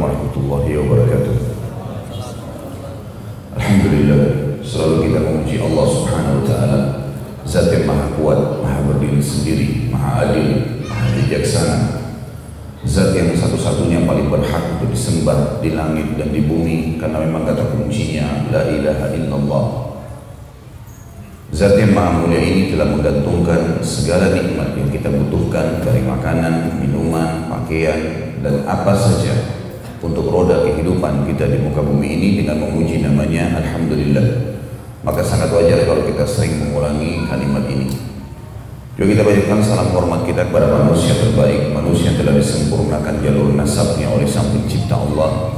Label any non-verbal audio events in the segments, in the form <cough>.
warahmatullahi wabarakatuh. Alhamdulillah Selalu kita memuji Allah subhanahu wa ta'ala. Zat yang maha kuat, maha berdiri sendiri, maha adil, maha bijaksana. Zat yang satu-satunya paling berhak untuk disembah di langit dan di bumi Karena memang kata kuncinya La ilaha illallah. Zat yang maha mulia ini telah menggantungkan segala nikmat yang kita butuhkan dari makanan, minuman, pakaian, dan apa saja untuk roda kehidupan kita di muka bumi ini dengan memuji namanya Alhamdulillah. Maka sangat wajar kalau kita sering mengulangi kalimat ini. Juga kita berikan salam hormat kita kepada manusia terbaik, manusia yang telah disempurnakan jalur nasabnya oleh Sang Pencipta Allah,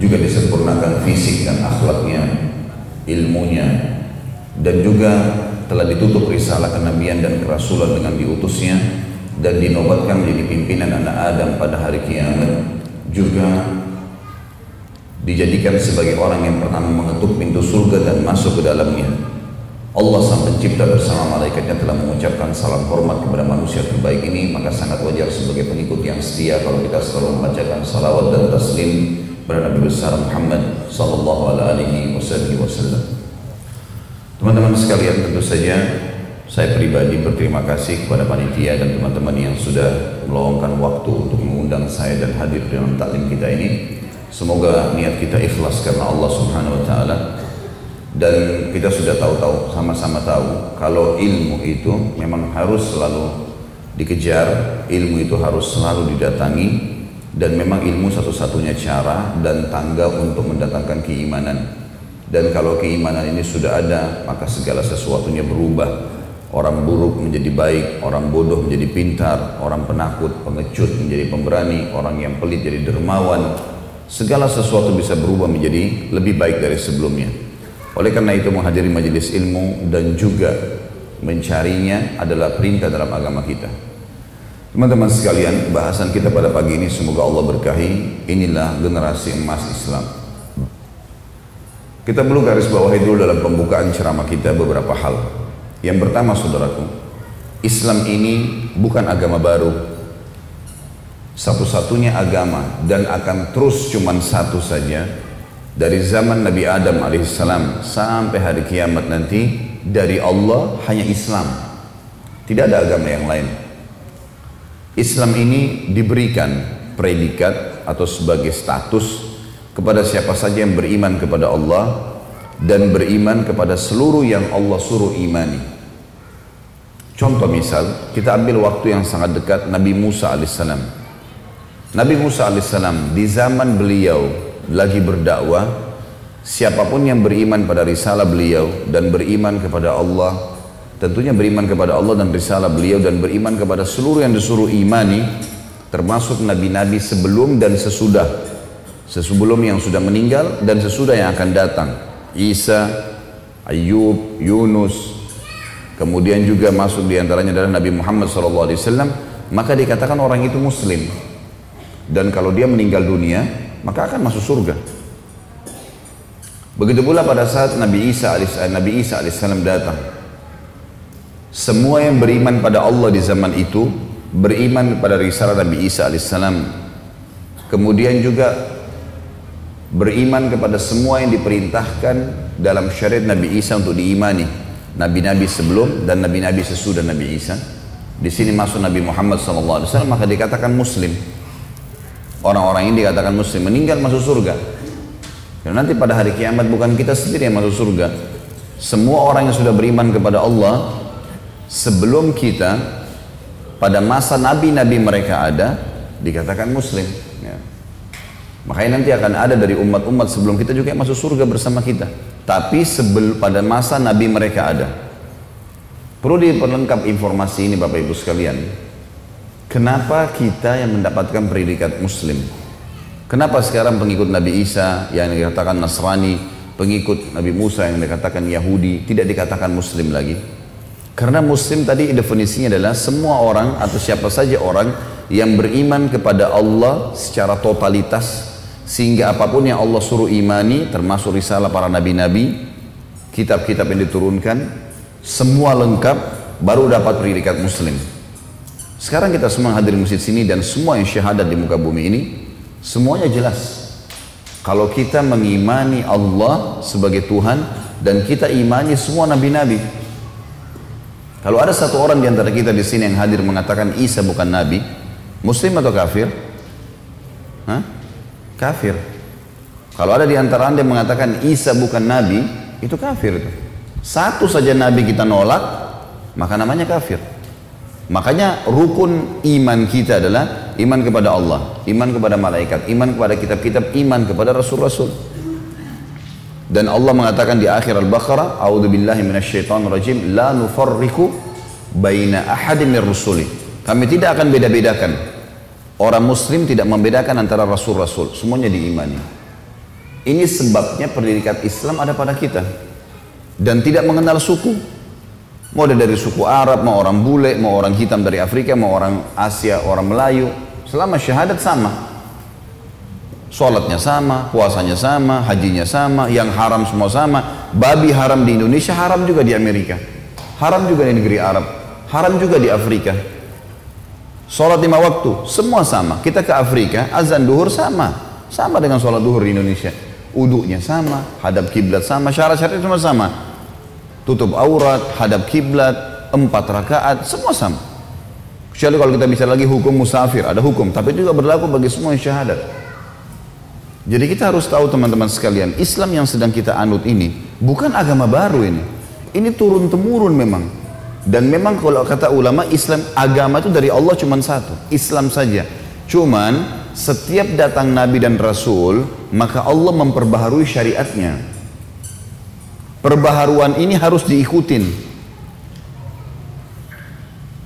juga disempurnakan fisik dan akhlaknya, ilmunya, dan juga telah ditutup risalah kenabian dan kerasulan dengan diutusnya dan dinobatkan menjadi pimpinan anak Adam pada hari kiamat juga dijadikan sebagai orang yang pertama mengetuk pintu surga dan masuk ke dalamnya Allah sang pencipta bersama malaikatnya telah mengucapkan salam hormat kepada manusia terbaik ini maka sangat wajar sebagai pengikut yang setia kalau kita selalu membacakan salawat dan taslim kepada Nabi besar Muhammad sallallahu alaihi wasallam. Teman-teman sekalian tentu saja saya pribadi berterima kasih kepada panitia dan teman-teman yang sudah meluangkan waktu untuk mengundang saya dan hadir dalam taklim kita ini. Semoga niat kita ikhlas karena Allah Subhanahu wa taala. Dan kita sudah tahu-tahu sama-sama tahu kalau ilmu itu memang harus selalu dikejar, ilmu itu harus selalu didatangi dan memang ilmu satu-satunya cara dan tangga untuk mendatangkan keimanan. Dan kalau keimanan ini sudah ada, maka segala sesuatunya berubah. Orang buruk menjadi baik, orang bodoh menjadi pintar, orang penakut, pengecut menjadi pemberani, orang yang pelit jadi dermawan. Segala sesuatu bisa berubah menjadi lebih baik dari sebelumnya. Oleh karena itu menghadiri majelis ilmu dan juga mencarinya adalah perintah dalam agama kita. Teman-teman sekalian, bahasan kita pada pagi ini semoga Allah berkahi. Inilah generasi emas Islam. Kita perlu garis bawahi dulu dalam pembukaan ceramah kita beberapa hal. Yang pertama saudaraku, Islam ini bukan agama baru. Satu-satunya agama dan akan terus cuman satu saja dari zaman Nabi Adam alaihissalam sampai hari kiamat nanti dari Allah hanya Islam. Tidak ada agama yang lain. Islam ini diberikan predikat atau sebagai status kepada siapa saja yang beriman kepada Allah dan beriman kepada seluruh yang Allah suruh imani. Contoh misal, kita ambil waktu yang sangat dekat Nabi Musa alaihissalam. Nabi Musa alaihissalam di zaman beliau lagi berdakwah, siapa pun yang beriman pada risalah beliau dan beriman kepada Allah, tentunya beriman kepada Allah dan risalah beliau dan beriman kepada seluruh yang disuruh imani, termasuk nabi-nabi sebelum dan sesudah Sesebelum yang sudah meninggal dan sesudah yang akan datang. Isa, Ayub, Yunus, kemudian juga masuk di antaranya adalah Nabi Muhammad SAW, maka dikatakan orang itu muslim. Dan kalau dia meninggal dunia, maka akan masuk surga. Begitu pula pada saat Nabi Isa Nabi Isa alaihissalam datang. Semua yang beriman pada Allah di zaman itu beriman pada risalah Nabi Isa alaihissalam. Kemudian juga beriman kepada semua yang diperintahkan dalam syariat Nabi Isa untuk diimani. Nabi-nabi sebelum dan nabi-nabi sesudah Nabi Isa. Di sini masuk Nabi Muhammad SAW maka dikatakan muslim. Orang-orang ini dikatakan muslim meninggal masuk surga. Dan nanti pada hari kiamat bukan kita sendiri yang masuk surga. Semua orang yang sudah beriman kepada Allah sebelum kita pada masa nabi-nabi mereka ada dikatakan muslim Makanya nanti akan ada dari umat-umat sebelum kita juga yang masuk surga bersama kita. Tapi sebel, pada masa Nabi mereka ada. Perlu diperlengkap informasi ini Bapak Ibu sekalian. Kenapa kita yang mendapatkan predikat Muslim? Kenapa sekarang pengikut Nabi Isa yang dikatakan Nasrani, pengikut Nabi Musa yang dikatakan Yahudi, tidak dikatakan Muslim lagi? Karena Muslim tadi definisinya adalah semua orang atau siapa saja orang yang beriman kepada Allah secara totalitas sehingga apa pun yang Allah suruh imani termasuk risalah para nabi-nabi kitab-kitab yang diturunkan semua lengkap baru dapat predikat muslim sekarang kita semua hadir di masjid sini dan semua yang syahadat di muka bumi ini Semuanya jelas. Kalau kita mengimani Allah sebagai Tuhan dan kita imani semua nabi-nabi. Kalau ada satu orang di antara kita di sini yang hadir mengatakan Isa bukan nabi, muslim atau kafir? Hah? Kafir. Kalau ada di antara anda yang mengatakan Isa bukan nabi, itu kafir. Satu saja nabi kita nolak, maka namanya kafir. Makanya rukun iman kita adalah iman kepada Allah, iman kepada malaikat, iman kepada kitab-kitab, iman kepada rasul-rasul. Dan Allah mengatakan di akhir Al-Baqarah, "A'udzu billahi minasyaitonir rajim, la nufarriqu baina ahadin rusuli." Kami tidak akan beda-bedakan. Orang muslim tidak membedakan antara rasul-rasul, semuanya diimani. Ini sebabnya pendidikan Islam ada pada kita dan tidak mengenal suku. Mau dari suku Arab, mau orang bule, mau orang hitam dari Afrika, mau orang Asia, orang Melayu. Selama syahadat sama. Sholatnya sama, puasanya sama, hajinya sama, yang haram semua sama. Babi haram di Indonesia, haram juga di Amerika. Haram juga di negeri Arab. Haram juga di Afrika. Sholat lima waktu, semua sama. Kita ke Afrika, azan duhur sama. Sama dengan sholat duhur di Indonesia. Uduknya sama, hadap kiblat sama, syarat-syaratnya semua sama tutup aurat, hadap kiblat, empat rakaat, semua sama. Kecuali kalau kita bicara lagi hukum musafir, ada hukum, tapi juga berlaku bagi semua syahadat. Jadi kita harus tahu teman-teman sekalian, Islam yang sedang kita anut ini bukan agama baru ini. Ini turun temurun memang. Dan memang kalau kata ulama Islam agama itu dari Allah cuma satu, Islam saja. Cuman setiap datang nabi dan rasul, maka Allah memperbaharui syariatnya. Perbaharuan ini harus diikutin.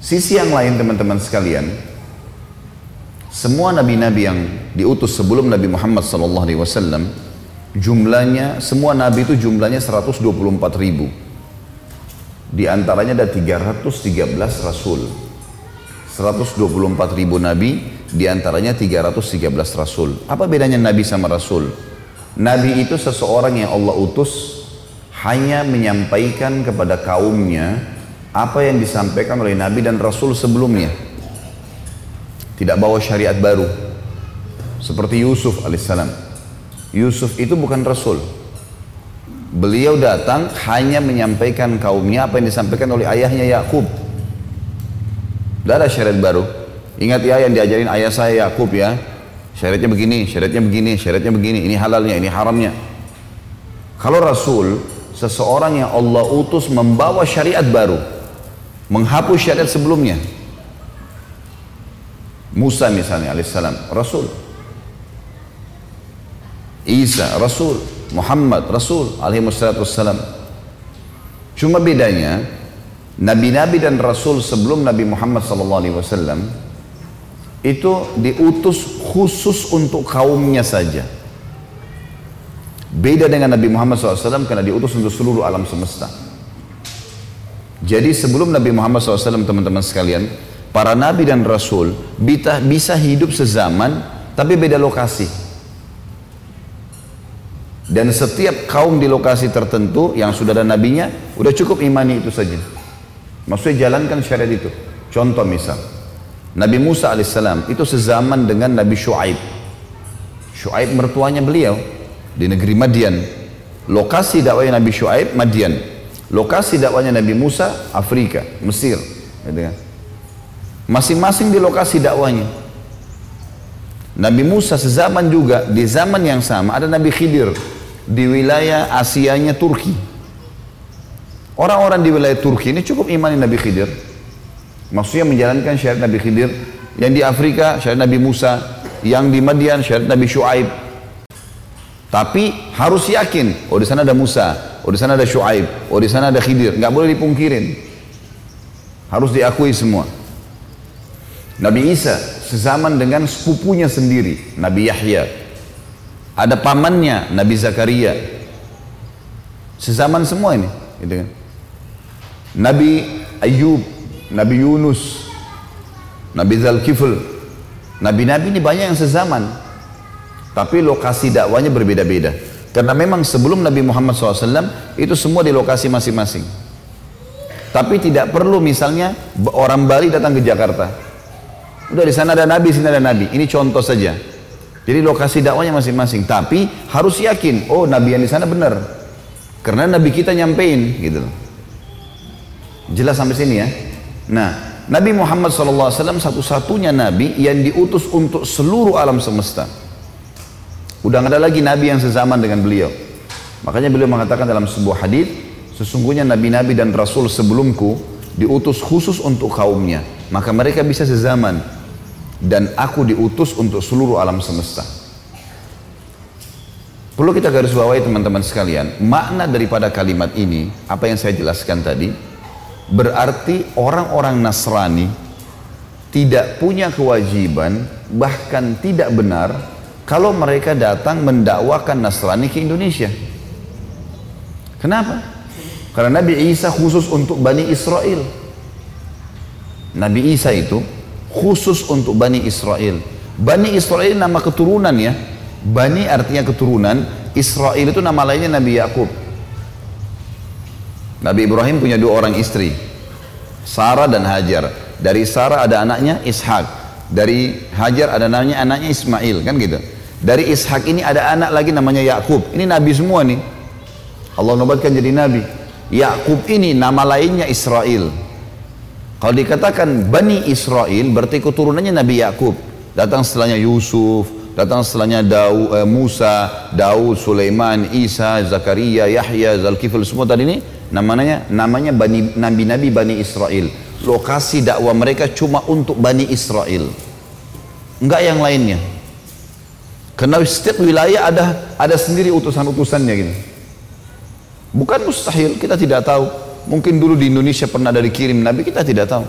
Sisi yang lain teman-teman sekalian, semua nabi-nabi yang diutus sebelum Nabi Muhammad SAW, jumlahnya, semua nabi itu jumlahnya 124 ribu. Di antaranya ada 313 rasul. 124 ribu nabi, di antaranya 313 rasul. Apa bedanya nabi sama rasul? Nabi itu seseorang yang Allah utus hanya menyampaikan kepada kaumnya apa yang disampaikan oleh Nabi dan Rasul sebelumnya. Tidak bawa syariat baru. Seperti Yusuf alaihissalam. Yusuf itu bukan Rasul. Beliau datang hanya menyampaikan kaumnya apa yang disampaikan oleh ayahnya Yakub. Tidak ada syariat baru. Ingat ya yang diajarin ayah saya Yakub ya. Syariatnya begini, syariatnya begini, syariatnya begini. Ini halalnya, ini haramnya. Kalau Rasul seseorang yang Allah utus membawa syariat baru menghapus syariat sebelumnya Musa misalnya alaihissalam Rasul Isa Rasul Muhammad Rasul alaihissalam cuma bedanya Nabi-Nabi dan Rasul sebelum Nabi Muhammad SAW itu diutus khusus untuk kaumnya saja Beda dengan Nabi Muhammad SAW karena diutus untuk seluruh alam semesta. Jadi sebelum Nabi Muhammad SAW teman-teman sekalian, para nabi dan rasul bisa hidup sezaman tapi beda lokasi. Dan setiap kaum di lokasi tertentu yang sudah ada nabinya, udah cukup imani itu saja. Maksudnya jalankan syariat itu. Contoh misal, Nabi Musa alaihissalam itu sezaman dengan Nabi Shu'aib. Shu'aib mertuanya beliau, di negeri Madian. Lokasi dakwahnya Nabi Shu'aib Madian. Lokasi dakwahnya Nabi Musa Afrika, Mesir. Gitu kan. Masing-masing di lokasi dakwahnya. Nabi Musa sezaman juga di zaman yang sama ada Nabi Khidir di wilayah Asianya Turki. Orang-orang di wilayah Turki ini cukup imani Nabi Khidir. Maksudnya menjalankan syariat Nabi Khidir. Yang di Afrika syariat Nabi Musa, yang di Madian syariat Nabi Shu'aib, tapi harus yakin, oh di sana ada Musa, oh di sana ada Shu'aib, oh di sana ada Khidir, nggak boleh dipungkirin. Harus diakui semua. Nabi Isa sezaman dengan sepupunya sendiri, Nabi Yahya. Ada pamannya, Nabi Zakaria. Sezaman semua ini, gitu kan. Nabi Ayub, Nabi Yunus, Nabi Zalkifl, Nabi-nabi ini banyak yang sezaman. Tapi lokasi dakwanya berbeda-beda. Karena memang sebelum Nabi Muhammad SAW itu semua di lokasi masing-masing. Tapi tidak perlu misalnya orang Bali datang ke Jakarta. Udah di sana ada Nabi, sini ada Nabi. Ini contoh saja. Jadi lokasi dakwanya masing-masing. Tapi harus yakin, oh Nabi yang di sana benar. Karena Nabi kita nyampein gitu. Jelas sampai sini ya. Nah, Nabi Muhammad SAW satu-satunya Nabi yang diutus untuk seluruh alam semesta. Udah nggak ada lagi Nabi yang sezaman dengan beliau. Makanya beliau mengatakan dalam sebuah hadis, sesungguhnya Nabi-Nabi dan Rasul sebelumku diutus khusus untuk kaumnya. Maka mereka bisa sezaman. Dan aku diutus untuk seluruh alam semesta. Perlu kita garis bawahi teman-teman sekalian, makna daripada kalimat ini, apa yang saya jelaskan tadi, Berarti orang-orang Nasrani tidak punya kewajiban bahkan tidak benar kalau mereka datang mendakwakan Nasrani ke Indonesia. Kenapa? Karena Nabi Isa khusus untuk Bani Israel. Nabi Isa itu khusus untuk Bani Israel. Bani Israel nama keturunan ya. Bani artinya keturunan. Israel itu nama lainnya Nabi Yakub. Nabi Ibrahim punya dua orang istri, Sarah dan Hajar. Dari Sarah ada anaknya Ishak. Dari Hajar ada namanya anaknya Ismail, kan gitu. Dari Ishak ini ada anak lagi namanya Yakub. Ini nabi semua nih. Allah nobatkan jadi nabi. Yakub ini nama lainnya Israel. Kalau dikatakan Bani Israel berarti keturunannya Nabi Yakub. Datang setelahnya Yusuf, datang setelahnya Daud, eh, Musa, Daud, Sulaiman, Isa, Zakaria, Yahya, Zalkifil semua tadi ini namanya namanya Bani Nabi-nabi Bani Israel. Lokasi dakwah mereka cuma untuk Bani Israel. Enggak yang lainnya. Karena setiap wilayah ada ada sendiri utusan-utusannya gitu. Bukan mustahil, kita tidak tahu. Mungkin dulu di Indonesia pernah ada dikirim Nabi, kita tidak tahu.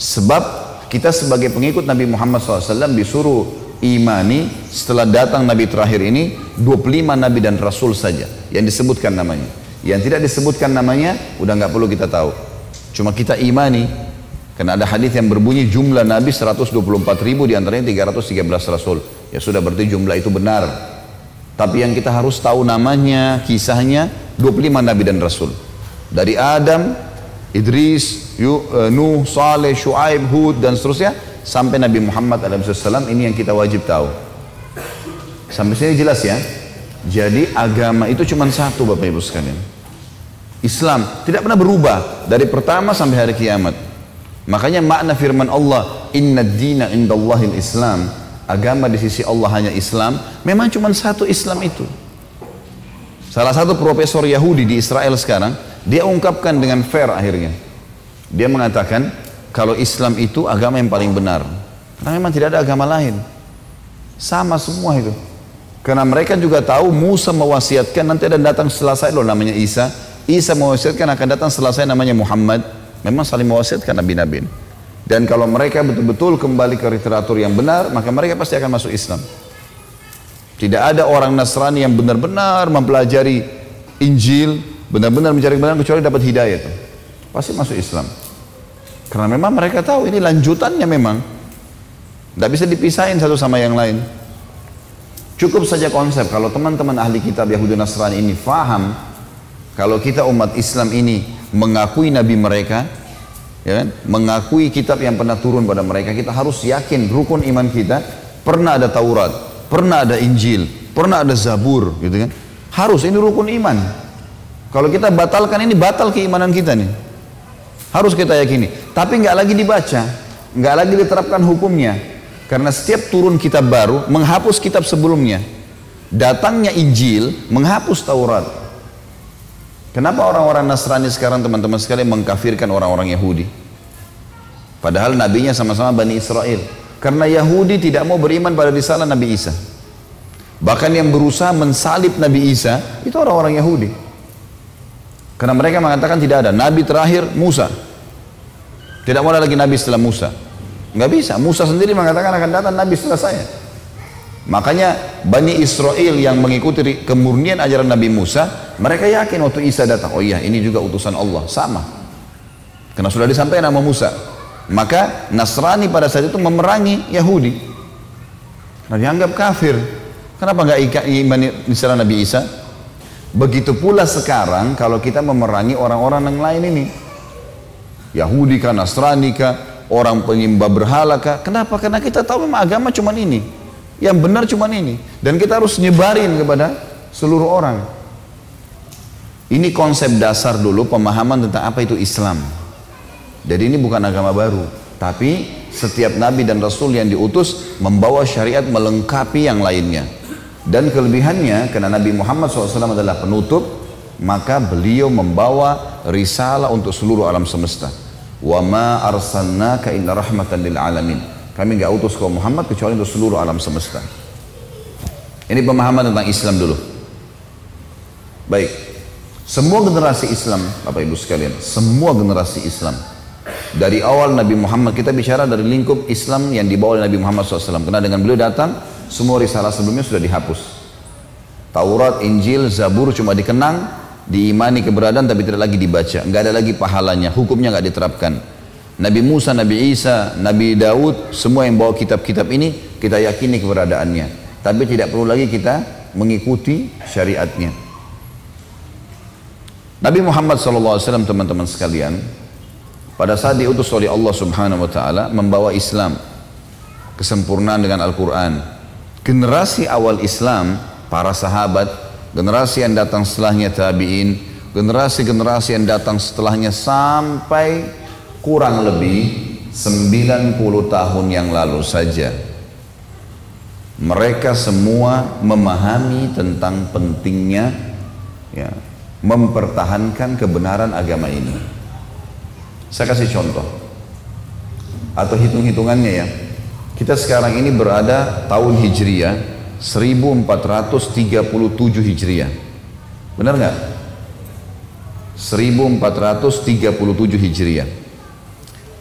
Sebab kita sebagai pengikut Nabi Muhammad SAW disuruh imani setelah datang Nabi terakhir ini 25 Nabi dan Rasul saja yang disebutkan namanya. Yang tidak disebutkan namanya, udah nggak perlu kita tahu. Cuma kita imani. Karena ada hadis yang berbunyi jumlah Nabi 124 ribu di antaranya 313 Rasul. Ya sudah berarti jumlah itu benar. Tapi yang kita harus tahu namanya, kisahnya 25 Nabi dan Rasul. Dari Adam, Idris, eh, Nuh, Saleh, Shu'aib, Hud dan seterusnya sampai Nabi Muhammad SAW ini yang kita wajib tahu. Sampai sini jelas ya. Jadi agama itu cuma satu Bapak Ibu sekalian. Islam tidak pernah berubah dari pertama sampai hari kiamat. Makanya makna firman Allah, Inna dina indallahil Islam. Agama di sisi Allah hanya Islam. Memang cuma satu Islam itu. Salah satu profesor Yahudi di Israel sekarang, dia ungkapkan dengan fair akhirnya. Dia mengatakan, kalau Islam itu agama yang paling benar. Karena memang tidak ada agama lain. Sama semua itu. Karena mereka juga tahu Musa mewasiatkan nanti ada datang saya loh namanya Isa. Isa mewasiatkan akan datang saya namanya Muhammad. Memang saling mewasiatkan Nabi-Nabi. Dan kalau mereka betul-betul kembali ke literatur yang benar, maka mereka pasti akan masuk Islam. Tidak ada orang Nasrani yang benar-benar mempelajari Injil, benar-benar mencari kebenaran kecuali dapat hidayah itu. Pasti masuk Islam. Karena memang mereka tahu ini lanjutannya memang. Tidak bisa dipisahin satu sama yang lain. Cukup saja konsep kalau teman-teman ahli kitab Yahudi Nasrani ini faham kalau kita umat Islam ini mengakui nabi mereka ya kan? mengakui kitab yang pernah turun pada mereka kita harus yakin rukun iman kita pernah ada Taurat pernah ada Injil pernah ada Zabur gitu kan harus ini rukun iman kalau kita batalkan ini batal keimanan kita nih harus kita yakini tapi nggak lagi dibaca nggak lagi diterapkan hukumnya karena setiap turun kitab baru menghapus kitab sebelumnya. Datangnya Injil menghapus Taurat. Kenapa orang-orang Nasrani sekarang teman-teman sekali mengkafirkan orang-orang Yahudi? Padahal nabinya sama-sama Bani Israel. Karena Yahudi tidak mau beriman pada risalah Nabi Isa. Bahkan yang berusaha mensalib Nabi Isa itu orang-orang Yahudi. Karena mereka mengatakan tidak ada. Nabi terakhir Musa. Tidak mau ada lagi Nabi setelah Musa. Nggak bisa. Musa sendiri mengatakan akan datang Nabi setelah saya. Makanya Bani Israel yang mengikuti kemurnian ajaran Nabi Musa, mereka yakin waktu Isa datang, oh iya ini juga utusan Allah, sama. Karena sudah disampaikan nama Musa. Maka Nasrani pada saat itu memerangi Yahudi. Nah dianggap kafir. Kenapa nggak iman misalnya Nabi Isa? Begitu pula sekarang kalau kita memerangi orang-orang yang lain ini. Yahudi kah, Nasrani kah, orang penyembah berhala kah? Kenapa? Karena kita tahu memang agama cuma ini. Yang benar cuma ini. Dan kita harus nyebarin kepada seluruh orang. Ini konsep dasar dulu pemahaman tentang apa itu Islam. Jadi ini bukan agama baru. Tapi setiap nabi dan rasul yang diutus membawa syariat melengkapi yang lainnya. Dan kelebihannya karena Nabi Muhammad SAW adalah penutup, maka beliau membawa risalah untuk seluruh alam semesta. Wa ma arsalnaka illa rahmatan lil alamin. Kami nggak utus kau Muhammad kecuali untuk seluruh alam semesta. Ini pemahaman tentang Islam dulu. Baik. Semua generasi Islam, Bapak Ibu sekalian, semua generasi Islam dari awal Nabi Muhammad kita bicara dari lingkup Islam yang dibawa oleh Nabi Muhammad SAW. Karena dengan beliau datang, semua risalah sebelumnya sudah dihapus. Taurat, Injil, Zabur cuma dikenang, diimani keberadaan tapi tidak lagi dibaca. Nggak ada lagi pahalanya, hukumnya nggak diterapkan. Nabi Musa, Nabi Isa, Nabi Daud, semua yang bawa kitab-kitab ini kita yakini keberadaannya. Tapi tidak perlu lagi kita mengikuti syariatnya. Nabi Muhammad SAW teman-teman sekalian pada saat diutus oleh Allah Subhanahu wa taala membawa Islam kesempurnaan dengan Al-Qur'an. Generasi awal Islam, para sahabat, generasi yang datang setelahnya tabi'in, generasi-generasi yang datang setelahnya sampai kurang lebih 90 tahun yang lalu saja. Mereka semua memahami tentang pentingnya ya, mempertahankan kebenaran agama ini. Saya kasih contoh. Atau hitung-hitungannya ya. Kita sekarang ini berada tahun Hijriah 1437 Hijriah. Benar nggak? 1437 Hijriah.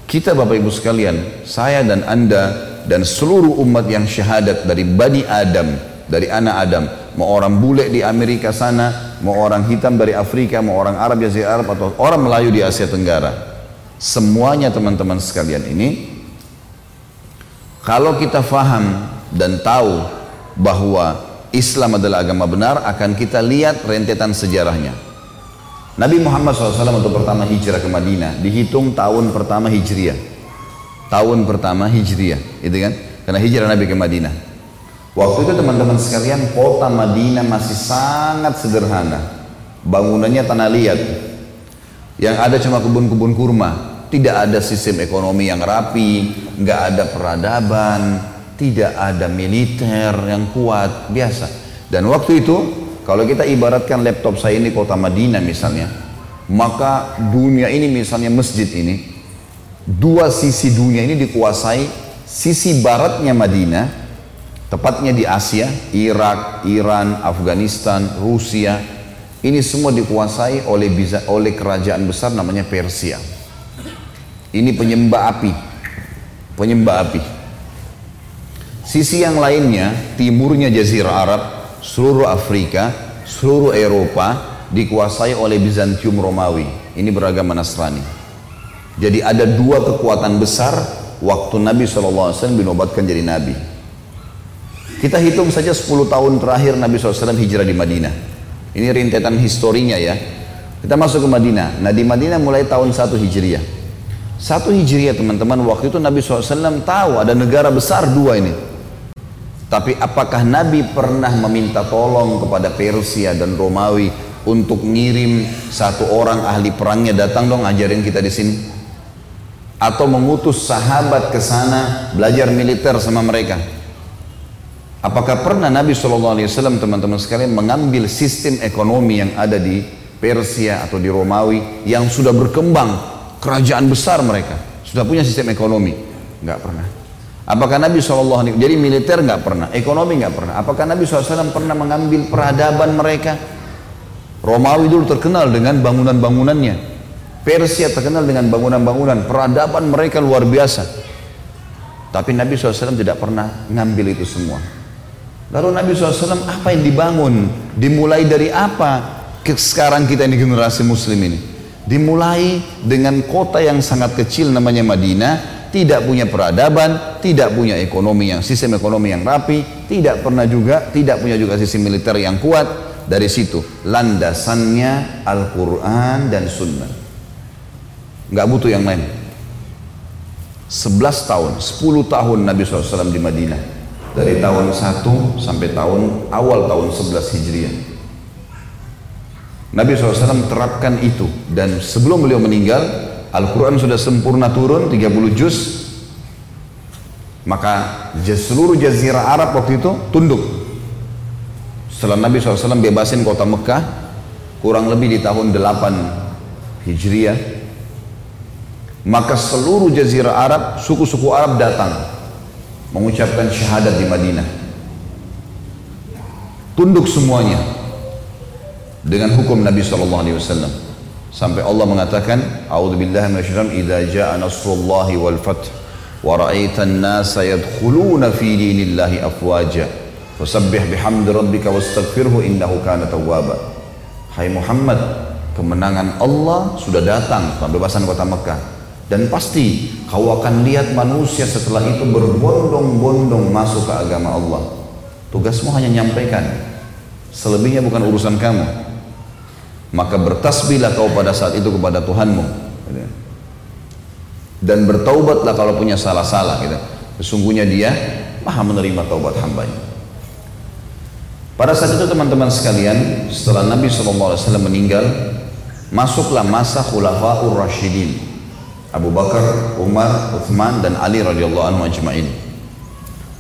Kita Bapak Ibu sekalian, saya dan Anda dan seluruh umat yang syahadat dari Bani Adam, dari anak Adam, mau orang bule di Amerika sana, mau orang hitam dari Afrika, mau orang Arab Asia Arab atau orang Melayu di Asia Tenggara Semuanya teman-teman sekalian ini kalau kita faham dan tahu bahwa Islam adalah agama benar akan kita lihat rentetan sejarahnya. Nabi Muhammad SAW untuk pertama hijrah ke Madinah dihitung tahun pertama hijriah. Tahun pertama hijriah, itu kan? Karena hijrah Nabi ke Madinah. Waktu itu teman-teman sekalian kota Madinah masih sangat sederhana. Bangunannya tanah liat. Yang ada cuma kebun-kebun kurma tidak ada sistem ekonomi yang rapi, nggak ada peradaban, tidak ada militer yang kuat, biasa. Dan waktu itu, kalau kita ibaratkan laptop saya ini kota Madinah misalnya, maka dunia ini misalnya masjid ini, dua sisi dunia ini dikuasai, sisi baratnya Madinah, tepatnya di Asia, Irak, Iran, Afghanistan, Rusia, ini semua dikuasai oleh oleh kerajaan besar namanya Persia. Ini penyembah api. Penyembah api. Sisi yang lainnya, timurnya Jazirah Arab, seluruh Afrika, seluruh Eropa dikuasai oleh Bizantium Romawi. Ini beragama Nasrani. Jadi ada dua kekuatan besar waktu Nabi SAW dinobatkan jadi Nabi. Kita hitung saja 10 tahun terakhir Nabi SAW hijrah di Madinah. Ini rintetan historinya ya. Kita masuk ke Madinah. Nah di Madinah mulai tahun 1 Hijriah. Satu hijriah teman-teman, waktu itu Nabi SAW tahu ada negara besar dua ini. Tapi apakah Nabi pernah meminta tolong kepada Persia dan Romawi untuk ngirim satu orang ahli perangnya datang dong ajarin kita di sini? Atau mengutus sahabat ke sana belajar militer sama mereka? Apakah pernah Nabi SAW teman-teman sekalian mengambil sistem ekonomi yang ada di Persia atau di Romawi yang sudah berkembang kerajaan besar mereka. Sudah punya sistem ekonomi. Nggak pernah. Apakah Nabi SAW jadi militer nggak pernah ekonomi nggak pernah. Apakah Nabi SAW pernah mengambil peradaban mereka? Romawi dulu terkenal dengan bangunan-bangunannya. Persia terkenal dengan bangunan-bangunan. Peradaban mereka luar biasa. Tapi Nabi SAW tidak pernah ngambil itu semua. Lalu Nabi SAW apa yang dibangun? Dimulai dari apa sekarang kita ini generasi muslim ini Dimulai dengan kota yang sangat kecil namanya Madinah, tidak punya peradaban, tidak punya ekonomi yang sistem ekonomi yang rapi, tidak pernah juga tidak punya juga sistem militer yang kuat. Dari situ landasannya Al-Quran dan Sunnah. Nggak butuh yang lain. 11 tahun, 10 tahun Nabi SAW di Madinah. dari tahun 1 sampai tahun awal tahun 11 Hijriah. Nabi SAW terapkan itu. Dan sebelum beliau meninggal Al-Quran sudah sempurna turun 30 juz. Maka seluruh jazirah Arab waktu itu tunduk. Setelah Nabi SAW bebasin kota Mekah kurang lebih di tahun 8 Hijriah maka seluruh jazirah Arab suku-suku Arab datang mengucapkan syahadat di Madinah. Tunduk semuanya dengan hukum Nabi sallallahu alaihi wasallam. Sampai Allah mengatakan, "A'udzubillahi minasyaitonir idza jaa nasrullahi wal fath wa ra'aitan nasa yadkhuluna fi dinillahi afwaja fasabbih bihamdi rabbika wastaghfirhu innahu kana tawwaba." Hai Muhammad, kemenangan Allah sudah datang, pembebasan kota Mekah. Dan pasti kau akan lihat manusia setelah itu berbondong-bondong masuk ke agama Allah. Tugasmu hanya nyampaikan. Selebihnya bukan urusan kamu maka bertasbihlah kau pada saat itu kepada Tuhanmu dan bertaubatlah kalau punya salah-salah gitu. sesungguhnya dia maha menerima taubat hambanya pada saat itu teman-teman sekalian setelah Nabi SAW meninggal masuklah masa khulafaur rasyidin Abu Bakar, Umar, Uthman dan Ali radhiyallahu anhu ajma'in.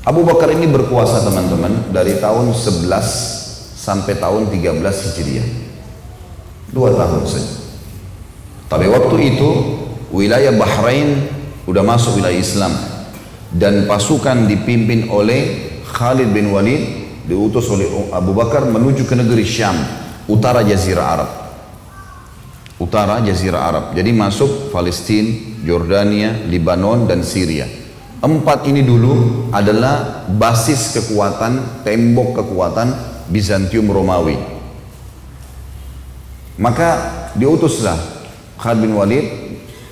Abu Bakar ini berkuasa teman-teman dari tahun 11 sampai tahun 13 Hijriah. Dua tahun saja. Tapi waktu itu wilayah Bahrain sudah masuk wilayah Islam dan pasukan dipimpin oleh Khalid bin Walid diutus oleh Abu Bakar menuju ke negeri Syam, utara Jazirah Arab. Utara Jazirah Arab. Jadi masuk Palestina, Jordania, Lebanon dan Syria. Empat ini dulu adalah basis kekuatan, tembok kekuatan Bizantium Romawi. Maka diutuslah Khalid bin Walid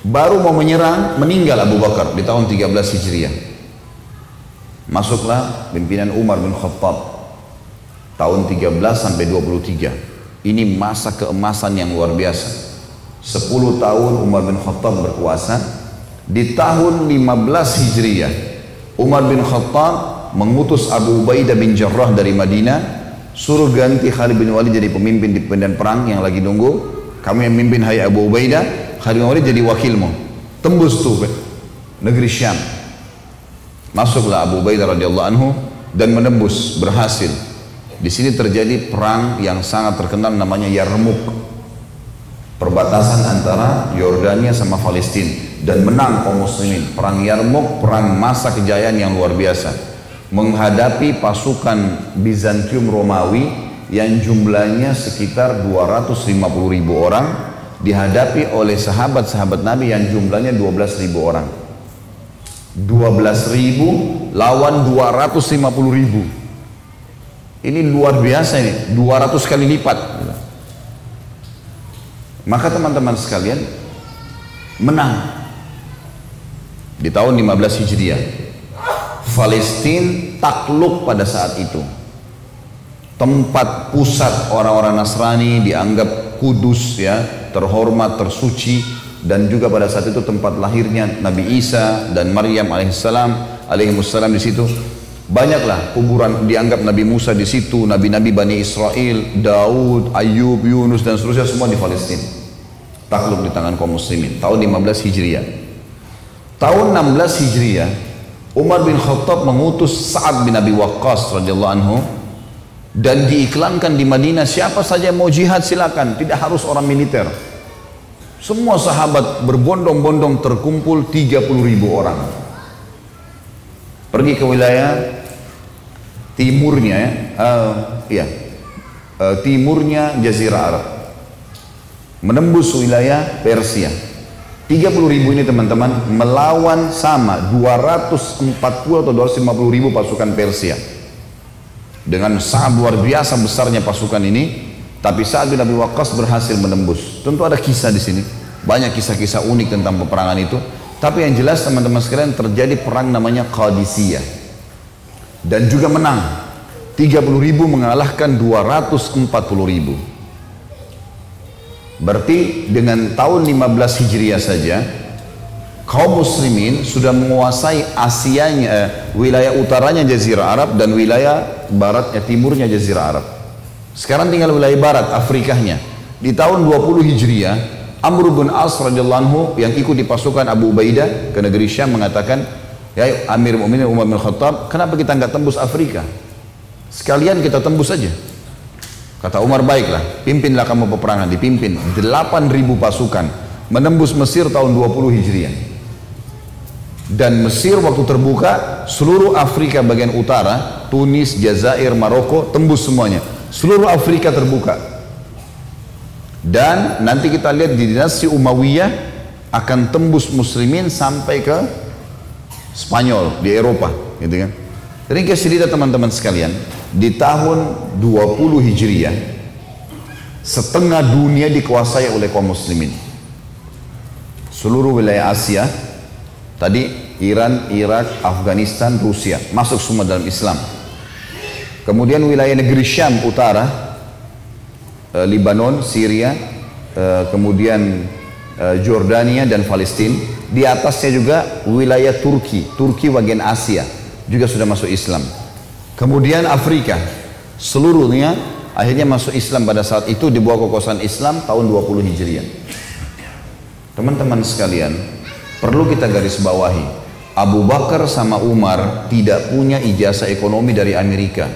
baru mau menyerang meninggal Abu Bakar di tahun 13 Hijriah. Masuklah pimpinan Umar bin Khattab tahun 13 sampai 23. Ini masa keemasan yang luar biasa. 10 tahun Umar bin Khattab berkuasa. Di tahun 15 Hijriah, Umar bin Khattab mengutus Abu Ubaidah bin Jarrah dari Madinah Suruh ganti Khalid bin Walid jadi pemimpin di medan perang yang lagi nunggu. Kamu yang memimpin hai Abu Ubaidah, Khalid bin Walid jadi wakilmu. Tembus tuh negeri Syam. Masuklah Abu Ubaidah radhiyallahu anhu dan menembus berhasil. Di sini terjadi perang yang sangat terkenal namanya Yarmuk. Perbatasan antara Yordania sama Palestina dan menang kaum muslimin. Perang Yarmuk, perang masa kejayaan yang luar biasa menghadapi pasukan Bizantium Romawi yang jumlahnya sekitar 250 ribu orang dihadapi oleh sahabat-sahabat Nabi yang jumlahnya 12 ribu orang. 12 ribu lawan 250 ribu. Ini luar biasa ini 200 kali lipat. Maka teman-teman sekalian menang di tahun 15 Hijriah Palestina takluk pada saat itu. Tempat pusat orang-orang Nasrani dianggap kudus ya, terhormat, tersuci dan juga pada saat itu tempat lahirnya Nabi Isa dan Maryam alaihissalam alaihissalam di situ. Banyaklah kuburan dianggap Nabi Musa di situ, nabi-nabi Bani Israel, Daud, Ayub, Yunus dan seterusnya semua di Palestina. Takluk di tangan kaum muslimin tahun 15 Hijriah. Tahun 16 Hijriah Umar bin Khattab mengutus Sa'ad bin Abi Waqqas radhiyallahu anhu dan diiklankan di Madinah siapa saja mau jihad silakan, tidak harus orang militer. Semua sahabat berbondong-bondong terkumpul 30 ribu orang. Pergi ke wilayah timurnya ya, uh, ya uh, timurnya Jazirah Arab. Menembus wilayah Persia 30 ribu ini teman-teman melawan sama 240 atau 250 ribu pasukan Persia. Dengan sangat luar biasa besarnya pasukan ini, tapi saat bin Abi Waqqas berhasil menembus. Tentu ada kisah di sini. Banyak kisah-kisah unik tentang peperangan itu. Tapi yang jelas teman-teman sekalian terjadi perang namanya Qadisiyah. Dan juga menang. 30 ribu mengalahkan 240 ribu. Berarti dengan tahun 15 Hijriah saja kaum muslimin sudah menguasai Asianya, eh, wilayah utaranya Jazirah Arab dan wilayah baratnya timurnya Jazirah Arab. Sekarang tinggal wilayah barat Afrikanya. Di tahun 20 Hijriah, Amr bin As radhiyallahu yang ikut di pasukan Abu Ubaidah ke negeri Syam mengatakan, "Ya Amir Mu'minin Umar bin Khattab, kenapa kita nggak tembus Afrika? Sekalian kita tembus saja." Kata Umar, "Baiklah, pimpinlah kamu peperangan." Dipimpin 8.000 pasukan menembus Mesir tahun 20 Hijriah. Dan Mesir waktu terbuka, seluruh Afrika bagian utara, Tunis, Jazair, Maroko, tembus semuanya. Seluruh Afrika terbuka. Dan nanti kita lihat di dinasti Umayyah akan tembus muslimin sampai ke Spanyol di Eropa, gitu kan. Ringkas cerita teman-teman sekalian, di tahun 20 Hijriah, setengah dunia dikuasai oleh kaum muslimin. Seluruh wilayah Asia, tadi Iran, Irak, Afghanistan, Rusia, masuk semua dalam Islam. Kemudian wilayah negeri Syam utara, eh, Libanon, Syria, eh, kemudian eh, Jordania dan Palestina. Di atasnya juga wilayah Turki, Turki bagian Asia juga sudah masuk Islam. Kemudian Afrika, seluruhnya akhirnya masuk Islam pada saat itu di bawah kekuasaan Islam tahun 20 Hijriah. Teman-teman sekalian, perlu kita garis bawahi, Abu Bakar sama Umar tidak punya ijazah ekonomi dari Amerika.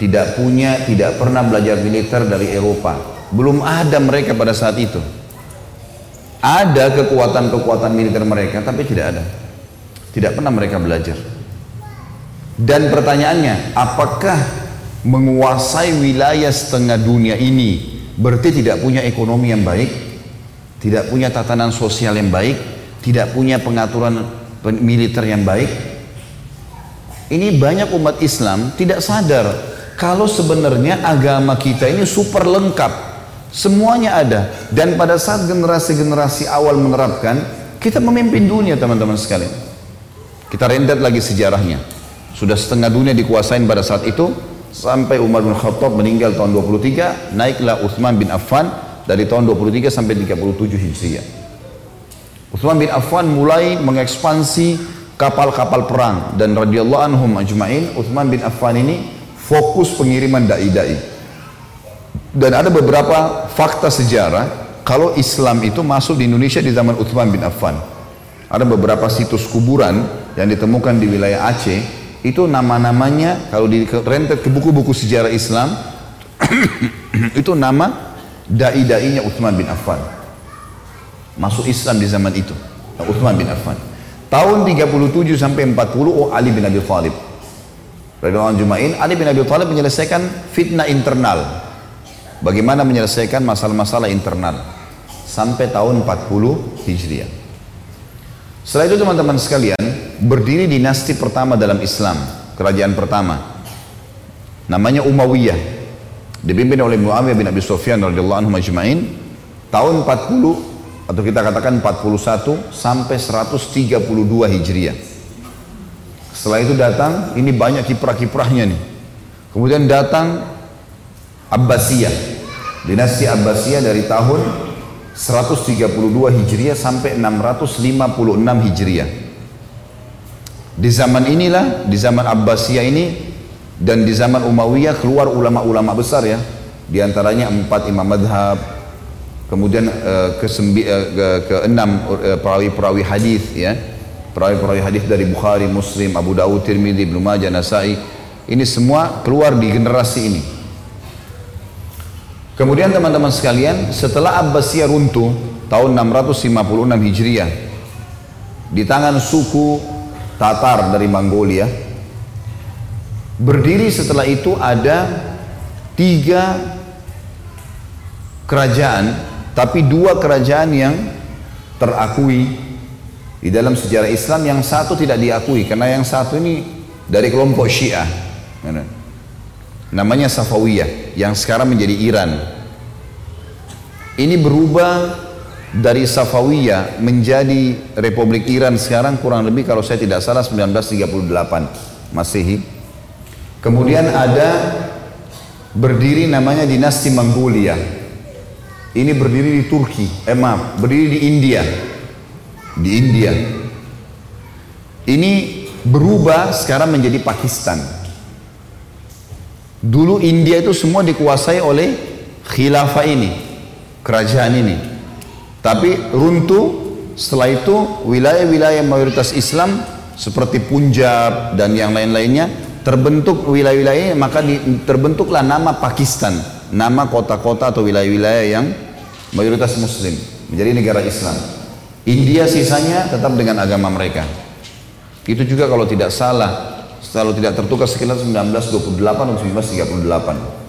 Tidak punya, tidak pernah belajar militer dari Eropa. Belum ada mereka pada saat itu. Ada kekuatan-kekuatan militer mereka, tapi tidak ada. Tidak pernah mereka belajar. Dan pertanyaannya, apakah menguasai wilayah setengah dunia ini berarti tidak punya ekonomi yang baik, tidak punya tatanan sosial yang baik, tidak punya pengaturan militer yang baik? Ini banyak umat Islam tidak sadar kalau sebenarnya agama kita ini super lengkap. Semuanya ada. Dan pada saat generasi-generasi awal menerapkan, kita memimpin dunia teman-teman sekalian. Kita rentet lagi sejarahnya. Sudah setengah dunia dikuasain pada saat itu sampai Umar bin Khattab meninggal tahun 23, naiklah Uthman bin Affan dari tahun 23 sampai 37 Hijriah. Uthman bin Affan mulai mengekspansi kapal-kapal perang dan radhiyallahu anhum ajma'in Uthman bin Affan ini fokus pengiriman dai-dai. Dan ada beberapa fakta sejarah kalau Islam itu masuk di Indonesia di zaman Uthman bin Affan. Ada beberapa situs kuburan yang ditemukan di wilayah Aceh. Itu nama-namanya kalau di rentet ke buku-buku sejarah Islam <coughs> itu nama dai-dainya Uthman bin Affan. Masuk Islam di zaman itu Uthman bin Affan. Tahun 37 sampai 40 oh Ali bin Abi Thalib. Radhiyallahu Jumain Ali bin Abi Thalib menyelesaikan fitnah internal. Bagaimana menyelesaikan masalah-masalah internal? Sampai tahun 40 Hijriah setelah itu teman-teman sekalian, berdiri dinasti pertama dalam Islam, kerajaan pertama. Namanya Umayyah. Dipimpin oleh Muawiyah bin Abi Sufyan radhiyallahu anhu majma'in tahun 40 atau kita katakan 41 sampai 132 Hijriah. Setelah itu datang, ini banyak kiprah-kiprahnya nih. Kemudian datang Abbasiyah. Dinasti Abbasiyah dari tahun 132 Hijriah sampai 656 Hijriah. Di zaman inilah, di zaman Abbasiyah ini dan di zaman Umayyah keluar ulama-ulama besar ya. Di antaranya empat imam madhab, kemudian uh, ke, sembi, ke, ke enam uh, perawi-perawi hadis ya. Perawi-perawi hadis dari Bukhari, Muslim, Abu Dawud, Tirmidzi, Ibnu Majah, Nasai. Ini semua keluar di generasi ini. Kemudian teman-teman sekalian, setelah Abbasiyah runtuh tahun 656 Hijriah di tangan suku Tatar dari Mongolia, berdiri setelah itu ada tiga kerajaan, tapi dua kerajaan yang terakui di dalam sejarah Islam, yang satu tidak diakui karena yang satu ini dari kelompok Syiah. Namanya Safawiyah yang sekarang menjadi Iran. Ini berubah dari Safawiyah menjadi Republik Iran sekarang kurang lebih kalau saya tidak salah 1938 Masehi. Kemudian ada berdiri namanya dinasti Mongolia. Ini berdiri di Turki, eh maaf, berdiri di India. Di India. Ini berubah sekarang menjadi Pakistan. Dulu India itu semua dikuasai oleh khilafah ini, kerajaan ini. Tapi runtuh setelah itu wilayah-wilayah mayoritas Islam seperti Punjab dan yang lain-lainnya terbentuk wilayah-wilayah maka di, terbentuklah nama Pakistan, nama kota-kota atau wilayah-wilayah yang mayoritas Muslim menjadi negara Islam. India sisanya tetap dengan agama mereka. Itu juga kalau tidak salah kalau tidak tertukar sekitar 1928 atau 1938.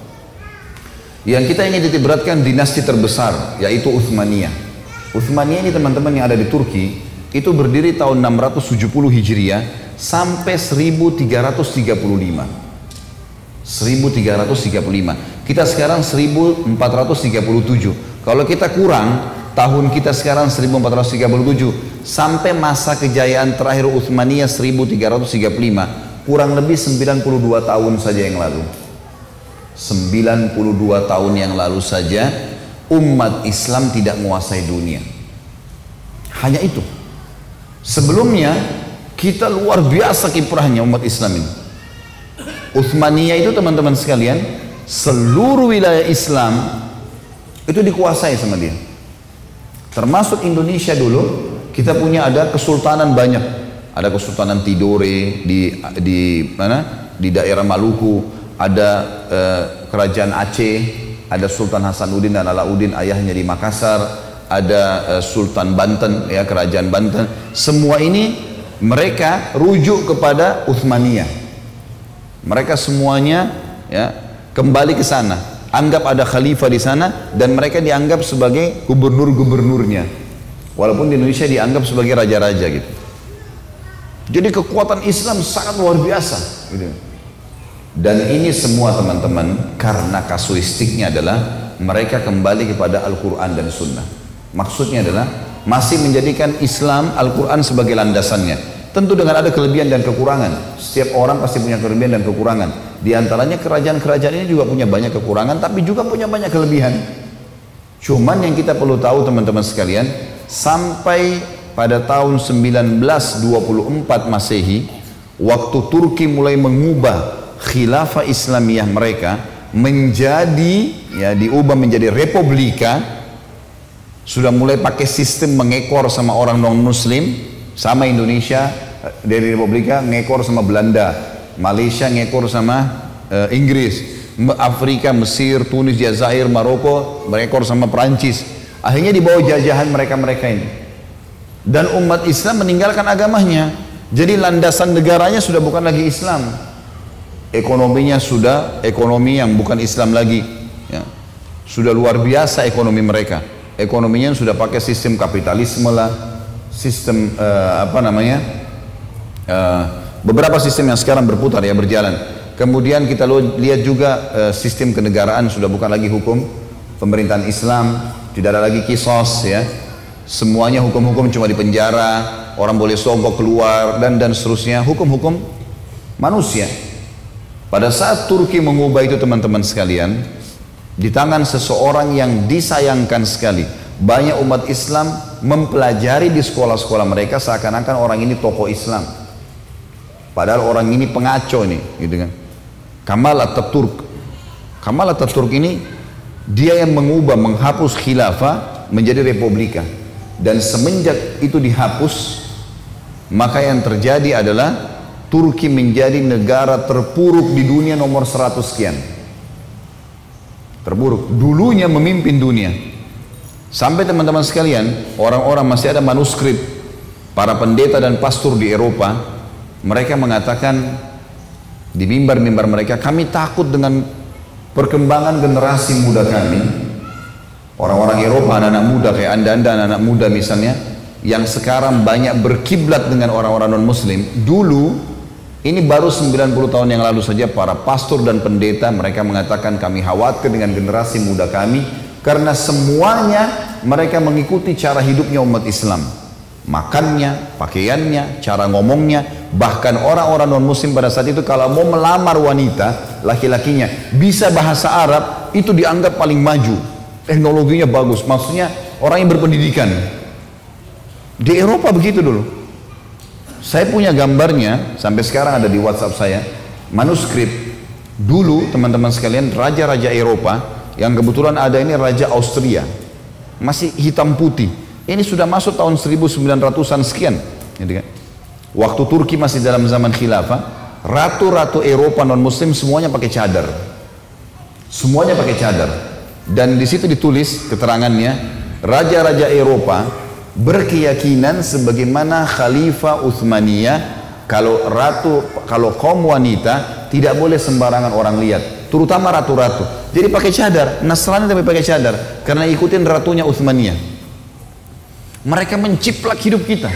Yang kita ingin titik beratkan dinasti terbesar yaitu Uthmaniyah. Uthmaniyah ini teman-teman yang ada di Turki itu berdiri tahun 670 Hijriah sampai 1335. 1335. Kita sekarang 1437. Kalau kita kurang tahun kita sekarang 1437 sampai masa kejayaan terakhir Uthmaniyah 1335 kurang lebih 92 tahun saja yang lalu. 92 tahun yang lalu saja umat Islam tidak menguasai dunia. Hanya itu. Sebelumnya kita luar biasa kiprahnya umat Islam ini. Uthmaniyah itu teman-teman sekalian seluruh wilayah Islam itu dikuasai sama dia. Termasuk Indonesia dulu kita punya ada kesultanan banyak ada Kesultanan Tidore di di mana? Di daerah Maluku. Ada eh, kerajaan Aceh. Ada Sultan Hasanuddin dan Alauddin ayahnya di Makassar. Ada eh, Sultan Banten ya kerajaan Banten. Semua ini mereka rujuk kepada Uthmaniyah mereka semuanya ya kembali ke sana. Anggap ada khalifah di sana dan mereka dianggap sebagai gubernur-gubernurnya. Walaupun di Indonesia dianggap sebagai raja-raja gitu jadi kekuatan Islam sangat luar biasa. Gitu. Dan ini semua teman-teman karena kasuistiknya adalah mereka kembali kepada Al-Quran dan Sunnah. Maksudnya adalah masih menjadikan Islam Al-Quran sebagai landasannya. Tentu dengan ada kelebihan dan kekurangan. Setiap orang pasti punya kelebihan dan kekurangan. Di antaranya kerajaan-kerajaan ini juga punya banyak kekurangan, tapi juga punya banyak kelebihan. Cuman yang kita perlu tahu teman-teman sekalian, sampai pada tahun 1924 Masehi waktu Turki mulai mengubah khilafah Islamiyah mereka menjadi ya diubah menjadi republika sudah mulai pakai sistem mengekor sama orang non muslim sama Indonesia eh, dari republika ngekor sama Belanda Malaysia ngekor sama uh, Inggris Afrika, Mesir, Tunis, Jazair, Maroko mengekor sama Perancis. Akhirnya di bawah jajahan mereka-mereka ini dan umat Islam meninggalkan agamanya. Jadi landasan negaranya sudah bukan lagi Islam. Ekonominya sudah ekonomi yang bukan Islam lagi. Ya. Sudah luar biasa ekonomi mereka. Ekonominya sudah pakai sistem kapitalisme lah, sistem uh, apa namanya? Uh, beberapa sistem yang sekarang berputar ya berjalan. Kemudian kita lihat juga uh, sistem kenegaraan sudah bukan lagi hukum pemerintahan Islam, tidak ada lagi kisos ya semuanya hukum-hukum cuma di penjara, orang boleh sogok keluar dan dan seterusnya, hukum-hukum manusia. Pada saat Turki mengubah itu teman-teman sekalian, di tangan seseorang yang disayangkan sekali, banyak umat Islam mempelajari di sekolah-sekolah mereka seakan-akan orang ini tokoh Islam. Padahal orang ini pengaco ini, gitu kan. Kamal Ataturk. Kamal Ataturk ini dia yang mengubah, menghapus khilafah menjadi republika. Dan semenjak itu dihapus, maka yang terjadi adalah Turki menjadi negara terpuruk di dunia nomor 100 sekian. Terburuk. Dulunya memimpin dunia. Sampai teman-teman sekalian, orang-orang masih ada manuskrip para pendeta dan pastor di Eropa, mereka mengatakan di mimbar-mimbar mereka, kami takut dengan perkembangan generasi muda kami Orang-orang Eropa, anak-anak muda kayak anda-anda, anak-anak muda misalnya, yang sekarang banyak berkiblat dengan orang-orang non-muslim, dulu ini baru 90 tahun yang lalu saja para pastor dan pendeta mereka mengatakan kami khawatir dengan generasi muda kami karena semuanya mereka mengikuti cara hidupnya umat Islam. Makannya, pakaiannya, cara ngomongnya, bahkan orang-orang non-muslim pada saat itu kalau mau melamar wanita, laki-lakinya bisa bahasa Arab, itu dianggap paling maju teknologinya bagus maksudnya orang yang berpendidikan di Eropa begitu dulu Saya punya gambarnya, sampai sekarang ada di WhatsApp saya, manuskrip. Dulu teman-teman sekalian, raja-raja Eropa, yang kebetulan ada ini Raja Austria, masih hitam putih. Ini sudah masuk tahun 1900-an sekian. Gitu kan? Waktu Turki masih dalam zaman khilafah, ratu-ratu Eropa non-muslim semuanya pakai cadar. Semuanya pakai cadar. Dan di situ ditulis keterangannya, raja-raja Eropa berkeyakinan sebagaimana Khalifah Uthmaniyah kalau ratu kalau kaum wanita tidak boleh sembarangan orang lihat terutama ratu-ratu. Jadi pakai cadar Nasrani tapi pakai cadar karena ikutin ratunya Uthmaniyah mereka menciplak hidup kita.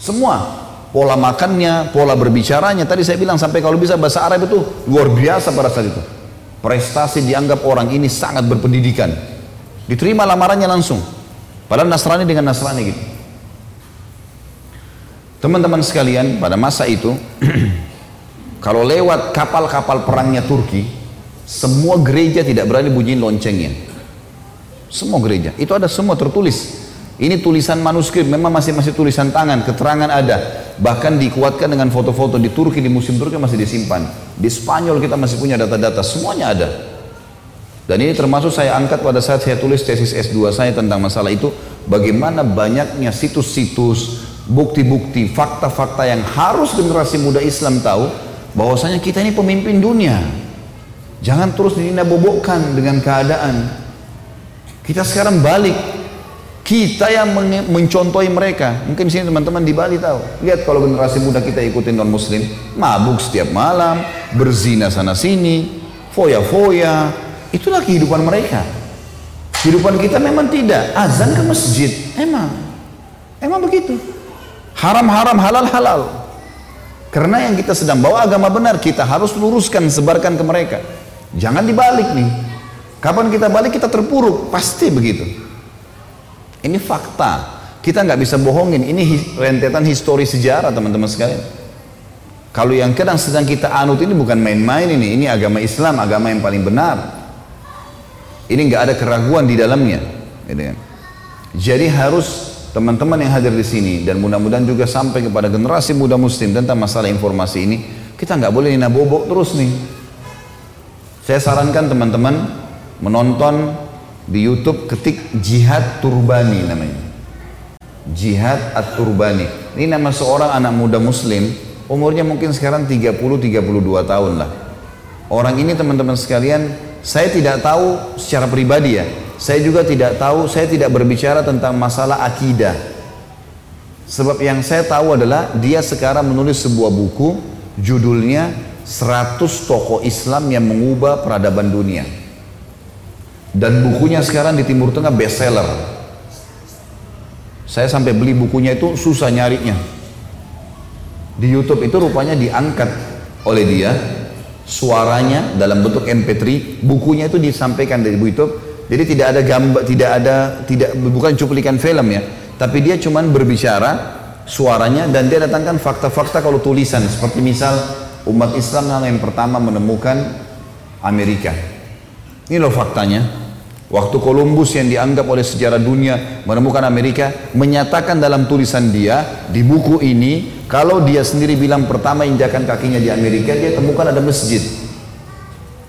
Semua. Pola makannya pola berbicaranya. Tadi saya bilang sampai kalau bisa bahasa Arab itu luar biasa pada saat itu prestasi dianggap orang ini sangat berpendidikan diterima lamarannya langsung Padahal Nasrani dengan Nasrani gitu. Teman-teman sekalian, pada masa itu, <clears throat> kalau lewat kapal-kapal perangnya Turki, semua gereja tidak berani bunyiin loncengnya. Semua gereja. Itu ada semua tertulis. Ini tulisan manuskrip, memang masih masih tulisan tangan, keterangan ada. Bahkan dikuatkan dengan foto-foto di Turki, di musim Turki masih disimpan. Di Spanyol kita masih punya data-data, semuanya ada. Dan ini termasuk saya angkat pada saat saya tulis tesis S2 saya tentang masalah itu, bagaimana banyaknya situs-situs, bukti-bukti, fakta-fakta yang harus generasi muda Islam tahu, bahwasanya kita ini pemimpin dunia. Jangan terus dinabobokkan dengan keadaan. Kita sekarang balik, kita yang mencontohi mereka. Mungkin sini teman-teman di Bali tahu. Lihat kalau generasi muda kita ikutin non muslim, mabuk setiap malam, berzina sana sini, foya-foya, Itulah kehidupan mereka. Kehidupan kita memang tidak. Azan ke masjid. Emang. Emang begitu. Haram-haram, halal-halal. Karena yang kita sedang bawa agama benar, kita harus luruskan, sebarkan ke mereka. Jangan dibalik nih. Kapan kita balik kita terpuruk, pasti begitu. Ini fakta. Kita nggak bisa bohongin. Ini rentetan histori sejarah teman-teman sekalian. Kalau yang kadang sedang kita anut ini bukan main-main ini. Ini agama Islam, agama yang paling benar. Ini nggak ada keraguan di dalamnya. Gitu kan. Jadi harus teman-teman yang hadir di sini dan mudah-mudahan juga sampai kepada generasi muda muslim tentang masalah informasi ini, kita nggak boleh nina bobok terus nih. Saya sarankan teman-teman menonton di YouTube ketik Jihad Turbani namanya. Jihad At-Turbani. Ini nama seorang anak muda muslim, umurnya mungkin sekarang 30-32 tahun lah. Orang ini teman-teman sekalian saya tidak tahu secara pribadi ya. Saya juga tidak tahu, saya tidak berbicara tentang masalah akidah. Sebab yang saya tahu adalah dia sekarang menulis sebuah buku judulnya 100 tokoh Islam yang mengubah peradaban dunia. Dan bukunya sekarang di Timur Tengah bestseller. Saya sampai beli bukunya itu susah nyarinya. Di YouTube itu rupanya diangkat oleh dia suaranya dalam bentuk MP3, bukunya itu disampaikan dari YouTube. Jadi tidak ada gambar, tidak ada, tidak bukan cuplikan film ya, tapi dia cuman berbicara suaranya dan dia datangkan fakta-fakta kalau tulisan seperti misal umat Islam yang pertama menemukan Amerika. Ini loh faktanya. Waktu Columbus yang dianggap oleh sejarah dunia menemukan Amerika menyatakan dalam tulisan dia di buku ini kalau dia sendiri bilang pertama injakan kakinya di Amerika, dia temukan ada masjid.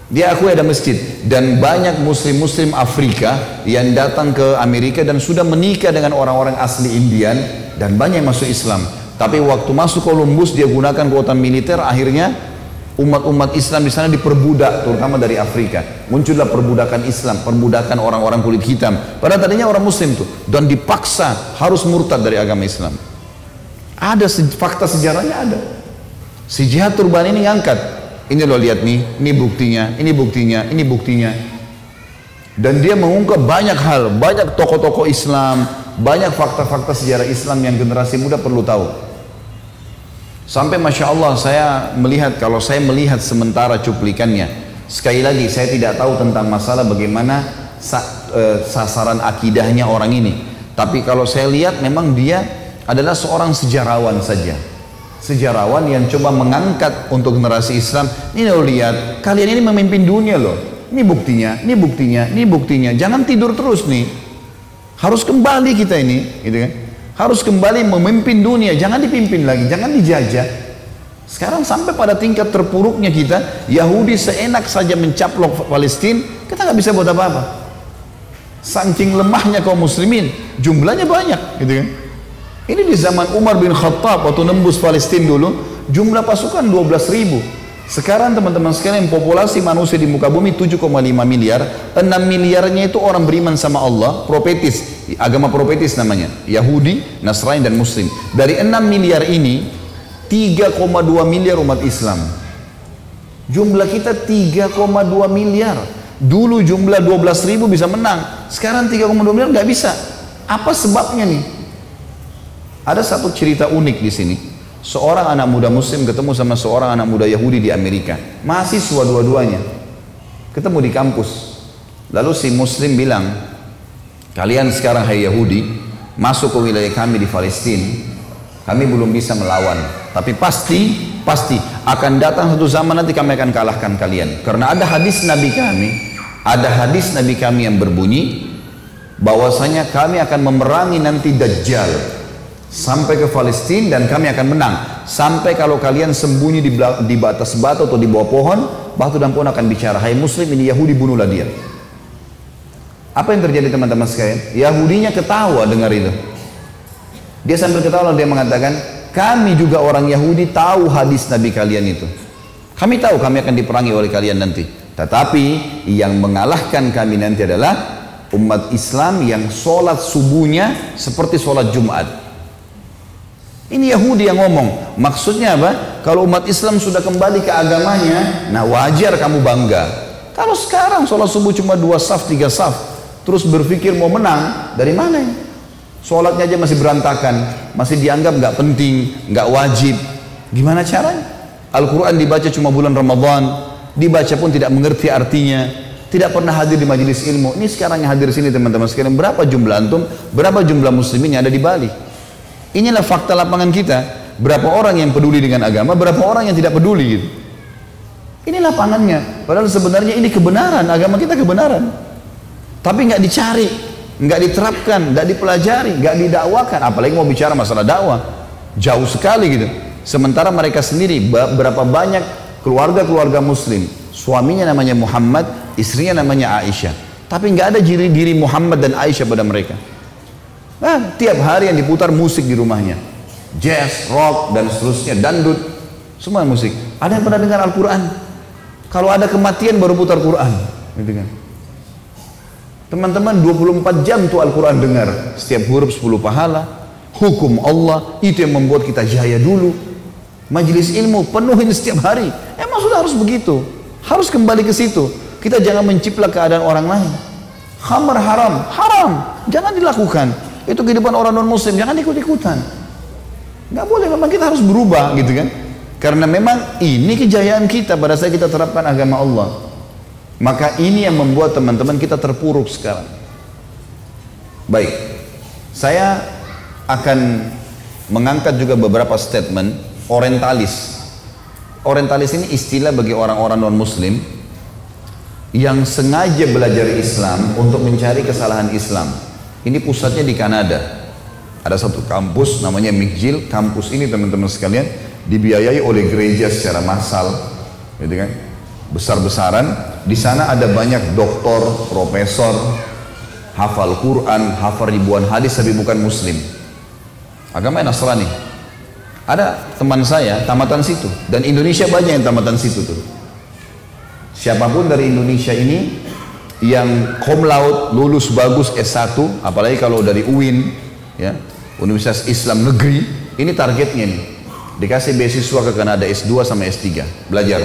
Dia akui ada masjid dan banyak muslim-muslim Afrika yang datang ke Amerika dan sudah menikah dengan orang-orang asli Indian dan banyak yang masuk Islam. Tapi waktu masuk Columbus dia gunakan kekuatan militer akhirnya umat-umat Islam di sana diperbudak terutama dari Afrika. Muncullah perbudakan Islam, perbudakan orang-orang kulit hitam. Padahal tadinya orang muslim tuh dan dipaksa harus murtad dari agama Islam. Ada fakta sejarahnya ada. Si jihad turban ini ngangkat. Ini lo lihat nih, ini buktinya, ini buktinya, ini buktinya. Dan dia mengungkap banyak hal, banyak tokoh-tokoh Islam, banyak fakta-fakta sejarah Islam yang generasi muda perlu tahu. Sampai Masya Allah saya melihat, kalau saya melihat sementara cuplikannya, sekali lagi saya tidak tahu tentang masalah bagaimana e, sasaran akidahnya orang ini. Tapi kalau saya lihat memang dia adalah seorang sejarawan saja. Sejarawan yang coba mengangkat untuk generasi Islam. Ini lo lihat, kalian ini memimpin dunia loh. Ini buktinya, ini buktinya, ini buktinya. Jangan tidur terus nih. Harus kembali kita ini, gitu kan? Harus kembali memimpin dunia, jangan dipimpin lagi, jangan dijajah. Sekarang sampai pada tingkat terpuruknya kita, Yahudi seenak saja mencaplok Palestina, kita nggak bisa buat apa-apa. Saking lemahnya kaum muslimin, jumlahnya banyak, gitu kan. Ini di zaman Umar bin Khattab waktu nembus Palestina dulu, jumlah pasukan 12 ribu. Sekarang teman-teman sekalian populasi manusia di muka bumi 7,5 miliar, 6 miliarnya itu orang beriman sama Allah, profetis, agama profetis namanya, Yahudi, Nasrani dan Muslim. Dari 6 miliar ini 3,2 miliar umat Islam. Jumlah kita 3,2 miliar. Dulu jumlah 12 ribu bisa menang, sekarang 3,2 miliar nggak bisa. Apa sebabnya nih? Ada satu cerita unik di sini. Seorang anak muda muslim ketemu sama seorang anak muda Yahudi di Amerika. Mahasiswa dua-duanya. Ketemu di kampus. Lalu si muslim bilang, kalian sekarang hai Yahudi, masuk ke wilayah kami di Palestina, kami belum bisa melawan. Tapi pasti, pasti akan datang satu zaman nanti kami akan kalahkan kalian. Karena ada hadis Nabi kami, ada hadis Nabi kami yang berbunyi, bahwasanya kami akan memerangi nanti Dajjal sampai ke Palestina dan kami akan menang. Sampai kalau kalian sembunyi di, di batas batu atau di bawah pohon batu dan pohon akan bicara hai muslim ini Yahudi bunuhlah dia. Apa yang terjadi teman-teman sekalian? Yahudinya ketawa dengar itu. Dia sambil ketawa lalu dia mengatakan kami juga orang Yahudi tahu hadis Nabi kalian itu. Kami tahu kami akan diperangi oleh kalian nanti. Tetapi yang mengalahkan kami nanti adalah umat Islam yang sholat subuhnya seperti sholat Jumat ini Yahudi yang ngomong. Maksudnya apa? Kalau umat Islam sudah kembali ke agamanya, nah wajar kamu bangga. Kalau sekarang sholat subuh cuma dua saf, tiga saf, terus berpikir mau menang, dari mana ini? Sholatnya aja masih berantakan, masih dianggap nggak penting, nggak wajib. Gimana caranya? Al-Quran dibaca cuma bulan Ramadan, dibaca pun tidak mengerti artinya, tidak pernah hadir di majelis ilmu. Ini sekarang yang hadir sini teman-teman sekalian, berapa jumlah antum, berapa jumlah muslimin yang ada di Bali? Inilah fakta lapangan kita. Berapa orang yang peduli dengan agama, berapa orang yang tidak peduli gitu. Ini lapangannya. Padahal sebenarnya ini kebenaran, agama kita kebenaran. Tapi nggak dicari, nggak diterapkan, nggak dipelajari, nggak didakwakan. Apalagi mau bicara masalah dakwah, jauh sekali gitu. Sementara mereka sendiri berapa banyak keluarga-keluarga Muslim, suaminya namanya Muhammad, istrinya namanya Aisyah. Tapi nggak ada diri diri Muhammad dan Aisyah pada mereka. Nah, tiap hari yang diputar musik di rumahnya. Jazz, rock, dan seterusnya, dandut. Semua musik. Ada yang pernah dengar Al-Quran? Kalau ada kematian baru putar Quran. Gitu kan. Teman-teman 24 jam tuh Al-Quran dengar. Setiap huruf 10 pahala. Hukum Allah. Itu yang membuat kita jaya dulu. Majelis ilmu penuhin setiap hari. Emang sudah harus begitu. Harus kembali ke situ. Kita jangan menciplak keadaan orang lain. Khamar haram. Haram. Jangan dilakukan. Itu kehidupan orang non muslim, jangan ikut-ikutan. Nggak boleh, memang kita harus berubah gitu kan. Karena memang ini kejayaan kita pada saat kita terapkan agama Allah. Maka ini yang membuat teman-teman kita terpuruk sekarang. Baik, saya akan mengangkat juga beberapa statement orientalis. Orientalis ini istilah bagi orang-orang non-muslim yang sengaja belajar Islam untuk mencari kesalahan Islam. Ini pusatnya di Kanada. Ada satu kampus namanya McGill. Kampus ini teman-teman sekalian dibiayai oleh gereja secara massal, gitu kan? Besar-besaran. Di sana ada banyak doktor, profesor, hafal Quran, hafal ribuan hadis tapi bukan muslim. Agama Nasrani. Ada teman saya tamatan situ dan Indonesia banyak yang tamatan situ tuh. Siapa pun dari Indonesia ini yang cum laude lulus bagus S1 apalagi kalau dari UIN ya Universitas Islam Negeri ini targetnya nih. Dikasih beasiswa ke Kanada S2 sama S3 belajar.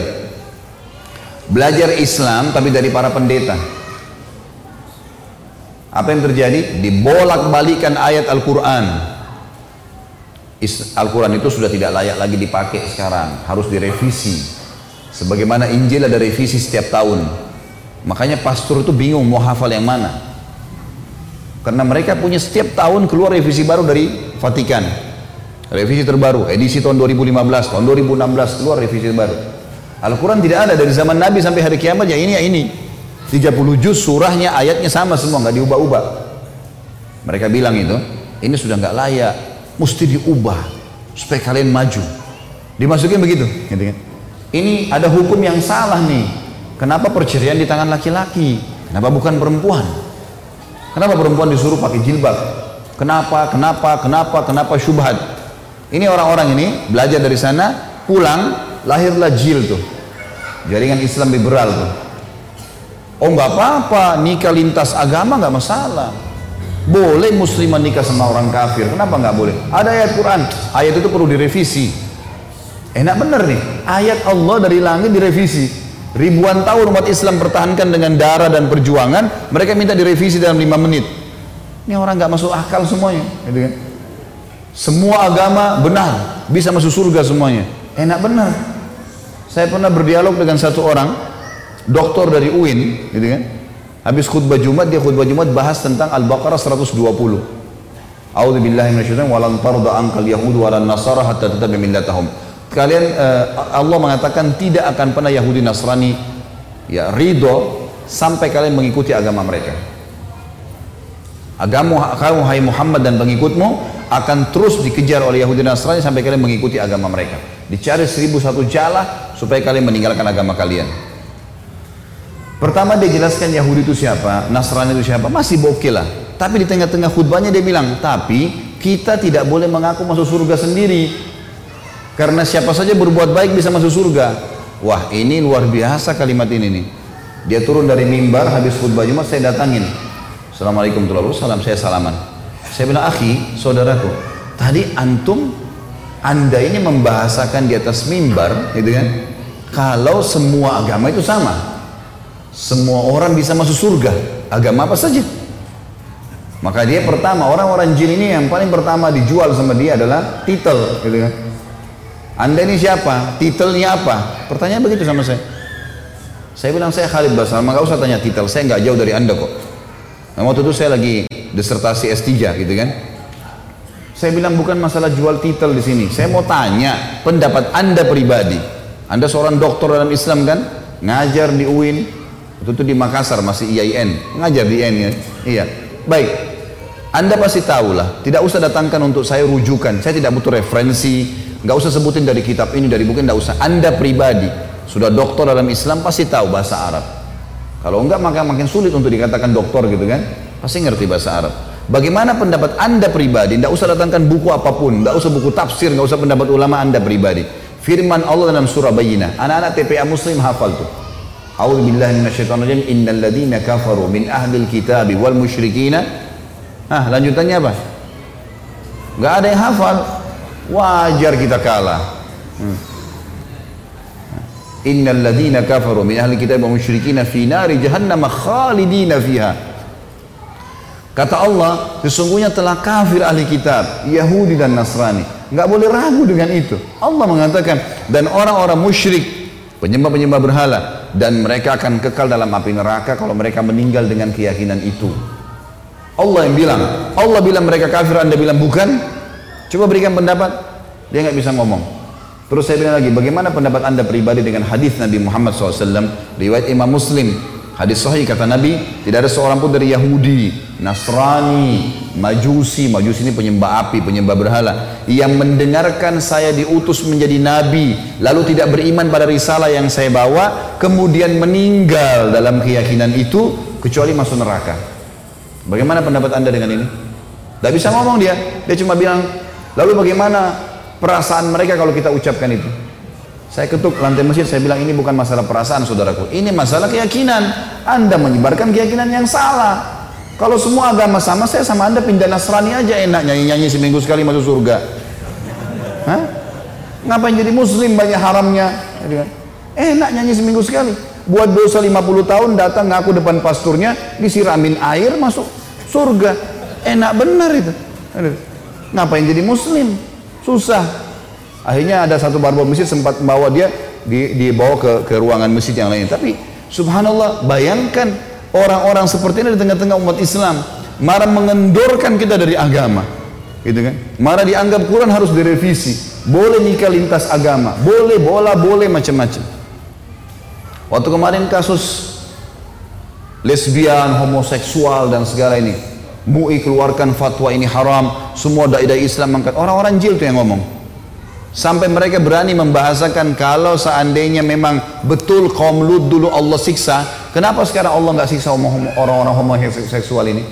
Belajar Islam tapi dari para pendeta. Apa yang terjadi? Dibolak balikan ayat Al-Quran. Al-Quran itu sudah tidak layak lagi dipakai sekarang. Harus direvisi. Sebagaimana Injil ada revisi setiap tahun Makanya pastor itu bingung mau hafal yang mana. Karena mereka punya setiap tahun keluar revisi baru dari Vatikan. Revisi terbaru, edisi tahun 2015, tahun 2016 keluar revisi baru. Al-Quran tidak ada dari zaman Nabi sampai hari kiamat ya ini ya ini. 30 juz surahnya ayatnya sama semua nggak diubah-ubah. Mereka bilang itu, ini sudah nggak layak, mesti diubah supaya kalian maju. Dimasukin begitu? Ini ada hukum yang salah nih. Kenapa perceraian di tangan laki-laki? Kenapa bukan perempuan? Kenapa perempuan disuruh pakai jilbab? Kenapa? Kenapa? Kenapa? Kenapa syubhat? Ini orang-orang ini belajar dari sana, pulang, lahirlah jil tuh. Jaringan Islam liberal tuh. Oh nggak apa-apa, nikah lintas agama nggak masalah. Boleh muslimah nikah sama orang kafir, kenapa nggak boleh? Ada ayat Quran, ayat itu perlu direvisi. Enak bener nih, ayat Allah dari langit direvisi. Ribuan tahun umat Islam pertahankan dengan darah dan perjuangan, mereka minta direvisi dalam lima menit. Ini orang nggak masuk akal semuanya, gitu kan? Semua agama benar, bisa masuk surga semuanya. Enak benar. Saya pernah berdialog dengan satu orang, doktor dari UIN, gitu kan? Habis khutbah Jumat, dia khutbah Jumat bahas tentang Al-Baqarah 120. A'udzu billahi minasyaitonir yahud walan nasara hatta millatahum. Kalian uh, Allah mengatakan tidak akan pernah Yahudi Nasrani ya ridho sampai kalian mengikuti agama mereka. Agama kamu hai Muhammad dan pengikutmu akan terus dikejar oleh Yahudi Nasrani sampai kalian mengikuti agama mereka. Dicari seribu satu jala supaya kalian meninggalkan agama kalian. Pertama dia jelaskan Yahudi itu siapa, Nasrani itu siapa, masih oke lah. Tapi di tengah-tengah khutbahnya dia bilang, tapi kita tidak boleh mengaku masuk surga sendiri. Karena siapa saja berbuat baik bisa masuk surga. Wah ini luar biasa kalimat ini nih. Dia turun dari mimbar habis khutbah Jumat saya datangin. Assalamualaikum warahmatullahi wabarakatuh. Saya salaman. Saya bilang, akhi, saudaraku, tadi antum, anda ini membahasakan di atas mimbar, gitu kan? Kalau semua agama itu sama, semua orang bisa masuk surga, agama apa saja. Maka dia pertama, orang-orang jin ini yang paling pertama dijual sama dia adalah titel, gitu kan. Anda ini siapa? Titelnya apa? Pertanyaan begitu sama saya. Saya bilang saya Khalid Basar, maka usah tanya titel, saya nggak jauh dari Anda kok. Nah, waktu itu saya lagi disertasi S3 gitu kan. Saya bilang bukan masalah jual titel di sini. Saya mau tanya pendapat Anda pribadi. Anda seorang dokter dalam Islam kan? Ngajar di UIN, itu tuh di Makassar masih IAIN ngajar di IAIN ya iya baik anda pasti tahu lah tidak usah datangkan untuk saya rujukan saya tidak butuh referensi nggak usah sebutin dari kitab ini dari buku nggak usah anda pribadi sudah doktor dalam Islam pasti tahu bahasa Arab kalau enggak maka makin sulit untuk dikatakan doktor gitu kan pasti ngerti bahasa Arab Bagaimana pendapat anda pribadi? Tidak usah datangkan buku apa pun, tidak usah buku tafsir, tidak usah pendapat ulama anda pribadi. Firman Allah dalam surah Bayyinah. Anak-anak TPA Muslim hafal tuh. A'udzu billahi minasyaitonir. Innal ladzina kafaru min ahlil kitab wal musyrikina. Ah, lanjutannya apa? Enggak ada yang hafal. Wajar kita kalah. Hmm. Innal kafaru min ahli kitab wal musyrikina fi nari jahannam khalidina fiha. Kata Allah, sesungguhnya telah kafir ahli kitab, Yahudi dan Nasrani. Enggak boleh ragu dengan itu. Allah mengatakan, dan orang-orang musyrik, penyembah-penyembah berhala, dan mereka akan kekal dalam api neraka kalau mereka meninggal dengan keyakinan itu. Allah yang bilang, Allah bilang mereka kafir, anda bilang bukan. Coba berikan pendapat, dia nggak bisa ngomong. Terus saya bilang lagi, bagaimana pendapat anda pribadi dengan hadis Nabi Muhammad SAW, riwayat Imam Muslim, hadis sahih kata Nabi, tidak ada seorang pun dari Yahudi, Nasrani, Majusi, Majusi ini penyembah api, penyembah berhala, yang mendengarkan saya diutus menjadi nabi, lalu tidak beriman pada risalah yang saya bawa, kemudian meninggal dalam keyakinan itu, kecuali masuk neraka. Bagaimana pendapat anda dengan ini? Tidak bisa ngomong dia, dia cuma bilang, lalu bagaimana perasaan mereka kalau kita ucapkan itu? Saya ketuk lantai masjid, saya bilang ini bukan masalah perasaan saudaraku, ini masalah keyakinan. Anda menyebarkan keyakinan yang salah. Kalau semua agama sama, saya sama anda pindah Nasrani aja enak nyanyi-nyanyi seminggu sekali masuk surga. Hah? Ngapain jadi muslim banyak haramnya? Enak nyanyi seminggu sekali. Buat dosa 50 tahun datang ngaku depan pasturnya, disiramin air masuk surga. Enak benar itu. Ngapain jadi muslim? Susah. Akhirnya ada satu barbel masjid sempat membawa dia dibawa ke, ke ruangan masjid yang lain. Tapi subhanallah bayangkan orang-orang seperti ini di tengah-tengah umat Islam. Marah mengendorkan kita dari agama. Gitu kan? Marah dianggap Quran harus direvisi. Boleh nikah lintas agama. Boleh bola boleh macam-macam. Waktu kemarin kasus lesbian homoseksual dan segala ini MUI keluarkan fatwa ini haram, semua dai-dai Islam angkat. Orang-orang jil tuh yang ngomong. Sampai mereka berani membahasakan kalau seandainya memang betul kaum Lut dulu Allah siksa, kenapa sekarang Allah nggak siksa orang-orang homoseksual ini?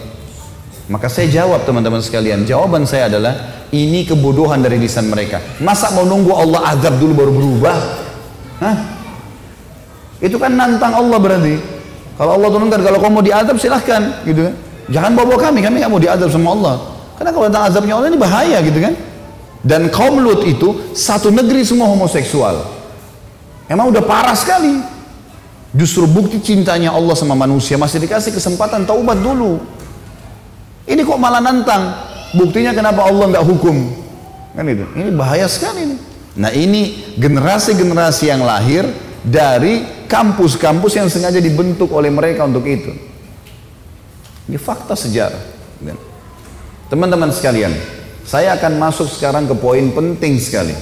Maka saya jawab teman-teman sekalian, jawaban saya adalah ini kebodohan dari lisan mereka. Masa mau nunggu Allah azab dulu baru berubah? Hah? Itu kan nantang Allah berarti. Kalau Allah turunkan kalau kamu mau diadab silahkan gitu kan. Jangan bawa kami, kami nggak mau diadab sama Allah. Karena kalau datang azabnya Allah ini bahaya gitu kan. Dan kaum Lut itu satu negeri semua homoseksual. Emang udah parah sekali. Justru bukti cintanya Allah sama manusia masih dikasih kesempatan taubat dulu. Ini kok malah nantang. Buktinya kenapa Allah nggak hukum? Kan itu. Ini bahaya sekali ini. Nah ini generasi-generasi yang lahir dari kampus-kampus yang sengaja dibentuk oleh mereka untuk itu. Ini fakta sejarah. Teman-teman sekalian, saya akan masuk sekarang ke poin penting sekali.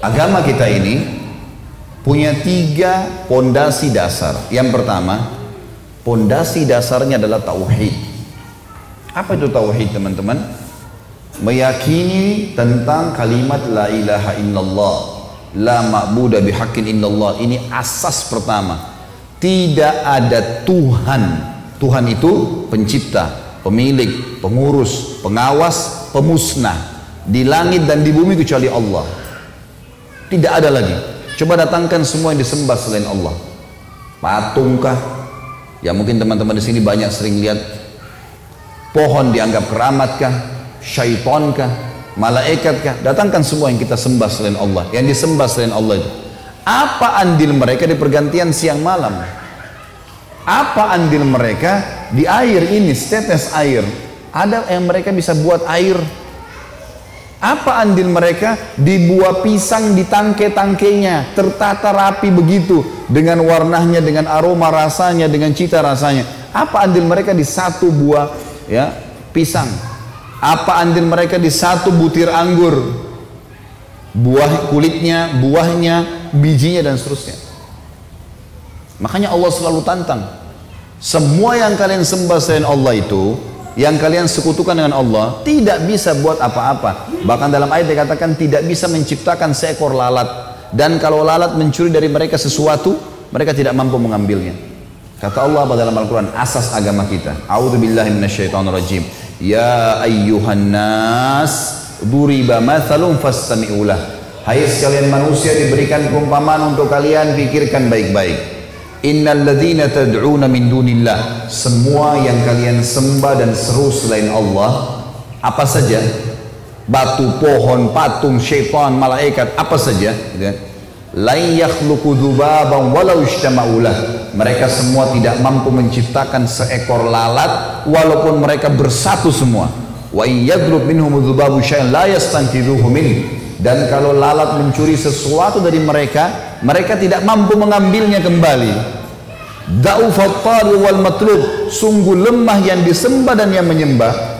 Agama kita ini punya tiga pondasi dasar. Yang pertama, pondasi dasarnya adalah tauhid. Apa itu tauhid, teman-teman? Meyakini tentang kalimat la ilaha illallah, la ma'budu bihaqqin illallah. Ini asas pertama. Tidak ada Tuhan. Tuhan itu pencipta, pemilik, pengurus, pengawas, pemusnah di langit dan di bumi kecuali Allah. Tidak ada lagi. Coba datangkan semua yang disembah selain Allah. Patungkah? Ya mungkin teman-teman di sini banyak sering lihat pohon dianggap keramatkah? Syaitonkah? Malaikatkah? Datangkan semua yang kita sembah selain Allah. Yang disembah selain Allah itu. Apa andil mereka di pergantian siang malam? Apa andil mereka di air ini, setetes air? Ada yang mereka bisa buat air. Apa andil mereka? Di buah pisang di tangke-tangkenya, tertata rapi begitu dengan warnanya, dengan aroma rasanya, dengan cita rasanya. Apa andil mereka di satu buah ya pisang? Apa andil mereka di satu butir anggur? Buah kulitnya, buahnya, bijinya dan seterusnya. Makanya Allah selalu tantang. Semua yang kalian sembah selain Allah itu yang kalian sekutukan dengan Allah tidak bisa buat apa-apa. Bahkan dalam ayat dikatakan tidak bisa menciptakan seekor lalat. Dan kalau lalat mencuri dari mereka sesuatu, mereka tidak mampu mengambilnya. Kata Allah dalam Al-Quran, asas agama kita. A'udzubillahi minasyaitonirrajim. Ya ayyuhan nas, duriba mathalun fastami'ulah. Hai sekalian manusia diberikan perumpamaan untuk kalian, pikirkan baik-baik. Innal tad'una min dunillah. Semua yang kalian sembah dan seru selain Allah apa saja? Batu, pohon, patung, syaitan, malaikat apa saja gitu kan lain walau ijtama'ulah mereka semua tidak mampu menciptakan seekor lalat walaupun mereka bersatu semua. Wa in minhum syai'an la dan kalau lalat mencuri sesuatu dari mereka mereka tidak mampu mengambilnya kembali da'ufat wal matlub sungguh lemah yang disembah dan yang menyembah.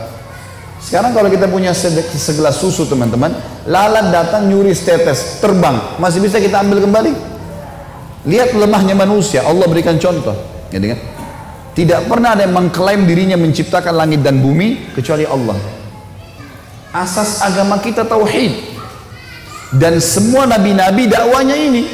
Sekarang kalau kita punya segelas susu teman-teman lalat datang nyuri setetes terbang. Masih bisa kita ambil kembali? Lihat lemahnya manusia. Allah berikan contoh. Gitu kan tidak pernah ada yang mengklaim dirinya menciptakan langit dan bumi kecuali Allah. Asas agama kita tauhid. Dan semua nabi-nabi dakwanya ini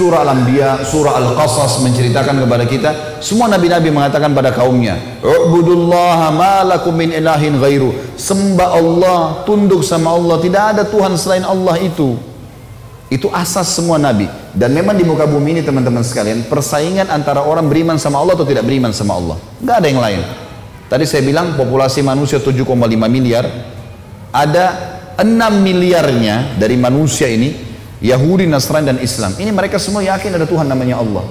Surah Al-Anbiya, surah Al-Qasas menceritakan kepada kita, semua nabi-nabi mengatakan pada kaumnya, "Ubudullaha ma lakum min ilahin ghairu." Sembah Allah, tunduk sama Allah, tidak ada Tuhan selain Allah itu. Itu asas semua nabi. Dan memang di muka bumi ini teman-teman sekalian, persaingan antara orang beriman sama Allah atau tidak beriman sama Allah. Enggak ada yang lain. Tadi saya bilang populasi manusia 7,5 miliar, ada 6 miliarnya dari manusia ini Yahudi, Nasrani dan Islam. Ini mereka semua yakin ada Tuhan namanya Allah.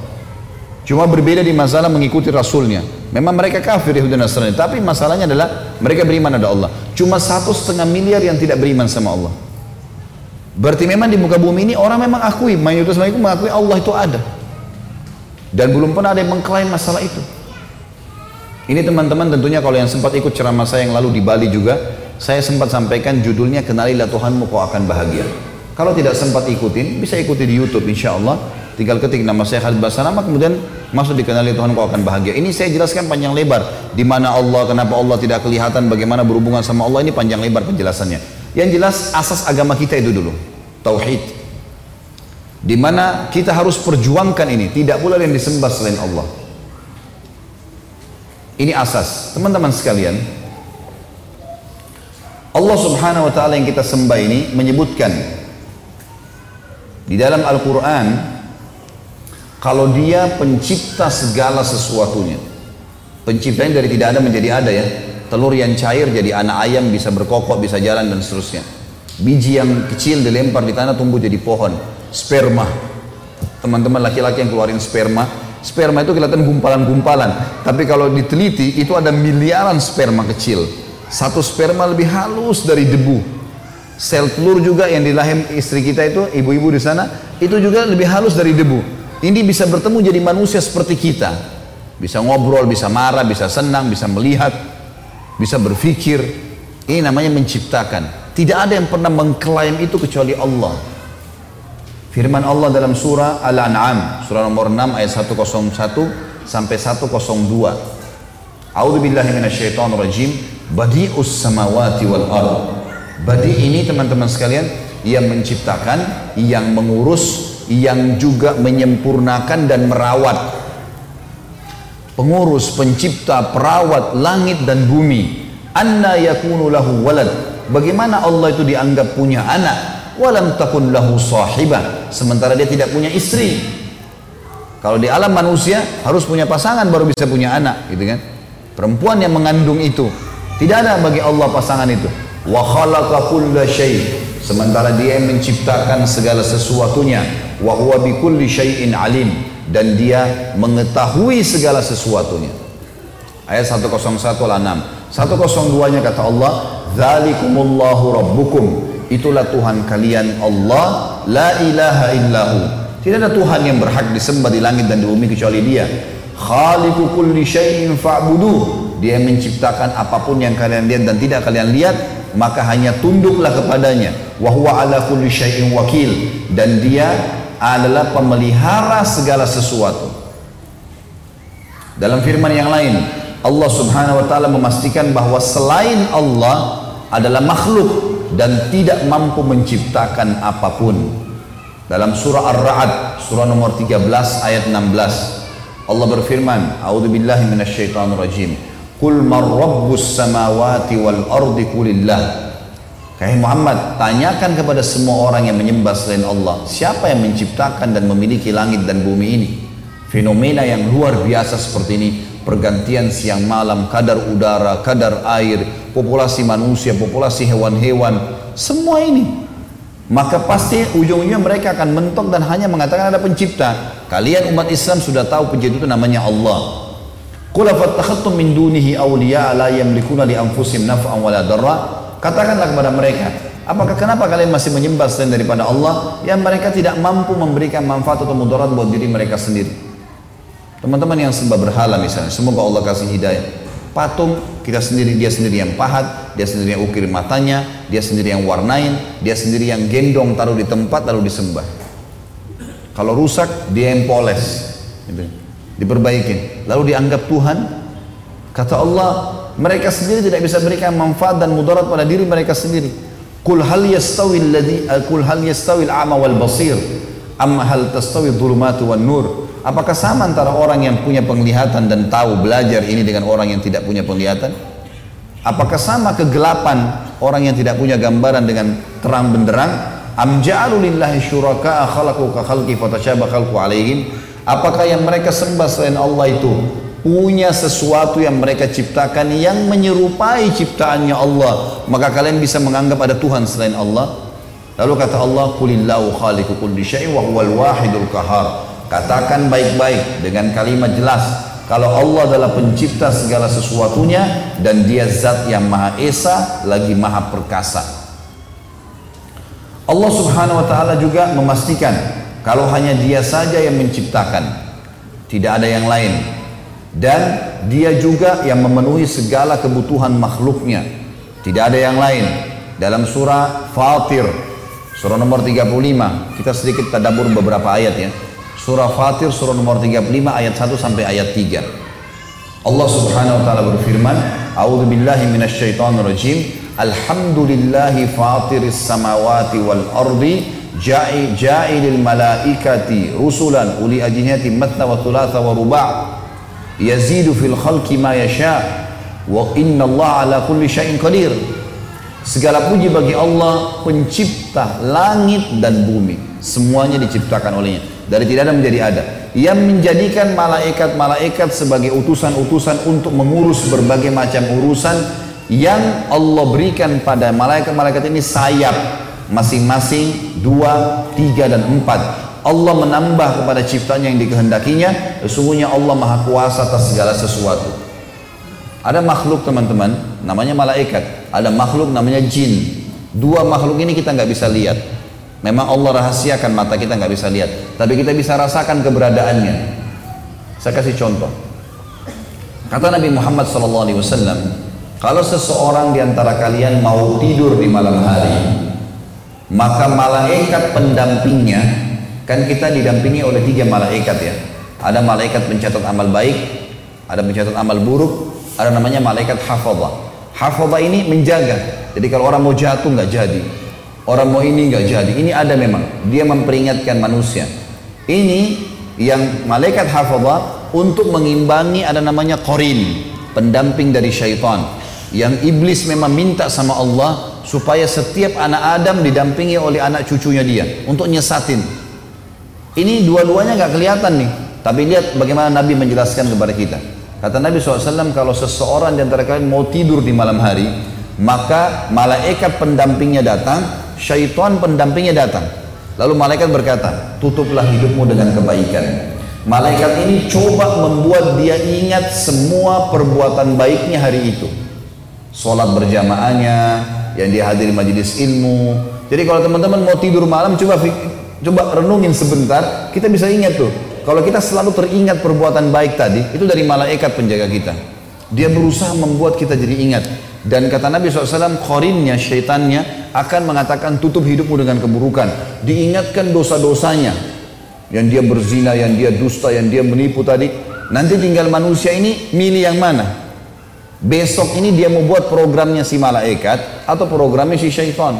Cuma berbeda di masalah mengikuti Rasulnya. Memang mereka kafir Yahudi dan Nasrani. Tapi masalahnya adalah mereka beriman ada Allah. Cuma satu setengah miliar yang tidak beriman sama Allah. Berarti memang di muka bumi ini orang memang akui, mayoritas mereka mengakui Allah itu ada. Dan belum pernah ada yang mengklaim masalah itu. Ini teman-teman tentunya kalau yang sempat ikut ceramah saya yang lalu di Bali juga, saya sempat sampaikan judulnya Kenalilah Tuhanmu kau akan bahagia. Kalau tidak sempat ikutin, bisa ikuti di YouTube insya Allah. tinggal ketik nama saya Khalid Basarama kemudian masuk dikenali Tuhan kau akan bahagia. Ini saya jelaskan panjang lebar di mana Allah, kenapa Allah tidak kelihatan, bagaimana berhubungan sama Allah ini panjang lebar penjelasannya. Yang jelas asas agama kita itu dulu, tauhid. Di mana kita harus perjuangkan ini, tidak pula yang disembah selain Allah. Ini asas. Teman-teman sekalian, Allah Subhanahu wa taala yang kita sembah ini menyebutkan di dalam Al-Qur'an kalau dia pencipta segala sesuatunya. Penciptanya dari tidak ada menjadi ada ya. Telur yang cair jadi anak ayam bisa berkokok, bisa jalan dan seterusnya. Biji yang kecil dilempar di tanah tumbuh jadi pohon. Sperma. Teman-teman laki-laki yang keluarin sperma, sperma itu kelihatan gumpalan-gumpalan. Tapi kalau diteliti itu ada miliaran sperma kecil satu sperma lebih halus dari debu. Sel telur juga yang di rahim istri kita itu, ibu-ibu di sana, itu juga lebih halus dari debu. Ini bisa bertemu jadi manusia seperti kita. Bisa ngobrol, bisa marah, bisa senang, bisa melihat, bisa berpikir. Ini namanya menciptakan. Tidak ada yang pernah mengklaim itu kecuali Allah. Firman Allah dalam surah Al-An'am, surah nomor 6 ayat 101 sampai 102. A'udzu billahi rajim. Badi'us samawati wal ard. Badi ini teman-teman sekalian yang menciptakan, yang mengurus, yang juga menyempurnakan dan merawat. Pengurus, pencipta, perawat langit dan bumi. Anna yakunu lahu walad. Bagaimana Allah itu dianggap punya anak? Walam takun lahu sahibah. Sementara dia tidak punya istri. Kalau di alam manusia harus punya pasangan baru bisa punya anak, gitu kan? Perempuan yang mengandung itu tidak ada bagi Allah pasangan itu. Wa khalaqa kulla syai. Sementara dia yang menciptakan segala sesuatunya. Wa huwa bi kulli syai'in alim. Dan dia mengetahui segala sesuatunya. Ayat 101 al-6. 102-nya kata Allah, "Dzalikumullahu rabbukum." Itulah Tuhan kalian Allah, la ilaha illahu. Tidak ada Tuhan yang berhak disembah di langit dan di bumi kecuali Dia. Khaliqu kulli syai'in fa'buduh dia menciptakan apa pun yang kalian lihat dan tidak kalian lihat, maka hanya tunduklah kepadanya. Wa huwa ala kulli syai'in wakil dan dia adalah pemelihara segala sesuatu. Dalam firman yang lain, Allah Subhanahu wa taala memastikan bahwa selain Allah adalah makhluk dan tidak mampu menciptakan apa pun. Dalam surah Ar-Ra'd, surah nomor 13 ayat 16, Allah berfirman, "A'udzubillahi minasyaitonirrajim." Kul man rabbus samawati wal ardi kulillah. Kayak Muhammad, tanyakan kepada semua orang yang menyembah selain Allah, siapa yang menciptakan dan memiliki langit dan bumi ini? Fenomena yang luar biasa seperti ini, pergantian siang malam, kadar udara, kadar air, populasi manusia, populasi hewan-hewan, semua ini. Maka pasti ujung-ujungnya mereka akan mentok dan hanya mengatakan ada pencipta. Kalian umat Islam sudah tahu pencipta itu namanya Allah. Qul afattakhadtum min dunihi awliya la yamlikuna li anfusihim naf'an wala darra? Katakanlah kepada mereka, apakah kenapa kalian masih menyembah selain daripada Allah yang mereka tidak mampu memberikan manfaat atau mudarat buat diri mereka sendiri? Teman-teman yang sembah berhala misalnya, semoga Allah kasih hidayah. Patung kita sendiri, dia sendiri yang pahat, dia sendiri yang ukir matanya, dia sendiri yang warnain, dia sendiri yang gendong taruh di tempat lalu disembah. Kalau rusak dia yang poles. Gitu diperbaiki. Lalu dianggap Tuhan kata Allah mereka sendiri tidak bisa berikan manfaat dan mudarat pada diri mereka sendiri. Kul hal yastawi alladhi kul hal yastawi al-a'ma wal basir? Amma hal tastawi dhulumatu wan nur? Apakah sama antara orang yang punya penglihatan dan tahu belajar ini dengan orang yang tidak punya penglihatan? Apakah sama kegelapan orang yang tidak punya gambaran dengan terang benderang? Am ja'alu lillahi syuraka'a khalaqu ka khalqi fatashabaha khalqu alaihim Apakah yang mereka sembah selain Allah itu punya sesuatu yang mereka ciptakan yang menyerupai ciptaannya Allah, maka kalian bisa menganggap ada Tuhan selain Allah? Lalu kata Allah, "Qulillahu khaliqu kulli wa huwal wahidul qahar." Katakan baik-baik dengan kalimat jelas kalau Allah adalah pencipta segala sesuatunya dan dia zat yang maha esa lagi maha perkasa. Allah Subhanahu wa taala juga memastikan kalau hanya dia saja yang menciptakan, tidak ada yang lain. Dan dia juga yang memenuhi segala kebutuhan makhluknya. Tidak ada yang lain. Dalam surah Fatir, surah nomor 35, kita sedikit tadabur beberapa ayat ya. Surah Fatir surah nomor 35 ayat 1 sampai ayat 3. Allah Subhanahu wa taala berfirman, "A'udzu billahi minasyaitonir rajim. Alhamdulillahi fatiris samawati wal ardi ja'i ja'ilil malaikati rusulan uli ajnihati matna wa thulatha wa ruba' yazidu fil khalqi ma yasha' wa inna Allah ala kulli syai'in qadir." Segala puji bagi Allah pencipta langit dan bumi. Semuanya diciptakan olehnya. Dari tidak ada menjadi ada. Yang menjadikan malaikat-malaikat sebagai utusan-utusan untuk mengurus berbagai macam urusan yang Allah berikan pada malaikat-malaikat ini sayap masing-masing dua, tiga dan empat. Allah menambah kepada ciptanya yang dikehendakinya. Sesungguhnya Allah maha kuasa atas segala sesuatu. Ada makhluk teman-teman, namanya malaikat. Ada makhluk namanya jin. Dua makhluk ini kita nggak bisa lihat. Memang Allah rahasiakan mata kita nggak bisa lihat, tapi kita bisa rasakan keberadaannya. Saya kasih contoh. Kata Nabi Muhammad SAW, kalau seseorang di antara kalian mau tidur di malam hari, maka malaikat pendampingnya, kan kita didampingi oleh tiga malaikat ya. Ada malaikat pencatat amal baik, ada pencatat amal buruk, ada namanya malaikat hafadha. Hafadha ini menjaga. Jadi kalau orang mau jatuh nggak jadi, Orang mau ini nggak jadi. Ini ada memang. Dia memperingatkan manusia. Ini yang malaikat hafadha untuk mengimbangi ada namanya korin. Pendamping dari syaitan. Yang iblis memang minta sama Allah supaya setiap anak Adam didampingi oleh anak cucunya dia. Untuk nyesatin. Ini dua-duanya nggak kelihatan nih. Tapi lihat bagaimana Nabi menjelaskan kepada kita. Kata Nabi SAW kalau seseorang di antara kalian mau tidur di malam hari, maka malaikat pendampingnya datang syaitan pendampingnya datang. Lalu malaikat berkata, tutuplah hidupmu dengan kebaikan. Malaikat ini coba membuat dia ingat semua perbuatan baiknya hari itu. Sholat berjamaahnya, yang dia hadiri majelis ilmu. Jadi kalau teman-teman mau tidur malam, coba coba renungin sebentar, kita bisa ingat tuh. Kalau kita selalu teringat perbuatan baik tadi, itu dari malaikat penjaga kita. Dia berusaha membuat kita jadi ingat. Dan kata Nabi SAW, korinnya, syaitannya akan mengatakan tutup hidupmu dengan keburukan. Diingatkan dosa-dosanya. Yang dia berzina, yang dia dusta, yang dia menipu tadi. Nanti tinggal manusia ini milih yang mana. Besok ini dia mau buat programnya si malaikat atau programnya si syaitan.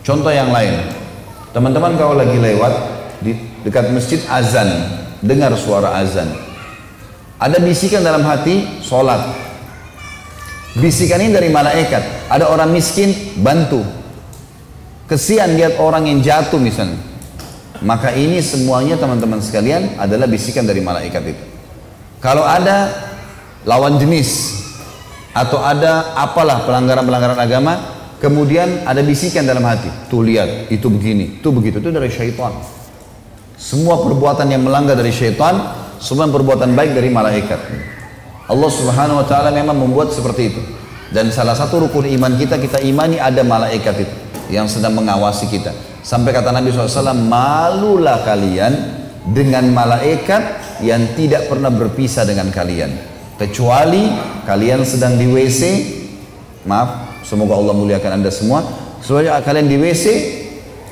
Contoh yang lain. Teman-teman kalau lagi lewat di dekat masjid azan, dengar suara azan. Ada bisikan dalam hati, sholat. Bisikan ini dari malaikat. Ada orang miskin, bantu. Kesian lihat orang yang jatuh misalnya. Maka ini semuanya teman-teman sekalian adalah bisikan dari malaikat itu. Kalau ada lawan jenis atau ada apalah pelanggaran-pelanggaran agama, kemudian ada bisikan dalam hati. Tuh lihat, itu begini, itu begitu. Itu dari syaitan. Semua perbuatan yang melanggar dari syaitan, semua perbuatan baik dari malaikat. Allah Subhanahu wa taala memang membuat seperti itu. Dan salah satu rukun iman kita kita imani ada malaikat itu yang sedang mengawasi kita. Sampai kata Nabi SAW, malulah kalian dengan malaikat yang tidak pernah berpisah dengan kalian. Kecuali kalian sedang di WC, maaf, semoga Allah muliakan anda semua. Soalnya kalian di WC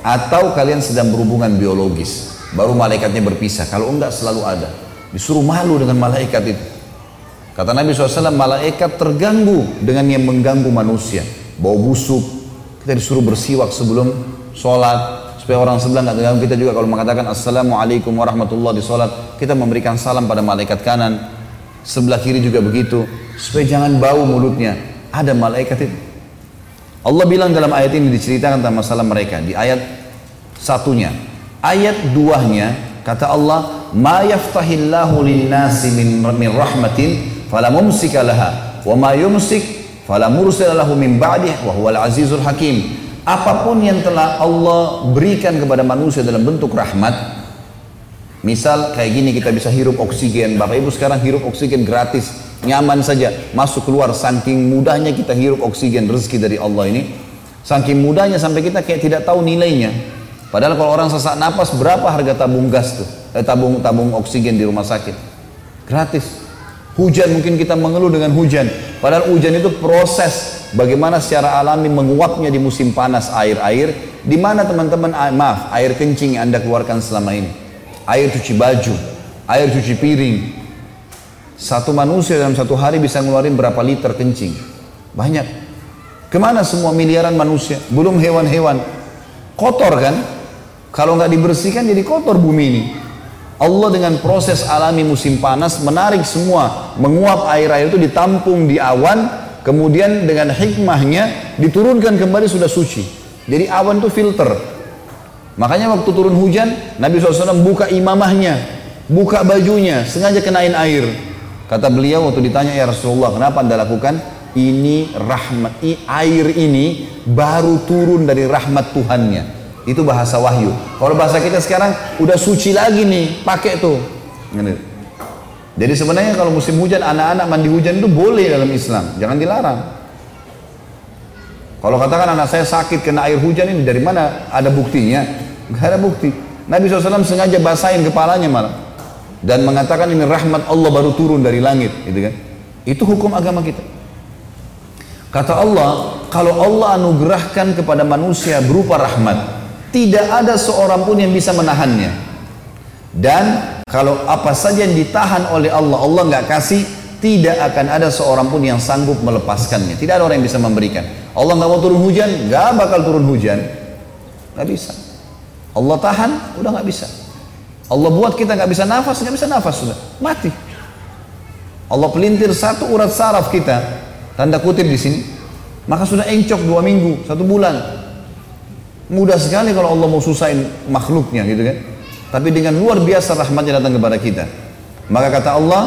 atau kalian sedang berhubungan biologis, baru malaikatnya berpisah. Kalau enggak selalu ada. Disuruh malu dengan malaikat itu. Kata Nabi SAW, malaikat terganggu dengan yang mengganggu manusia. Bau busuk, kita disuruh bersiwak sebelum sholat. Supaya orang sebelah nggak terganggu. Kita juga kalau mengatakan Assalamualaikum warahmatullahi di sholat, kita memberikan salam pada malaikat kanan. Sebelah kiri juga begitu. Supaya jangan bau mulutnya. Ada malaikat itu. Allah bilang dalam ayat ini diceritakan tentang masalah mereka. Di ayat satunya. Ayat duanya, kata Allah, Ma yaftahillahu linnasi min, min rahmatin fala mumsika laha wa ma yumsik fala min ba'dih wa huwal azizul hakim apa pun yang telah Allah berikan kepada manusia dalam bentuk rahmat misal kayak gini kita bisa hirup oksigen. Bapak Ibu sekarang hirup oksigen gratis. Nyaman saja. Masuk keluar saking mudahnya kita hirup oksigen rezeki dari Allah ini. Saking mudahnya sampai kita kayak tidak tahu nilainya. Padahal kalau orang sesak napas berapa harga tabung gas tuh? Eh, tabung tabung oksigen di rumah sakit? Gratis. Hujan mungkin kita mengeluh dengan hujan. Padahal hujan itu proses bagaimana secara alami menguapnya di musim panas air-air. Di mana teman-teman, ah, maaf, air kencing yang Anda keluarkan selama ini. Air cuci baju, air cuci piring. Satu manusia dalam satu hari bisa ngeluarin berapa liter kencing? Banyak. Ke mana semua miliaran manusia? Belum hewan-hewan. Kotor kan? Kalau nggak dibersihkan jadi kotor bumi ini. Allah dengan proses alami musim panas menarik semua, menguap air-air itu ditampung di awan, kemudian dengan hikmahnya diturunkan kembali sudah suci. Jadi awan itu filter. Makanya waktu turun hujan, Nabi SAW buka imamahnya, buka bajunya, sengaja kenain air. Kata beliau waktu ditanya ya Rasulullah, kenapa anda lakukan? Ini rahmat, air ini baru turun dari rahmat Tuhannya. Itu bahasa wahyu. Kalau bahasa kita sekarang udah suci lagi nih, pakai tuh. Jadi sebenarnya kalau musim hujan anak-anak mandi hujan itu boleh dalam Islam, jangan dilarang. Kalau katakan anak saya sakit kena air hujan ini dari mana ada buktinya? Gak ada bukti. Nabi SAW sengaja basahin kepalanya malah dan mengatakan ini rahmat Allah baru turun dari langit, gitu kan? Itu hukum agama kita. Kata Allah, kalau Allah anugerahkan kepada manusia berupa rahmat, tidak ada seorang pun yang bisa menahannya. Dan kalau apa saja yang ditahan oleh Allah, Allah nggak kasih, tidak akan ada seorang pun yang sanggup melepaskannya. Tidak ada orang yang bisa memberikan. Allah nggak mau turun hujan, nggak bakal turun hujan, nggak bisa. Allah tahan, udah nggak bisa. Allah buat kita nggak bisa nafas, nggak bisa nafas sudah mati. Allah pelintir satu urat saraf kita, tanda kutip di sini, maka sudah encok dua minggu, satu bulan, Mudah sekali kalau Allah mau susahin makhluknya gitu kan. Tapi dengan luar biasa rahmatnya datang kepada kita. Maka kata Allah,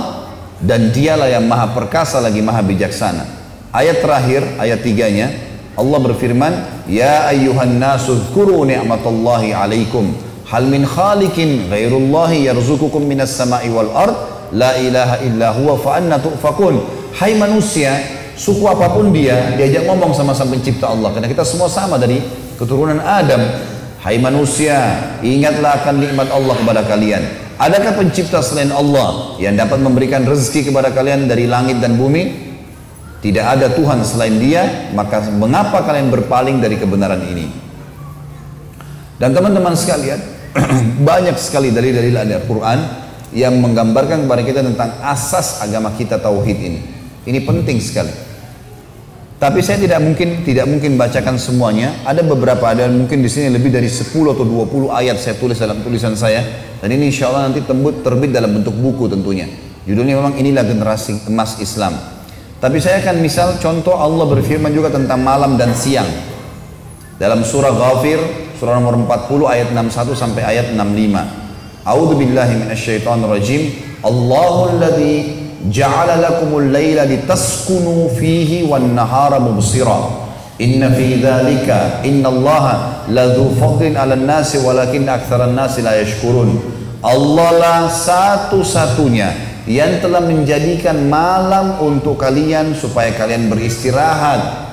dan dialah yang maha perkasa lagi maha bijaksana. Ayat terakhir, ayat tiganya, Allah berfirman, Ya ayyuhan nasu dhkuru ni'matallahi alaikum. Hal min khalikin ghairullahi yarzukukum minas sama'i wal ard. La ilaha illa huwa fa'anna tu'fakun. Hai manusia, suku apa pun dia, diajak ngomong sama sang pencipta Allah. Karena kita semua sama dari keturunan Adam. Hai manusia, ingatlah akan nikmat Allah kepada kalian. Adakah pencipta selain Allah yang dapat memberikan rezeki kepada kalian dari langit dan bumi? Tidak ada Tuhan selain dia, maka mengapa kalian berpaling dari kebenaran ini? Dan teman-teman sekalian, <clears throat> banyak sekali dari dalil Al-Quran yang menggambarkan kepada kita tentang asas agama kita tauhid ini. Ini penting sekali. Tapi saya tidak mungkin tidak mungkin bacakan semuanya. Ada beberapa ada mungkin di sini lebih dari 10 atau 20 ayat saya tulis dalam tulisan saya. Dan ini insya Allah nanti terbit dalam bentuk buku tentunya. Judulnya memang inilah generasi emas Islam. Tapi saya akan misal contoh Allah berfirman juga tentang malam dan siang. Dalam surah Ghafir, surah nomor 40 ayat 61 sampai ayat 65. A'udzu billahi minasyaitonir rajim. Allahu alladzi ja'ala lakumul laila litaskunu fihi wan nahara mubsira. Inna fi dzalika innallaha ladzu fadlin 'alan nasi walakin aktsaran nasi la yashkurun. Allah lah satu-satunya yang telah menjadikan malam untuk kalian supaya kalian beristirahat.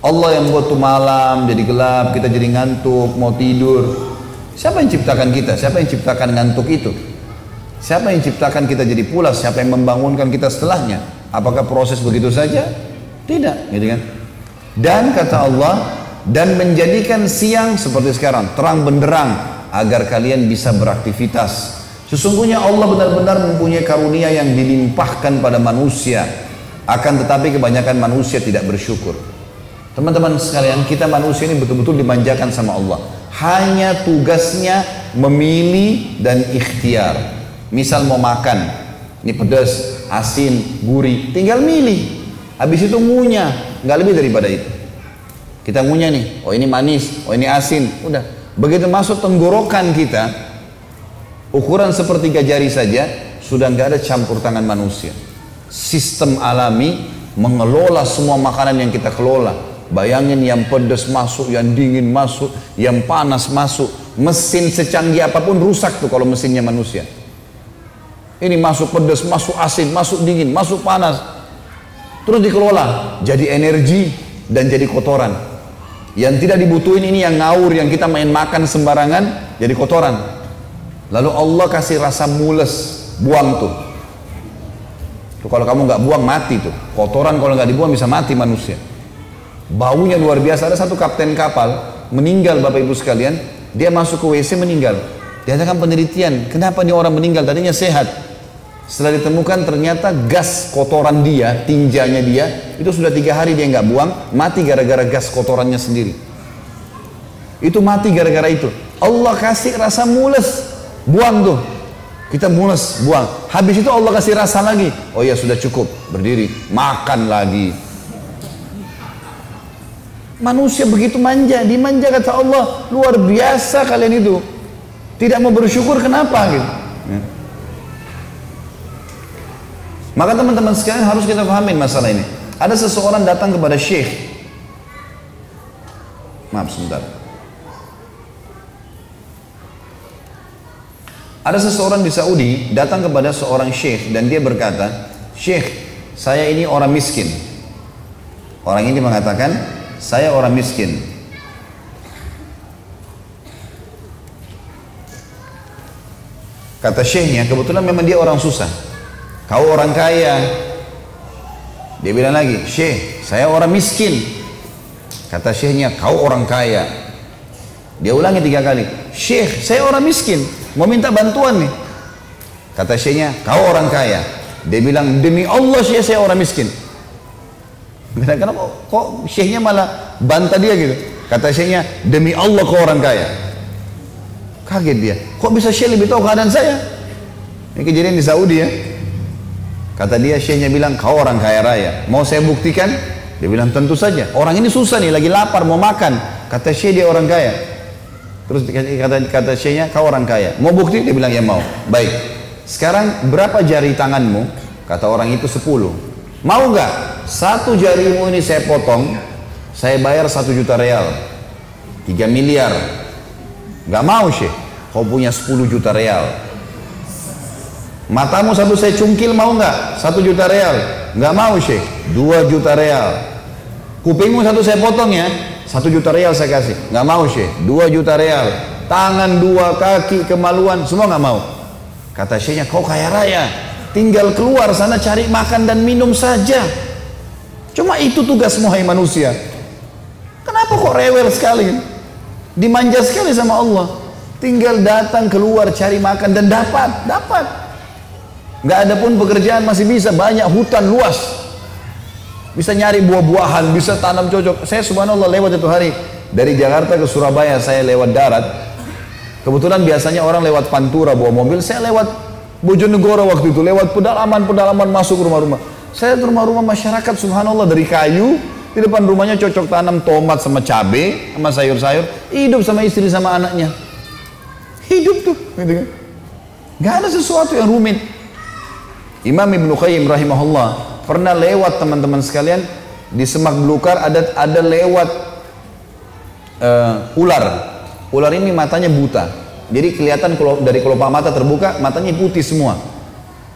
Allah yang buat tuh malam jadi gelap, kita jadi ngantuk, mau tidur. Siapa yang ciptakan kita? Siapa yang ciptakan ngantuk itu? Siapa yang ciptakan kita jadi pulas? Siapa yang membangunkan kita setelahnya? Apakah proses begitu saja? Tidak, gitu kan? Dan kata Allah, dan menjadikan siang seperti sekarang, terang benderang agar kalian bisa beraktivitas. Sesungguhnya Allah benar-benar mempunyai karunia yang dilimpahkan pada manusia. Akan tetapi kebanyakan manusia tidak bersyukur. Teman-teman sekalian, kita manusia ini betul-betul dimanjakan sama Allah. Hanya tugasnya memilih dan ikhtiar. Misal mau makan, ini pedas, asin, gurih, tinggal milih. Habis itu ngunyah, nggak lebih daripada itu. Kita ngunyah nih, oh ini manis, oh ini asin, udah. Begitu masuk tenggorokan kita, ukuran sepertiga jari saja, sudah nggak ada campur tangan manusia. Sistem alami mengelola semua makanan yang kita kelola. Bayangin yang pedas masuk, yang dingin masuk, yang panas masuk. Mesin secanggih apa pun rusak tuh kalau mesinnya manusia. Ini masuk pedas, masuk asin, masuk dingin, masuk panas. Terus dikelola jadi energi dan jadi kotoran. Yang tidak dibutuhin ini yang ngawur, yang kita main makan sembarangan jadi kotoran. Lalu Allah kasih rasa mules, buang tuh. Tuh kalau kamu nggak buang mati tuh. Kotoran kalau nggak dibuang bisa mati manusia. Baunya luar biasa. Ada satu kapten kapal meninggal Bapak Ibu sekalian, dia masuk ke WC meninggal. Diadakan penelitian, kenapa nih orang meninggal tadinya sehat. Setelah ditemukan ternyata gas kotoran dia, tinjanya dia, itu sudah tiga hari dia nggak buang, mati gara-gara gas kotorannya sendiri. Itu mati gara-gara itu. Allah kasih rasa mules, buang tuh. Kita mules, buang. Habis itu Allah kasih rasa lagi. Oh ya sudah cukup, berdiri, makan lagi. Manusia begitu manja, dimanja kata Allah, luar biasa kalian itu. Tidak mau bersyukur kenapa gitu. Ya. Maka teman-teman sekalian harus kita pahamin masalah ini. Ada seseorang datang kepada syekh. Maaf sebentar. Ada seseorang di Saudi datang kepada seorang syekh dan dia berkata, Syekh, saya ini orang miskin. Orang ini mengatakan, saya orang miskin. Kata syekhnya, kebetulan memang dia orang susah. Kau orang kaya. Dia bilang lagi, syekh, saya orang miskin. Kata syekhnya, kau orang kaya. Dia ulangi tiga kali, syekh, saya orang miskin. Mau minta bantuan nih. Kata syekhnya, kau orang kaya. Dia bilang, demi Allah syekh saya orang miskin. Bilang, kenapa kok syekhnya malah bantah dia gitu? Kata syekhnya, demi Allah kau orang kaya. Kaget dia. Kok bisa Syekh lebih tahu keadaan saya? Ini kejadian di Saudi ya. Kata dia, Syekhnya bilang, kau orang kaya raya. Mau saya buktikan? Dia bilang, tentu saja. Orang ini susah nih, lagi lapar, mau makan. Kata Syekh dia orang kaya. Terus kata, kata Syekhnya, kau orang kaya. Mau bukti? Dia bilang, ya mau. Baik. Sekarang berapa jari tanganmu? Kata orang itu sepuluh. Mau nggak? Satu jarimu ini saya potong, saya bayar satu juta real. Tiga miliar Gak mau syekh. Kau punya 10 juta real. Matamu satu saya cungkil mau nggak? Satu juta real. Nggak mau syekh. Dua juta real. Kupingmu satu saya potong ya. Satu juta real saya kasih. Nggak mau syekh. Dua juta real. Tangan dua kaki kemaluan semua nggak mau. Kata syekhnya kau kaya raya. Tinggal keluar sana cari makan dan minum saja. Cuma itu tugas hai manusia. Kenapa kok rewel sekali? Dimanja sekali sama Allah. Tinggal datang keluar cari makan dan dapat, dapat. Gak ada pun pekerjaan masih bisa banyak hutan luas. Bisa nyari buah-buahan, bisa tanam cocok. Saya subhanallah lewat itu hari dari Jakarta ke Surabaya saya lewat darat. Kebetulan biasanya orang lewat Pantura bawa mobil, saya lewat Bojonegoro waktu itu, lewat pedalaman-pedalaman masuk rumah-rumah. Saya ke rumah-rumah masyarakat subhanallah dari kayu, di depan rumahnya cocok tanam tomat sama cabe, sama sayur-sayur. Hidup sama istri sama anaknya. Hidup tuh. Gitu kan. Gak ada sesuatu yang rumit. Imam Ibn Qayyim rahimahullah pernah lewat teman-teman sekalian di semak belukar ada ada lewat uh, ular. Ular ini matanya buta. Jadi kelihatan kalau dari kelopak mata terbuka, matanya putih semua.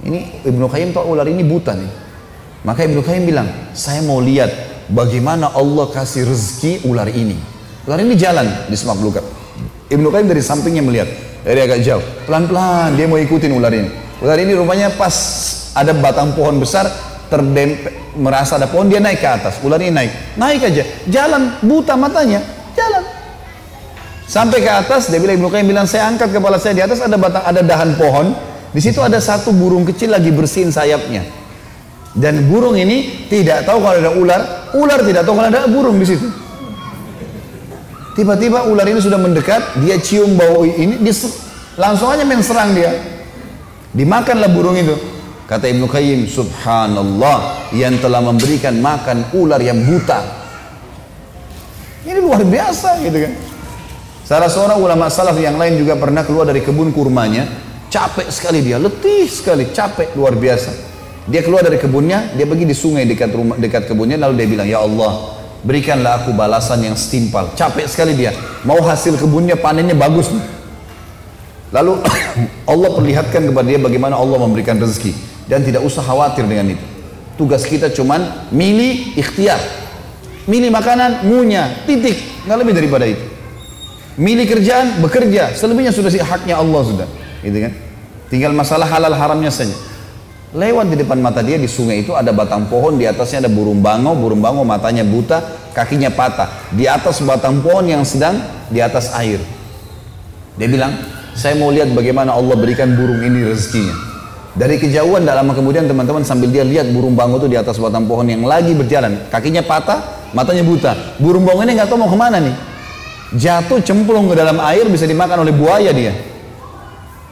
Ini Ibnu Qayyim tahu ular ini buta nih. Maka Ibnu Qayyim bilang, saya mau lihat bagaimana Allah kasih rezeki ular ini. Ular ini jalan di semak belukar. Ibnu Qayyim dari sampingnya melihat, dari agak jauh. Pelan-pelan dia mau ikutin ular ini. Ular ini rumahnya pas ada batang pohon besar, terdempet, merasa ada pohon, dia naik ke atas. Ular ini naik. Naik aja. Jalan, buta matanya. Jalan. Sampai ke atas, dia bilang Ibnu Qayyim bilang, saya angkat kepala saya di atas, ada batang, ada dahan pohon. Di situ ada satu burung kecil lagi bersihin sayapnya. Dan burung ini tidak tahu kalau ada ular, ular tidak tahu kalau ada burung di situ. Tiba-tiba ular ini sudah mendekat, dia cium bau ini, dia langsung aja main serang dia. Dimakanlah burung itu. Kata Ibnu Qayyim, Subhanallah yang telah memberikan makan ular yang buta. Ini luar biasa gitu kan. Salah seorang ulama salaf yang lain juga pernah keluar dari kebun kurmanya, capek sekali dia, letih sekali, capek luar biasa. Dia keluar dari kebunnya, dia pergi di sungai dekat rumah dekat kebunnya lalu dia bilang, "Ya Allah, berikanlah aku balasan yang setimpal." Capek sekali dia. Mau hasil kebunnya panennya bagus. Lalu <coughs> Allah perlihatkan kepada dia bagaimana Allah memberikan rezeki dan tidak usah khawatir dengan itu. Tugas kita cuman milih ikhtiar. Milih makanan, ngunyah, titik, nggak lebih daripada itu. Milih kerjaan, bekerja, selebihnya sudah sih haknya Allah sudah, gitu kan? Tinggal masalah halal haramnya saja. Lewat di depan mata dia di sungai itu ada batang pohon, di atasnya ada burung bangau, burung bangau matanya buta, kakinya patah. Di atas batang pohon yang sedang di atas air. Dia bilang, Saya mau lihat bagaimana Allah berikan burung ini rezekinya. Dari kejauhan tidak lama kemudian teman-teman sambil dia lihat burung bango itu di atas batang pohon yang lagi berjalan. Kakinya patah, matanya buta. Burung bango ini nggak tahu mau ke mana nih. Jatuh cemplung ke dalam air bisa dimakan oleh buaya dia.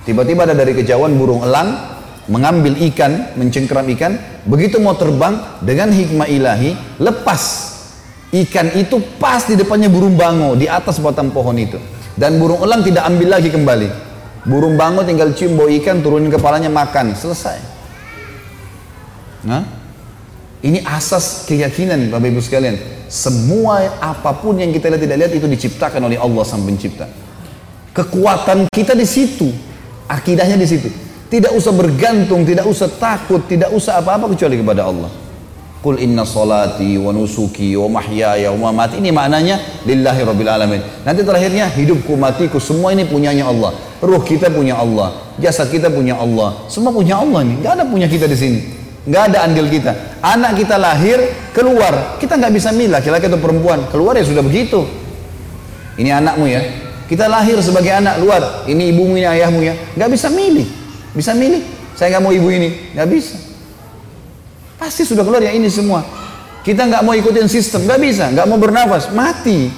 Tiba-tiba ada dari kejauhan burung elang mengambil ikan, mencengkeram ikan. Begitu mau terbang dengan hikmah ilahi, lepas ikan itu pas di depannya burung bango di atas batang pohon itu. Dan burung elang tidak ambil lagi kembali. Burung bango tinggal cium bau ikan, turunin kepalanya makan, selesai. Nah, ini asas keyakinan Bapak Ibu sekalian. Semua apa pun yang kita lihat tidak lihat itu diciptakan oleh Allah sang pencipta. Kekuatan kita di situ, akidahnya di situ. Tidak usah bergantung, tidak usah takut, tidak usah apa-apa kecuali kepada Allah. Qul inna salati wa nusuki wa mahyaya wa mamati. Ini maknanya lillahi rabbil alamin. Nanti terakhirnya hidupku matiku semua ini punyanya Allah. Ruh kita punya Allah, jasad kita punya Allah. Semua punya Allah nih. Gak ada punya kita di sini. Gak ada andil kita. Anak kita lahir, keluar. Kita nggak bisa milih laki-laki atau perempuan. Keluar ya sudah begitu. Ini anakmu ya. Kita lahir sebagai anak luar. Ini ibumu, ini ayahmu ya. Nggak bisa milih. Bisa milih. Saya nggak mau ibu ini. Nggak bisa. Pasti sudah keluar ya ini semua. Kita nggak mau ikutin sistem, nggak bisa, nggak mau bernafas, mati.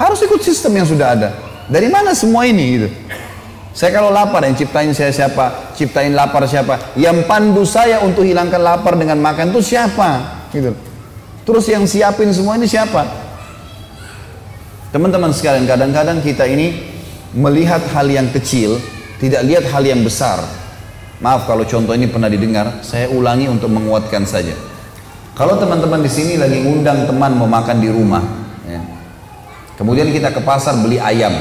Harus ikut sistem yang sudah ada. Dari mana semua ini gitu? Saya kalau lapar yang ciptain saya siapa? Ciptain lapar siapa? Yang pandu saya untuk hilangkan lapar dengan makan itu siapa? Gitu. Terus yang siapin semua ini siapa? Teman-teman sekalian, kadang-kadang kita ini melihat hal yang kecil, tidak lihat hal yang besar. Maaf kalau contoh ini pernah didengar, saya ulangi untuk menguatkan saja. Kalau teman-teman di sini lagi ngundang teman mau makan di rumah, ya. kemudian kita ke pasar beli ayam.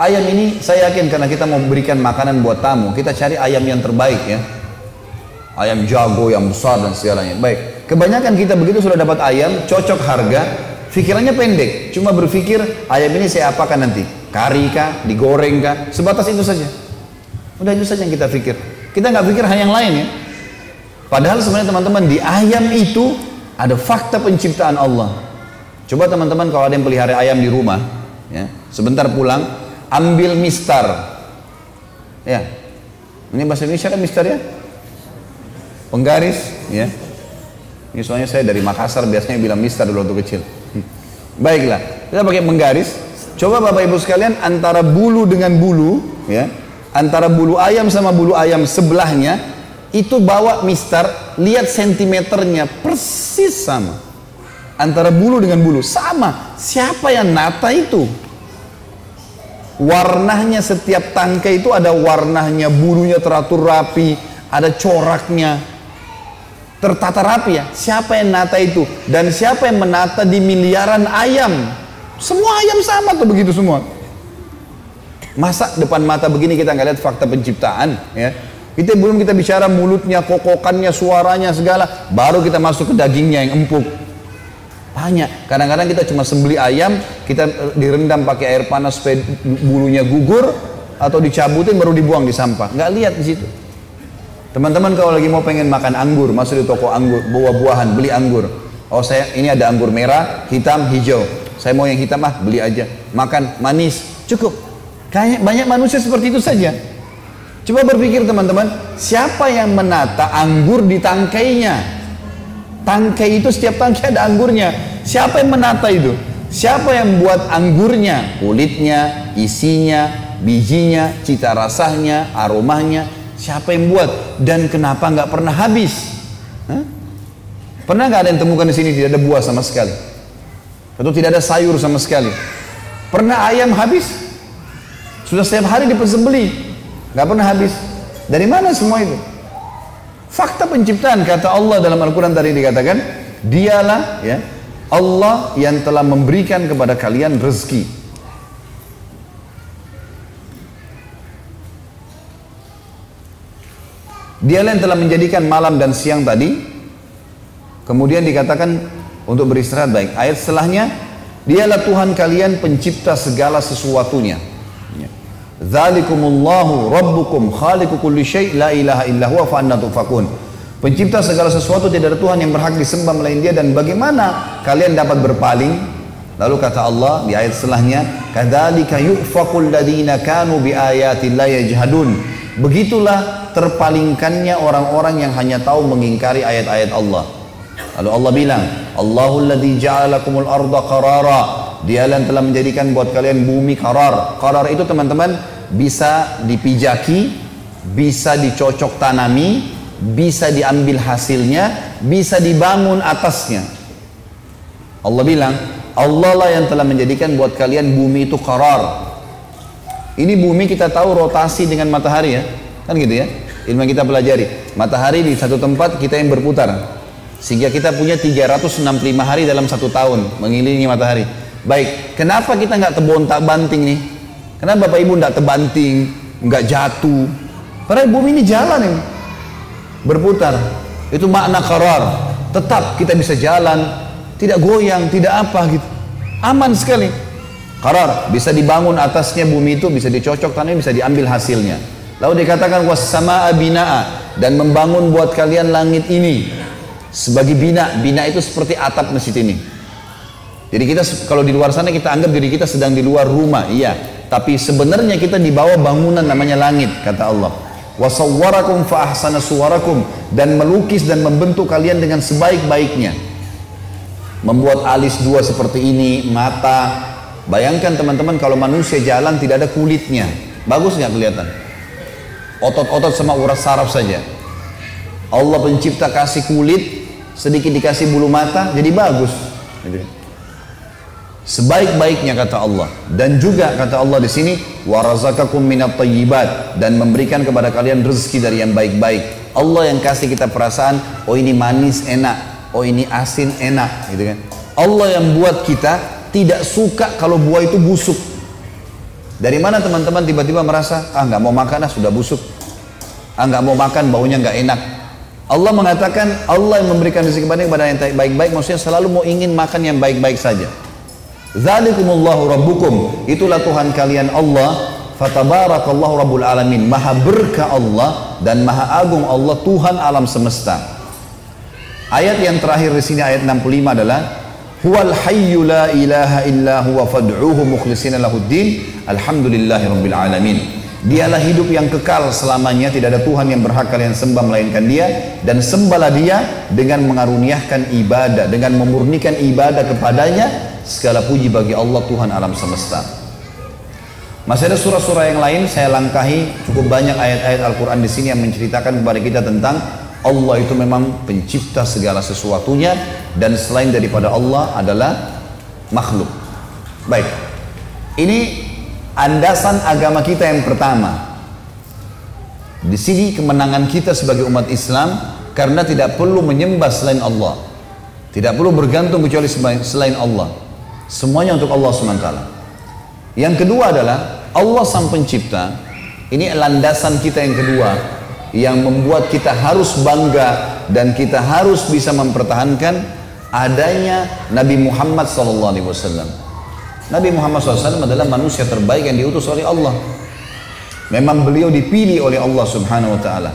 Ayam ini saya yakin karena kita mau berikan makanan buat tamu, kita cari ayam yang terbaik ya. Ayam jago yang besar dan segalanya. Baik, kebanyakan kita begitu sudah dapat ayam, cocok harga, pikirannya pendek, cuma berpikir ayam ini saya apakan nanti, kari kah, digoreng kah, sebatas itu saja. Udah itu saja yang kita pikir. Kita nggak pikir hal yang lain ya. Padahal sebenarnya teman-teman di ayam itu ada fakta penciptaan Allah. Coba teman-teman kalau ada yang pelihara ayam di rumah, ya, sebentar pulang, ambil mistar. Ya, ini bahasa Indonesia kan mistar ya? Penggaris, ya. Ini soalnya saya dari Makassar biasanya bilang mistar dulu waktu kecil. Baiklah, kita pakai penggaris. Coba Bapak Ibu sekalian antara bulu dengan bulu, ya, antara bulu ayam sama bulu ayam sebelahnya itu bawa mister lihat sentimeternya persis sama. Antara bulu dengan bulu sama. Siapa yang nata itu? Warnanya setiap tangkai itu ada warnanya bulunya teratur rapi ada coraknya. Tertata rapi ya. Siapa yang nata itu? Dan siapa yang menata di miliaran ayam? Semua ayam sama tuh begitu semua Masa depan mata begini kita nggak lihat fakta penciptaan ya. Kita belum kita bicara mulutnya, kokokannya, suaranya segala, baru kita masuk ke dagingnya yang empuk. Banyak. Kadang-kadang kita cuma sembeli ayam, kita eh, direndam pakai air panas supaya bulunya gugur atau dicabutin baru dibuang di sampah. Nggak lihat di situ. Teman-teman kalau lagi mau pengen makan anggur, masuk di toko anggur, buah-buahan, beli anggur. Oh saya ini ada anggur merah, hitam, hijau. Saya mau yang hitam ah, beli aja. Makan manis, cukup Kayak banyak manusia seperti itu saja. Coba berpikir teman-teman, siapa yang menata anggur di tangkainya? Tangkai itu setiap tangkai ada anggurnya. Siapa yang menata itu? Siapa yang buat anggurnya? Kulitnya, isinya, bijinya, cita rasanya, aromanya. Siapa yang buat? Dan kenapa nggak pernah habis? Hah? Pernah nggak ada yang temukan di sini tidak ada buah sama sekali? Atau tidak ada sayur sama sekali? Pernah ayam habis? Sudah setiap hari dipersembeli, nggak pernah habis. Dari mana semua itu? Fakta penciptaan kata Allah dalam Al-Quran tadi dikatakan, dialah ya Allah yang telah memberikan kepada kalian rezeki. Dialah yang telah menjadikan malam dan siang tadi. Kemudian dikatakan untuk beristirahat baik. Ayat setelahnya, dialah Tuhan kalian pencipta segala sesuatunya. Dzalikumullahu rabbukum khaliqu kulli syai' la ilaha illa huwa fa tufakun. Pencipta segala sesuatu tidak ada Tuhan yang berhak disembah melainkan Dia dan bagaimana kalian dapat berpaling? Lalu kata Allah di ayat setelahnya, "Kadzalika yufaqul ladzina kanu biayati la yajhadun." Begitulah terpalingkannya orang-orang yang hanya tahu mengingkari ayat-ayat Allah. Lalu Allah bilang, "Allahul ladzi ja'ala lakumul arda qarara." Dialah yang telah menjadikan buat kalian bumi qarar. Qarar itu teman-teman bisa dipijaki, bisa dicocok tanami, bisa diambil hasilnya, bisa dibangun atasnya. Allah bilang, Allah lah yang telah menjadikan buat kalian bumi itu karar. Ini bumi kita tahu rotasi dengan matahari ya. Kan gitu ya. Ilmu yang kita pelajari. Matahari di satu tempat kita yang berputar. Sehingga kita punya 365 hari dalam satu tahun mengelilingi matahari. Baik, kenapa kita nggak tebontak banting nih? Kenapa Bapak Ibu nggak tebanting, nggak jatuh? Karena bumi ini jalan ini, berputar. Itu makna karar. Tetap kita bisa jalan, tidak goyang, tidak apa gitu. Aman sekali. Karar, bisa dibangun atasnya bumi itu, bisa dicocok tanahnya, bisa diambil hasilnya. Lalu dikatakan wassama binaa dan membangun buat kalian langit ini sebagai bina. Bina itu seperti atap masjid ini. Jadi kita kalau di luar sana kita anggap diri kita sedang di luar rumah, iya. Tapi sebenarnya kita di bawah bangunan namanya langit, kata Allah. Wasawwarakum fa ahsana suwarakum dan melukis dan membentuk kalian dengan sebaik-baiknya membuat alis dua seperti ini, mata. Bayangkan teman-teman kalau manusia jalan tidak ada kulitnya, bagus nggak kelihatan? Otot-otot sama urat saraf saja. Allah pencipta kasih kulit, sedikit dikasih bulu mata, jadi bagus. Sebaik-baiknya kata Allah. Dan juga kata Allah di sini warazakakum minat tayyibat. Dan memberikan kepada kalian rezeki dari yang baik-baik. Allah yang kasih kita perasaan, oh ini manis enak, oh ini asin enak. Gitu kan? Allah yang buat kita tidak suka kalau buah itu busuk. Dari mana teman-teman tiba-tiba merasa ah nggak mau makan ah sudah busuk. Ah nggak mau makan baunya nggak enak. Allah mengatakan Allah yang memberikan rezeki kepada yang baik-baik maksudnya selalu mau ingin makan yang baik-baik saja Zalikumullahu rabbukum. Itulah Tuhan kalian Allah. Fatabarakallahu rabbul alamin. Maha berkah Allah dan maha agung Allah Tuhan alam semesta. Ayat yang terakhir di sini ayat 65 adalah Huwal hayyu la ilaha illa huwa fad'uhu mukhlishina lahuddin alhamdulillahi rabbil alamin. Dialah hidup yang kekal selamanya, tidak ada Tuhan yang berhak kalian sembah melainkan Dia dan sembahlah Dia dengan mengaruniakan ibadah, dengan memurnikan ibadah kepadanya. Segala puji bagi Allah Tuhan alam semesta. Masih ada surah-surah yang lain saya langkahi cukup banyak ayat-ayat Al-Qur'an di sini yang menceritakan kepada kita tentang Allah itu memang pencipta segala sesuatunya dan selain daripada Allah adalah makhluk. Baik. Ini andasan agama kita yang pertama. Di sini kemenangan kita sebagai umat Islam karena tidak perlu menyembah selain Allah. Tidak perlu bergantung kecuali selain Allah. Semuanya untuk Allah SWT. Yang kedua adalah Allah sang pencipta. Ini landasan kita yang kedua yang membuat kita harus bangga dan kita harus bisa mempertahankan adanya Nabi Muhammad SAW. Nabi Muhammad SAW adalah manusia terbaik yang diutus oleh Allah. Memang beliau dipilih oleh Allah Subhanahu Wa Taala.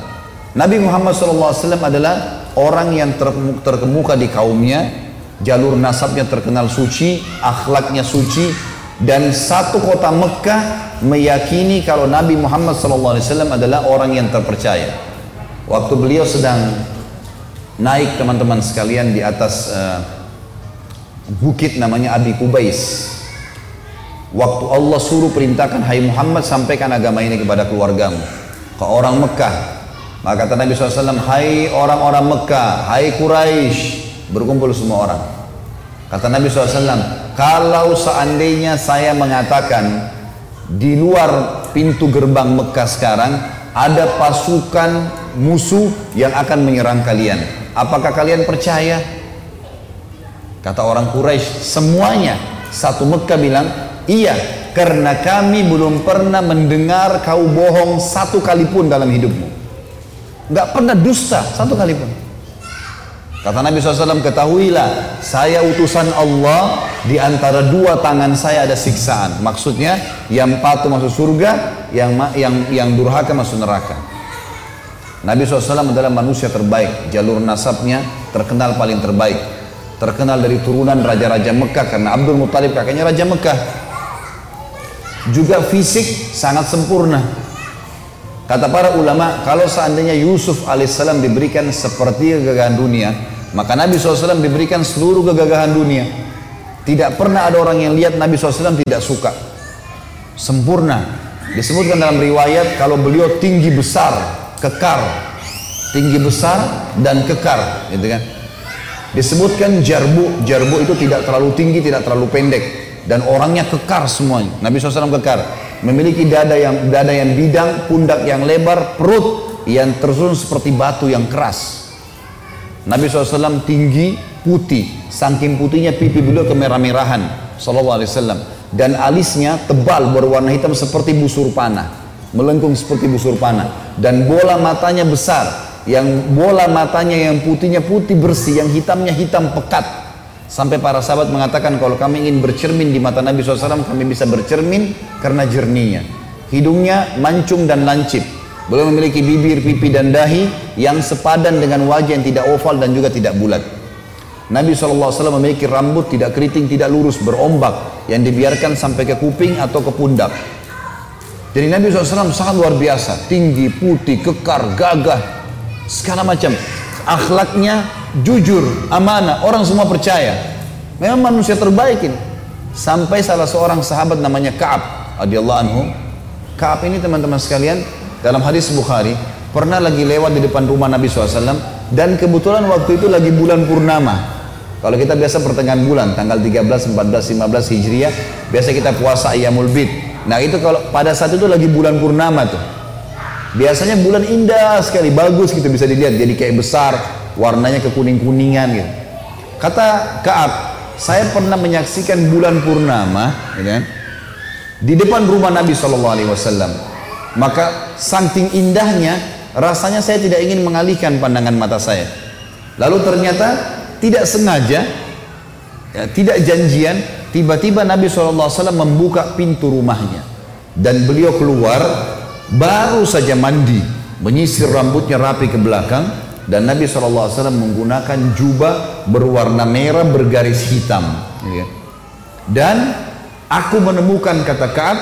Nabi Muhammad SAW adalah orang yang terkemuka di kaumnya, jalur nasabnya terkenal suci, akhlaknya suci, dan satu kota Mekah meyakini kalau Nabi Muhammad SAW adalah orang yang terpercaya. Waktu beliau sedang naik teman-teman sekalian di atas uh, bukit namanya Abi Kubais. Waktu Allah suruh perintahkan Hai Muhammad sampaikan agama ini kepada keluargamu. Ke orang Mekah. Maka kata Nabi SAW, Hai orang-orang Mekah, Hai Quraisy, berkumpul semua orang. Kata Nabi SAW, kalau seandainya saya mengatakan di luar pintu gerbang Mekah sekarang ada pasukan musuh yang akan menyerang kalian. Apakah kalian percaya? Kata orang Quraisy, semuanya satu Mekah bilang, iya, karena kami belum pernah mendengar kau bohong satu kali pun dalam hidupmu. Gak pernah dusta satu kali pun. Kata Nabi SAW, ketahuilah, saya utusan Allah, di antara dua tangan saya ada siksaan. Maksudnya, yang patuh masuk surga, yang yang yang durhaka masuk neraka. Nabi SAW adalah manusia terbaik, jalur nasabnya terkenal paling terbaik. terkenal dari turunan raja-raja Mekah karena Abdul Muthalib kakeknya raja Mekah. Juga fisik sangat sempurna. Kata para ulama, kalau seandainya Yusuf alaihissalam diberikan seperti kegagahan dunia, maka Nabi SAW diberikan seluruh kegagahan dunia. Tidak pernah ada orang yang lihat Nabi SAW tidak suka. Sempurna. Disebutkan dalam riwayat kalau beliau tinggi besar, kekar. Tinggi besar dan kekar, gitu kan. Disebutkan jarbu, jarbu itu tidak terlalu tinggi, tidak terlalu pendek dan orangnya kekar semuanya. Nabi SAW kekar, memiliki dada yang dada yang bidang, pundak yang lebar, perut yang tersusun seperti batu yang keras. Nabi SAW tinggi, putih, saking putihnya pipi beliau kemerah-merahan, Sallallahu Alaihi Wasallam. Dan alisnya tebal berwarna hitam seperti busur panah, melengkung seperti busur panah. Dan bola matanya besar, yang bola matanya yang putihnya putih bersih, yang hitamnya hitam pekat. Sampai para sahabat mengatakan kalau kami ingin bercermin di mata Nabi SAW, kami bisa bercermin karena jernihnya. Hidungnya mancung dan lancip. Beliau memiliki bibir, pipi dan dahi yang sepadan dengan wajah yang tidak oval dan juga tidak bulat. Nabi SAW memiliki rambut tidak keriting, tidak lurus, berombak yang dibiarkan sampai ke kuping atau ke pundak. Jadi Nabi SAW sangat luar biasa, tinggi, putih, kekar, gagah, segala macam akhlaknya jujur amanah orang semua percaya. Memang manusia terbaik ini. Sampai salah seorang sahabat namanya Kaab radhiyallahu anhu. Kaab ini teman-teman sekalian dalam hadis Bukhari pernah lagi lewat di depan rumah Nabi SAW dan kebetulan waktu itu lagi bulan purnama. Kalau kita biasa pertengahan bulan tanggal 13, 14, 15 Hijriah biasa kita puasa Iyamul Bid. Nah itu kalau pada saat itu lagi bulan purnama tuh. Biasanya bulan indah sekali, bagus gitu bisa dilihat. Jadi kayak besar, warnanya kekuning-kuningan gitu. Kata Kaab, saya pernah menyaksikan bulan purnama, gitu kan, di depan rumah Nabi Shallallahu Alaihi Wasallam. Maka saking indahnya, rasanya saya tidak ingin mengalihkan pandangan mata saya. Lalu ternyata tidak sengaja, ya, tidak janjian, tiba-tiba Nabi SAW membuka pintu rumahnya dan beliau keluar baru saja mandi menyisir rambutnya rapi ke belakang dan Nabi SAW menggunakan jubah berwarna merah bergaris hitam. Ya. dan aku menemukan kata Kaab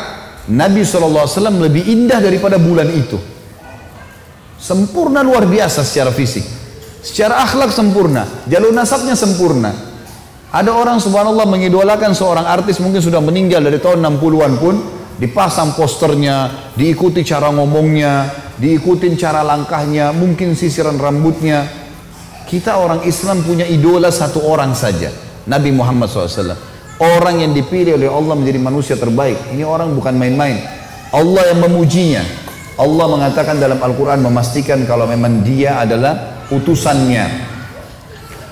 Nabi SAW lebih indah daripada bulan itu. Sempurna luar biasa secara fisik. Secara akhlak sempurna jalur nasabnya sempurna. Ada orang subhanallah mengidolakan seorang artis mungkin sudah meninggal dari tahun 60-an pun dipasang posternya, diikuti cara ngomongnya, diikuti cara langkahnya, mungkin sisiran rambutnya. Kita orang Islam punya idola satu orang saja, Nabi Muhammad SAW. Orang yang dipilih oleh Allah menjadi manusia terbaik. Ini orang bukan main-main. Allah yang memujinya. Allah mengatakan dalam Al-Quran memastikan kalau memang dia adalah utusannya.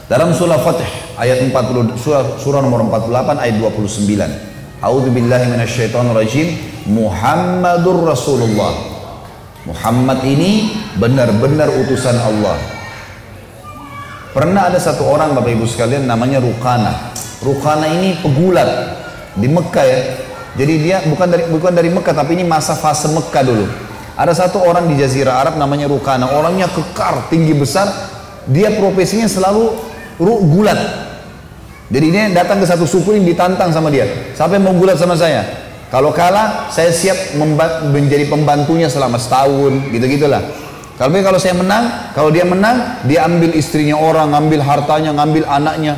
Dalam surah Fatih ayat 40 surah, surah nomor 48 ayat 29. A'udzu. Muhammadur Rasulullah. Muhammad ini benar-benar utusan Allah. Pernah ada satu orang Bapak Ibu sekalian namanya Rukana. Rukana ini pegulat di Mekah ya. Jadi dia bukan dari bukan dari Mekah tapi ini masa fase Mekah dulu. Ada satu orang di Jazirah Arab namanya Rukana. Orangnya kekar, tinggi besar. Dia profesinya selalu gulat jadi dia datang ke satu suku ini ditantang sama dia. Siapa yang mau gulat sama saya? Kalau kalah, saya siap menjadi pembantunya selama setahun, gitu-gitulah. Kalau kalau saya menang, kalau dia menang, dia ambil istrinya orang, ngambil hartanya, ngambil anaknya.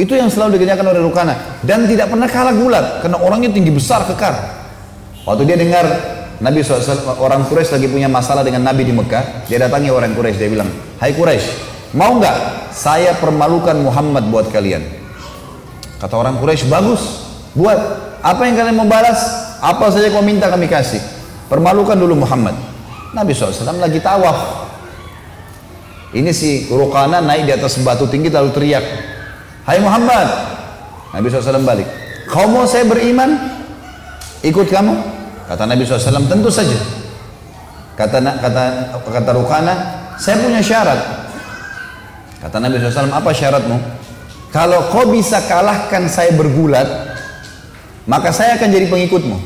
Itu yang selalu dikerjakan oleh Rukana. Dan tidak pernah kalah gulat, karena orangnya tinggi besar, kekar. Waktu dia dengar Nabi SAW, orang Quraisy lagi punya masalah dengan Nabi di Mekah, dia datangi orang Quraisy, dia bilang, Hai Quraisy, mau nggak saya permalukan Muhammad buat kalian? Kata orang Quraisy bagus, buat apa yang kalian mau balas? Apa saja kau minta kami kasih. Permalukan dulu Muhammad. Nabi SAW lagi tawaf. Ini si Rukana naik di atas batu tinggi lalu teriak, Hai Muhammad. Nabi SAW balik. Kau mau saya beriman? Ikut kamu? Kata Nabi SAW, tentu saja. Kata kata kata Rukana, saya punya syarat. Kata Nabi SAW, apa syaratmu? Kalau kau bisa kalahkan saya bergulat, maka saya akan jadi pengikutmu.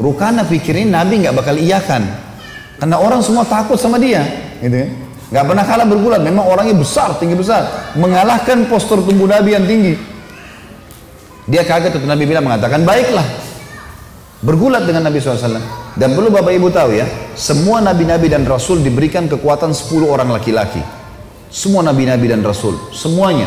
Rukana pikirin Nabi nggak bakal iyakan, karena orang semua takut sama dia, gitu ya. Nggak pernah kalah bergulat. Memang orangnya besar, tinggi besar. Mengalahkan postur tubuh Nabi yang tinggi. Dia kaget waktu Nabi bilang mengatakan, baiklah. Bergulat dengan Nabi SAW. Dan perlu Bapak Ibu tahu ya, semua Nabi-Nabi dan Rasul diberikan kekuatan 10 orang laki-laki. Semua Nabi-Nabi dan Rasul. Semuanya.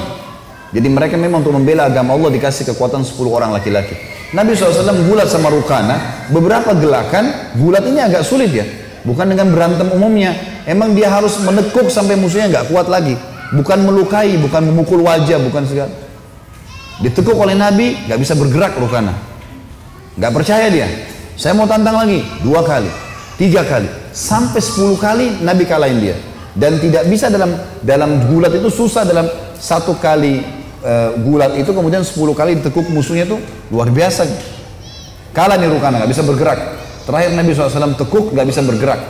Jadi mereka memang untuk membela agama Allah dikasih kekuatan 10 orang laki-laki. Nabi SAW gulat sama Rukana, beberapa gelakan, gulat ini agak sulit ya. Bukan dengan berantem umumnya. Emang dia harus menekuk sampai musuhnya nggak kuat lagi. Bukan melukai, bukan memukul wajah, bukan segala. Ditekuk oleh Nabi, nggak bisa bergerak Rukana. Nggak percaya dia. Saya mau tantang lagi, dua kali, tiga kali, sampai sepuluh kali Nabi kalahin dia. Dan tidak bisa dalam dalam gulat itu susah dalam satu kali uh, gulat itu kemudian sepuluh kali ditekuk musuhnya itu luar biasa. Kalah nih Rukana, nggak bisa bergerak. Terakhir Nabi SAW tekuk, nggak bisa bergerak.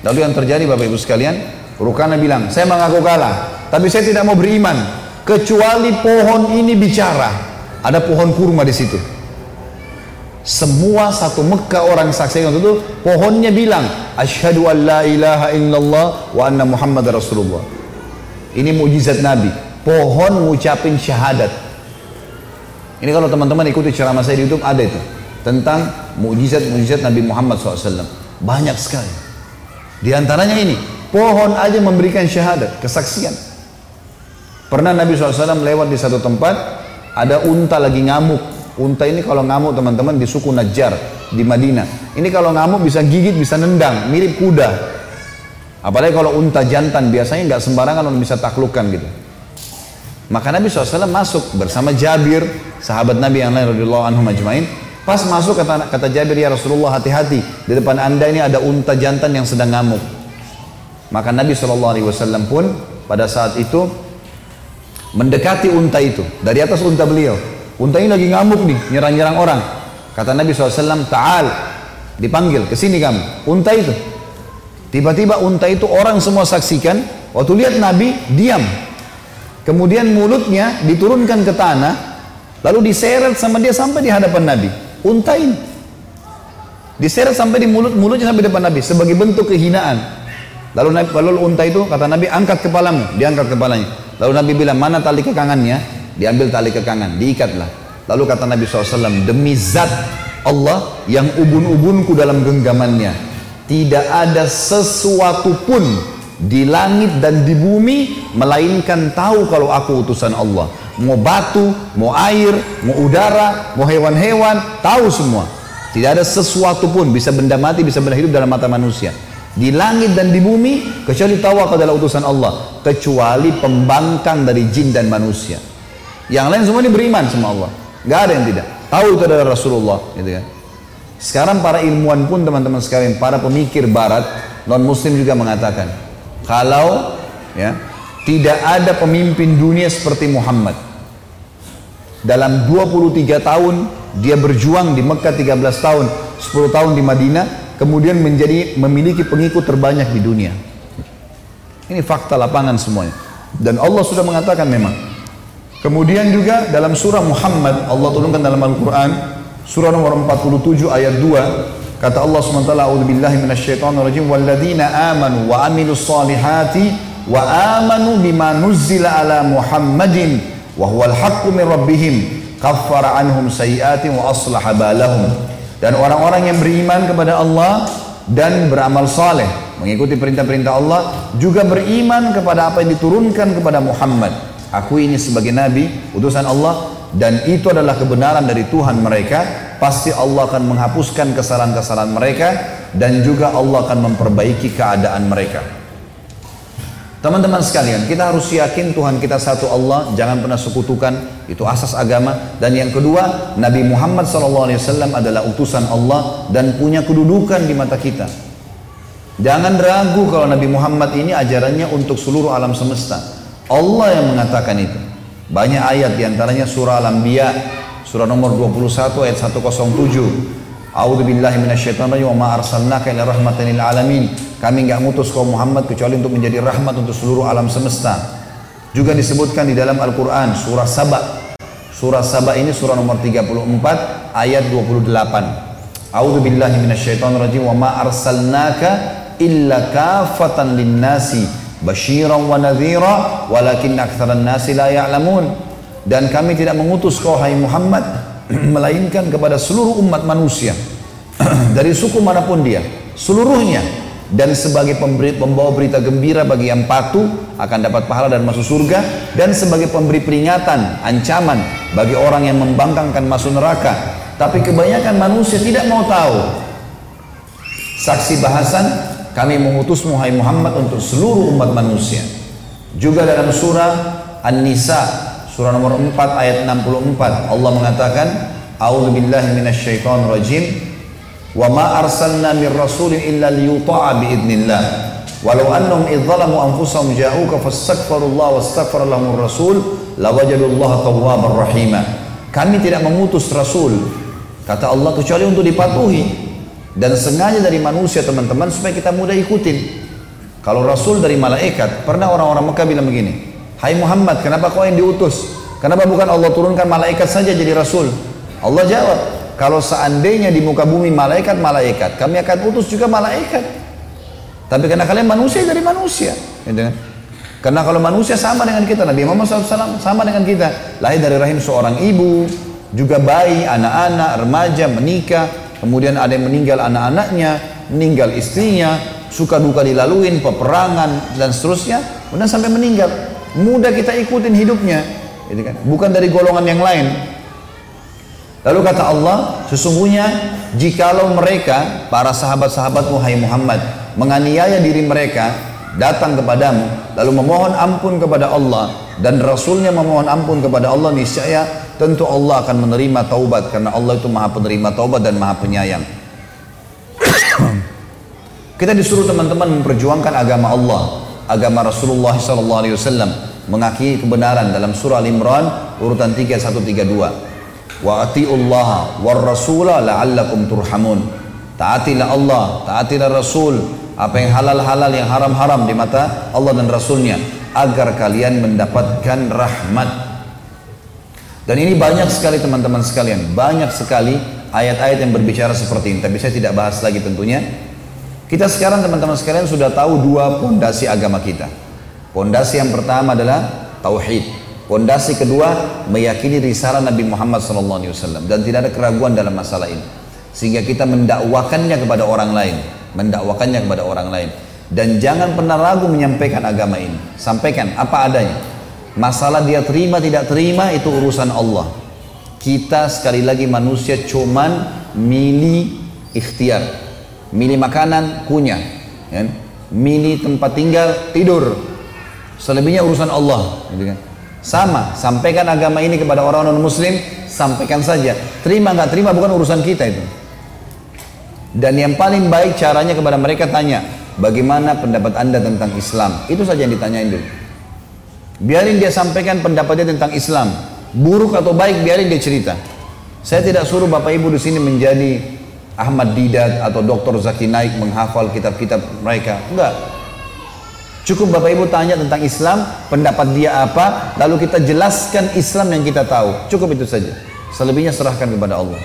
Lalu yang terjadi Bapak Ibu sekalian, Rukana bilang, saya mengaku kalah, tapi saya tidak mau beriman kecuali pohon ini bicara. Ada pohon kurma di situ. Semua satu Mekah orang saksikan itu pohonnya bilang asyhadu an la ilaha illallah wa anna Muhammad Rasulullah. Ini mujizat Nabi. Pohon ngucapin syahadat. Ini kalau teman-teman ikuti ceramah saya di YouTube ada itu tentang mujizat-mujizat Nabi Muhammad SAW. Banyak sekali. Di antaranya ini, pohon aja memberikan syahadat, kesaksian. Pernah Nabi SAW lewat di satu tempat, ada unta lagi ngamuk. Unta ini kalau ngamuk teman-teman di suku Najjar di Madinah. Ini kalau ngamuk bisa gigit, bisa nendang, mirip kuda. Apalagi kalau unta jantan biasanya nggak sembarangan orang bisa taklukkan gitu. Maka Nabi SAW masuk bersama Jabir, sahabat Nabi yang lain radhiyallahu anhu majmain. Pas masuk kata, kata Jabir ya Rasulullah hati-hati. Di depan anda ini ada unta jantan yang sedang ngamuk. Maka Nabi SAW pun pada saat itu mendekati unta itu. Dari atas unta beliau. Unta ini lagi ngamuk nih nyerang-nyerang orang. Kata Nabi SAW ta'al dipanggil ke sini kamu. Unta itu. Tiba-tiba unta itu orang semua saksikan. Waktu lihat Nabi diam kemudian mulutnya diturunkan ke tanah lalu diseret sama dia sampai di hadapan Nabi unta ini diseret sampai di mulut mulutnya sampai di depan Nabi sebagai bentuk kehinaan Lalu Nabi, lalu unta itu kata Nabi angkat kepalamu, diangkat kepalanya. Lalu Nabi bilang mana tali kekangannya? Diambil tali kekangan, diikatlah. Lalu kata Nabi SAW, demi zat Allah yang ubun-ubunku dalam genggamannya. Tidak ada sesuatu pun di langit dan di bumi melainkan tahu kalau aku utusan Allah. Mau batu, mau air, mau udara, mau hewan-hewan, tahu semua. Tidak ada sesuatu pun bisa benda mati, bisa benda hidup dalam mata manusia. Di langit dan di bumi kecuali tahu aku adalah utusan Allah kecuali pembangkang dari jin dan manusia. Yang lain semua ini beriman sama Allah. Nggak ada yang tidak. Tahu itu adalah Rasulullah gitu kan? Sekarang para ilmuwan pun teman-teman sekalian para pemikir barat non muslim juga mengatakan kalau ya tidak ada pemimpin dunia seperti Muhammad dalam 23 tahun dia berjuang di Mekah 13 tahun 10 tahun di Madinah kemudian menjadi memiliki pengikut terbanyak di dunia. Ini fakta lapangan semuanya. Dan Allah sudah mengatakan memang. Kemudian juga dalam surah Muhammad Allah turunkan dalam Al-Qur'an surah nomor 47 ayat 2 kata Allah SWT a'udzubillahi minasyaitonir rajim walladzina amanu wa amilus solihati wa amanu bima nuzzila ala Muhammadin wa huwal haqqu min rabbihim kaffara anhum wa aslaha balahum. Dan orang-orang yang beriman kepada Allah dan beramal saleh mengikuti perintah-perintah Allah juga beriman kepada apa yang diturunkan kepada Muhammad. Aku ini sebagai nabi utusan Allah dan itu adalah kebenaran dari Tuhan mereka pasti Allah akan menghapuskan kesalahan-kesalahan mereka dan juga Allah akan memperbaiki keadaan mereka Teman-teman sekalian, kita harus yakin Tuhan kita satu Allah, jangan pernah sekutukan, itu asas agama. Dan yang kedua, Nabi Muhammad SAW adalah utusan Allah dan punya kedudukan di mata kita. Jangan ragu kalau Nabi Muhammad ini ajarannya untuk seluruh alam semesta. Allah yang mengatakan itu. Banyak ayat di antaranya surah Al-Anbiya, surah nomor 21 ayat 107. A'udzu billahi minasyaitonir rajim wa ma arsalnaka illa rahmatan lil alamin. Kami enggak ngutus kaum Muhammad kecuali untuk menjadi rahmat untuk seluruh alam semesta. Juga disebutkan di dalam Al-Qur'an surah Saba. Surah Saba ini surah nomor 34 ayat 28. A'udzu billahi minasyaitonir rajim wa ma arsalnaka illa kafatan linnasi basyiran wa nadhira walakin aktsaran nasi la ya'lamun dan kami tidak mengutus kau hai Muhammad <clears throat> melainkan kepada seluruh umat manusia <clears throat> dari suku mana pun dia seluruhnya dan sebagai pemberi, pembawa berita gembira bagi yang patuh akan dapat pahala dan masuk surga dan sebagai pemberi peringatan, ancaman bagi orang yang membangkangkan masuk neraka. Tapi kebanyakan manusia tidak mau tahu. Saksi bahasan, kami mengutus Muhammad Muhammad untuk seluruh umat manusia. Juga dalam surah An-Nisa, surah nomor 4 ayat 64, Allah mengatakan, A'udzu billahi minasyaitonir rajim wa ma arsalna min rasulin illa liyuta'a biidnillah walau annahum idh zalamu anfusahum ja'uka fastaghfirullah wastaghfara lahumur rasul lawajadullaha tawwabar rahima kami tidak mengutus rasul kata Allah kecuali untuk dipatuhi. Dan sengaja dari manusia teman-teman supaya kita mudah ikutin. Kalau rasul dari malaikat pernah orang-orang Mekah bilang begini Hai Muhammad kenapa kau yang diutus kenapa bukan Allah turunkan malaikat saja jadi rasul Allah jawab kalau seandainya di muka bumi malaikat-malaikat, kami akan utus juga malaikat. Tapi karena kalian manusia dari manusia. Gitu kan? Karena kalau manusia sama dengan kita, Nabi Muhammad SAW sama dengan kita. Lahir dari rahim seorang ibu, juga bayi, anak-anak, remaja, menikah. Kemudian ada yang meninggal anak-anaknya, meninggal istrinya, suka duka dilaluin, peperangan, dan seterusnya. Kemudian sampai meninggal. Mudah kita ikutin hidupnya. Gitu kan? Bukan dari golongan yang lain. Lalu kata Allah, sesungguhnya jikalau mereka, para sahabat-sahabatmu hai Muhammad, menganiaya diri mereka, datang kepadamu, lalu memohon ampun kepada Allah, dan Rasulnya memohon ampun kepada Allah, niscaya tentu Allah akan menerima taubat, karena Allah itu maha penerima taubat dan maha penyayang. <coughs> Kita disuruh teman-teman memperjuangkan agama Allah, agama Rasulullah SAW, mengakui kebenaran dalam surah Al-Imran urutan 3132 wa atiullaha war rasula la'allakum turhamun. Taatilah Allah taatilah Rasul. Apa yang halal-halal yang haram-haram di mata Allah dan Rasulnya agar kalian mendapatkan rahmat. Dan ini banyak sekali teman-teman sekalian banyak sekali ayat-ayat yang berbicara seperti ini. Tapi saya tidak bahas lagi tentunya kita sekarang teman-teman sekalian sudah tahu dua pondasi agama kita pondasi yang pertama adalah tauhid Pondasi kedua meyakini risalah Nabi Muhammad SAW dan tidak ada keraguan dalam masalah ini. Sehingga kita mendakwakannya kepada orang lain, mendakwakannya kepada orang lain. Dan jangan pernah ragu menyampaikan agama ini. Sampaikan apa adanya. Masalah dia terima tidak terima itu urusan Allah. Kita sekali lagi manusia cuman milih ikhtiar. Milih makanan, kunyah. Ya. Milih tempat tinggal, tidur. Selebihnya urusan Allah. Gitu kan. Sama, sampaikan agama ini kepada orang non muslim, sampaikan saja. Terima nggak terima bukan urusan kita itu. Dan yang paling baik caranya kepada mereka tanya, bagaimana pendapat anda tentang Islam? Itu saja yang ditanyain dulu. Biarin dia sampaikan pendapatnya tentang Islam. Buruk atau baik biarin dia cerita. Saya tidak suruh bapak ibu di sini menjadi Ahmad Didat atau Dr. Zaki Naik menghafal kitab-kitab mereka. Enggak. Cukup Bapak Ibu tanya tentang Islam, pendapat dia apa, lalu kita jelaskan Islam yang kita tahu. Cukup itu saja. Selebihnya serahkan kepada Allah.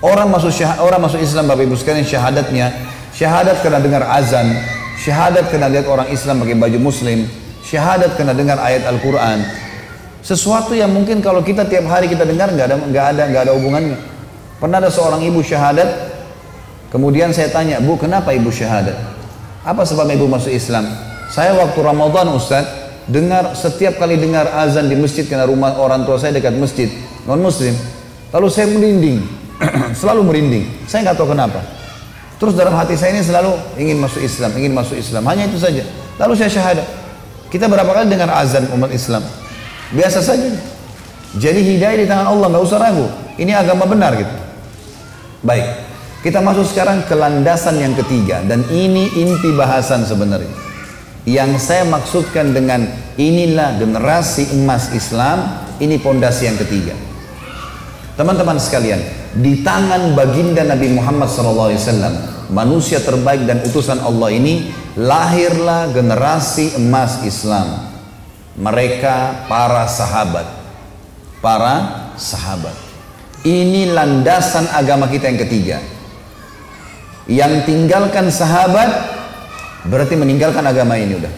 Orang masuk syah, orang masuk Islam Bapak Ibu sekalian syahadatnya, syahadat kena dengar azan, syahadat kena lihat orang Islam pakai baju muslim, syahadat kena dengar ayat Al-Qur'an. Sesuatu yang mungkin kalau kita tiap hari kita dengar nggak ada nggak ada nggak ada hubungannya. Pernah ada seorang ibu syahadat, kemudian saya tanya, Bu, kenapa ibu syahadat? Apa sebab ibu masuk Islam? Saya waktu Ramadan Ustaz, dengar setiap kali dengar azan di masjid karena rumah orang tua saya dekat masjid non muslim. Lalu saya merinding, <clears throat> selalu merinding. Saya nggak tahu kenapa. Terus dalam hati saya ini selalu ingin masuk Islam, ingin masuk Islam. Hanya itu saja. Lalu saya syahadat. Kita berapa kali dengar azan umat Islam? Biasa saja. Jadi hidayah di tangan Allah, nggak usah ragu. Ini agama benar gitu. Baik, kita masuk sekarang ke landasan yang ketiga dan ini inti bahasan sebenarnya. Yang saya maksudkan dengan inilah generasi emas Islam, ini pondasi yang ketiga. Teman-teman sekalian, di tangan baginda Nabi Muhammad SAW, manusia terbaik dan utusan Allah ini, lahirlah generasi emas Islam. Mereka para sahabat. Para sahabat. Ini landasan agama kita yang ketiga. Yang tinggalkan sahabat, Berarti meninggalkan agama ini udah.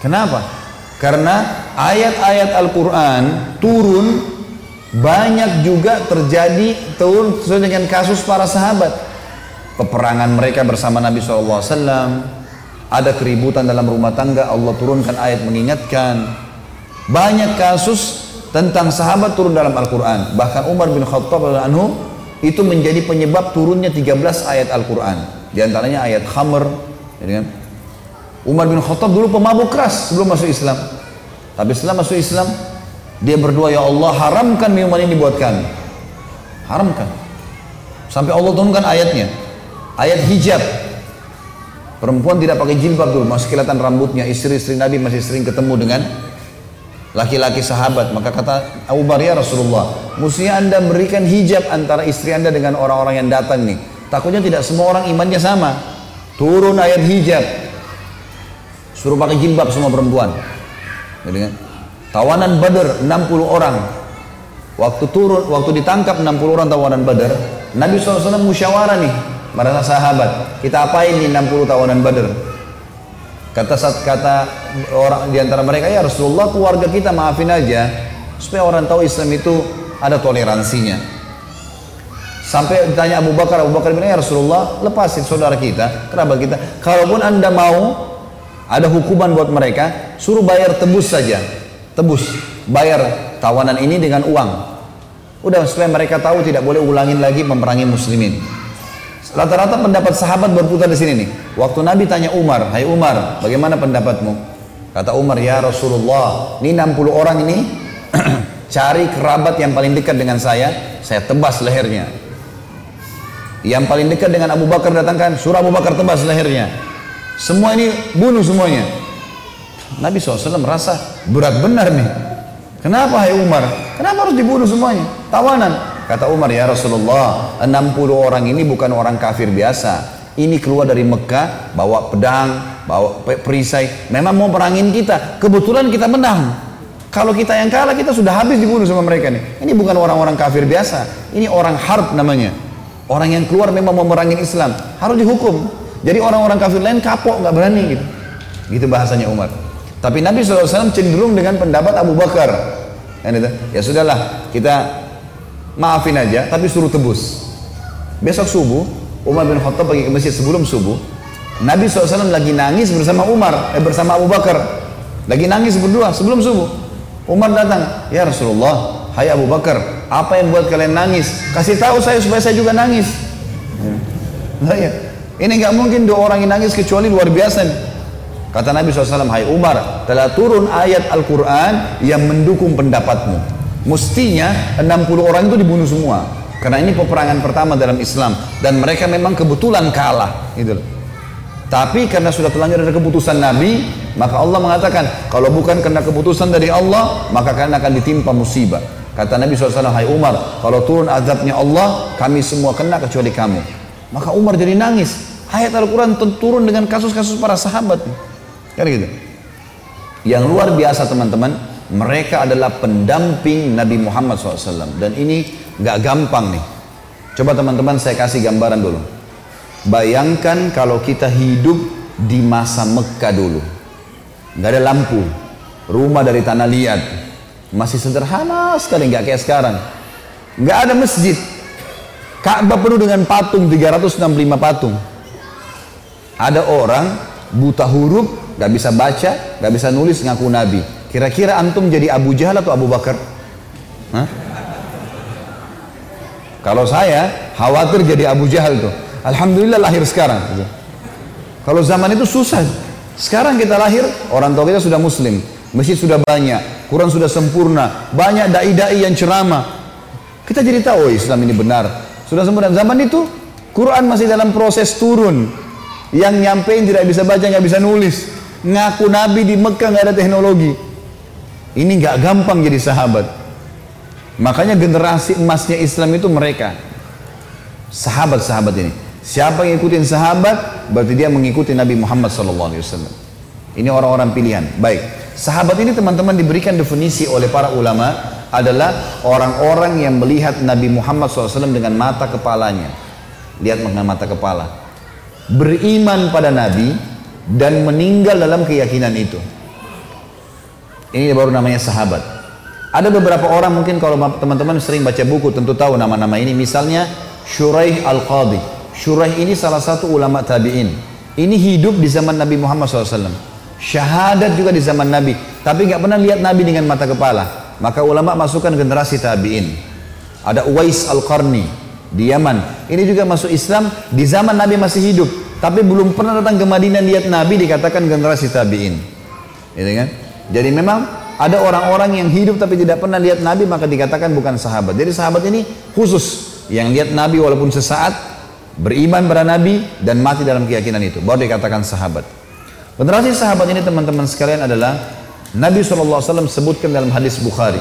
Kenapa? Karena ayat-ayat Al-Quran turun banyak juga terjadi turun sesuai dengan kasus para sahabat. Peperangan mereka bersama Nabi SAW, ada keributan dalam rumah tangga, Allah turunkan ayat mengingatkan. Banyak kasus tentang sahabat turun dalam Al-Quran. Bahkan Umar bin Khattab anhu itu menjadi penyebab turunnya 13 ayat Al-Quran. Di antaranya ayat khamr. Ya kan? Umar bin Khattab dulu pemabuk keras sebelum masuk Islam. Tapi setelah masuk Islam, dia berdoa, Ya Allah haramkan minuman ini buat kami. Haramkan. Sampai Allah turunkan ayatnya. Ayat hijab. Perempuan tidak pakai jilbab dulu, masih kelihatan rambutnya. Istri-istri Nabi masih sering ketemu dengan laki-laki sahabat maka kata Abu Bakar ya Rasulullah mestinya anda berikan hijab antara istri anda dengan orang-orang yang datang nih. Takutnya tidak semua orang imannya sama. Turun ayat hijab. Suruh pakai jilbab semua perempuan. Kan? tawanan Badar 60 orang. Waktu turun waktu ditangkap 60 orang tawanan Badar Nabi SAW musyawarah nih para sahabat kita apain nih 60 tawanan Badar Kata saat kata orang di antara mereka, ya Rasulullah keluarga kita maafin aja supaya orang tahu Islam itu ada toleransinya. Sampai ditanya Abu Bakar, Abu Bakar bilang, ya Rasulullah lepasin saudara kita, kerabat kita. Kalaupun anda mau ada hukuman buat mereka, suruh bayar tebus saja. Tebus, bayar tawanan ini dengan uang. Udah supaya mereka tahu tidak boleh ulangin lagi memerangi muslimin. Rata-rata pendapat sahabat berputar di sini nih. Waktu Nabi tanya Umar, "Hai Umar, bagaimana pendapatmu?" Kata Umar, "Ya Rasulullah, ini 60 orang ini <clears throat> cari kerabat yang paling dekat dengan saya, saya tebas lehernya." Yang paling dekat dengan Abu Bakar datangkan, surah Abu Bakar tebas lehernya. Semua ini bunuh semuanya. Nabi SAW merasa berat benar nih. Kenapa hai Umar? Kenapa harus dibunuh semuanya? Tawanan. Kata Umar, ya Rasulullah, 60 orang ini bukan orang kafir biasa. Ini keluar dari Mekah, bawa pedang, bawa perisai. Memang mau perangin kita. Kebetulan kita menang. Kalau kita yang kalah, kita sudah habis dibunuh sama mereka nih. Ini bukan orang-orang kafir biasa. Ini orang harb namanya. Orang yang keluar memang mau merangin Islam. Harus dihukum. Jadi orang-orang kafir lain kapok, nggak berani gitu. Gitu bahasanya Umar. Tapi Nabi SAW cenderung dengan pendapat Abu Bakar. Ya sudahlah, kita maafin aja tapi suruh tebus. Besok subuh Umar bin Khattab pergi ke masjid. Sebelum subuh Nabi SAW lagi nangis bersama Umar eh, bersama Abu Bakar. Lagi nangis berdua sebelum subuh. Umar datang ya Rasulullah Hai Abu Bakar apa yang buat kalian nangis? Kasih tahu saya supaya saya juga nangis. Nah, ya. ini nggak mungkin dua orang yang nangis kecuali luar biasa nih. Kata Nabi SAW, Hai Umar, telah turun ayat Al-Quran yang mendukung pendapatmu. Mestinya 60 orang itu dibunuh semua. Karena ini peperangan pertama dalam Islam dan mereka memang kebetulan kalah, gitu Tapi karena sudah terlanjur ada keputusan Nabi, maka Allah mengatakan, kalau bukan karena keputusan dari Allah, maka kalian akan ditimpa musibah. Kata Nabi SAW, Hai Umar, kalau turun azabnya Allah, kami semua kena kecuali kamu. Maka Umar jadi nangis. Ayat Al-Quran turun dengan kasus-kasus para sahabat. Kan gitu. Yang luar biasa teman-teman, mereka adalah pendamping Nabi Muhammad SAW. Dan ini nggak gampang nih. Coba teman-teman saya kasih gambaran dulu. Bayangkan kalau kita hidup di masa Mekah dulu. Nggak ada lampu. Rumah dari tanah liat. Masih sederhana sekali nggak kayak sekarang. Nggak ada masjid. Ka'bah penuh dengan patung 365 patung. Ada orang buta huruf nggak bisa baca nggak bisa nulis ngaku nabi Kira-kira antum jadi Abu Jahal atau Abu Bakar? Hah? Kalau saya khawatir jadi Abu Jahal tuh. Alhamdulillah lahir sekarang. Kalau zaman itu susah. Sekarang kita lahir, orang tua kita sudah muslim. Masjid sudah banyak, Quran sudah sempurna, banyak dai-dai yang ceramah. Kita jadi tahu oh, Islam ini benar. Sudah sempurna. Zaman itu Quran masih dalam proses turun. Yang nyampein tidak bisa baca, nggak bisa nulis. Ngaku Nabi di Mekah nggak ada teknologi. Ini nggak gampang jadi sahabat. Makanya generasi emasnya Islam itu mereka. Sahabat-sahabat ini. Siapa yang ikutin sahabat, berarti dia mengikuti Nabi Muhammad SAW. Ini orang-orang pilihan. Baik. Sahabat ini teman-teman diberikan definisi oleh para ulama adalah orang-orang yang melihat Nabi Muhammad SAW dengan mata kepalanya. Lihat dengan mata kepala. Beriman pada Nabi dan meninggal dalam keyakinan itu. Ini baru namanya sahabat. Ada beberapa orang mungkin kalau teman-teman sering baca buku tentu tahu nama-nama ini. Misalnya Shuraih Al-Qadhi. Shuraih ini salah satu ulama tabi'in. Ini hidup di zaman Nabi Muhammad SAW. Syahadat juga di zaman Nabi. Tapi nggak pernah lihat Nabi dengan mata kepala. Maka ulama masukkan generasi tabi'in. Ada Uwais Al-Qarni di Yaman. Ini juga masuk Islam di zaman Nabi masih hidup. Tapi belum pernah datang ke Madinah lihat Nabi dikatakan generasi tabi'in. Gitu kan? Jadi memang ada orang-orang yang hidup tapi tidak pernah lihat Nabi maka dikatakan bukan sahabat. Jadi sahabat ini khusus yang lihat Nabi walaupun sesaat beriman pada Nabi dan mati dalam keyakinan itu baru dikatakan sahabat. Generasi sahabat ini teman-teman sekalian adalah Nabi SAW sebutkan dalam hadis Bukhari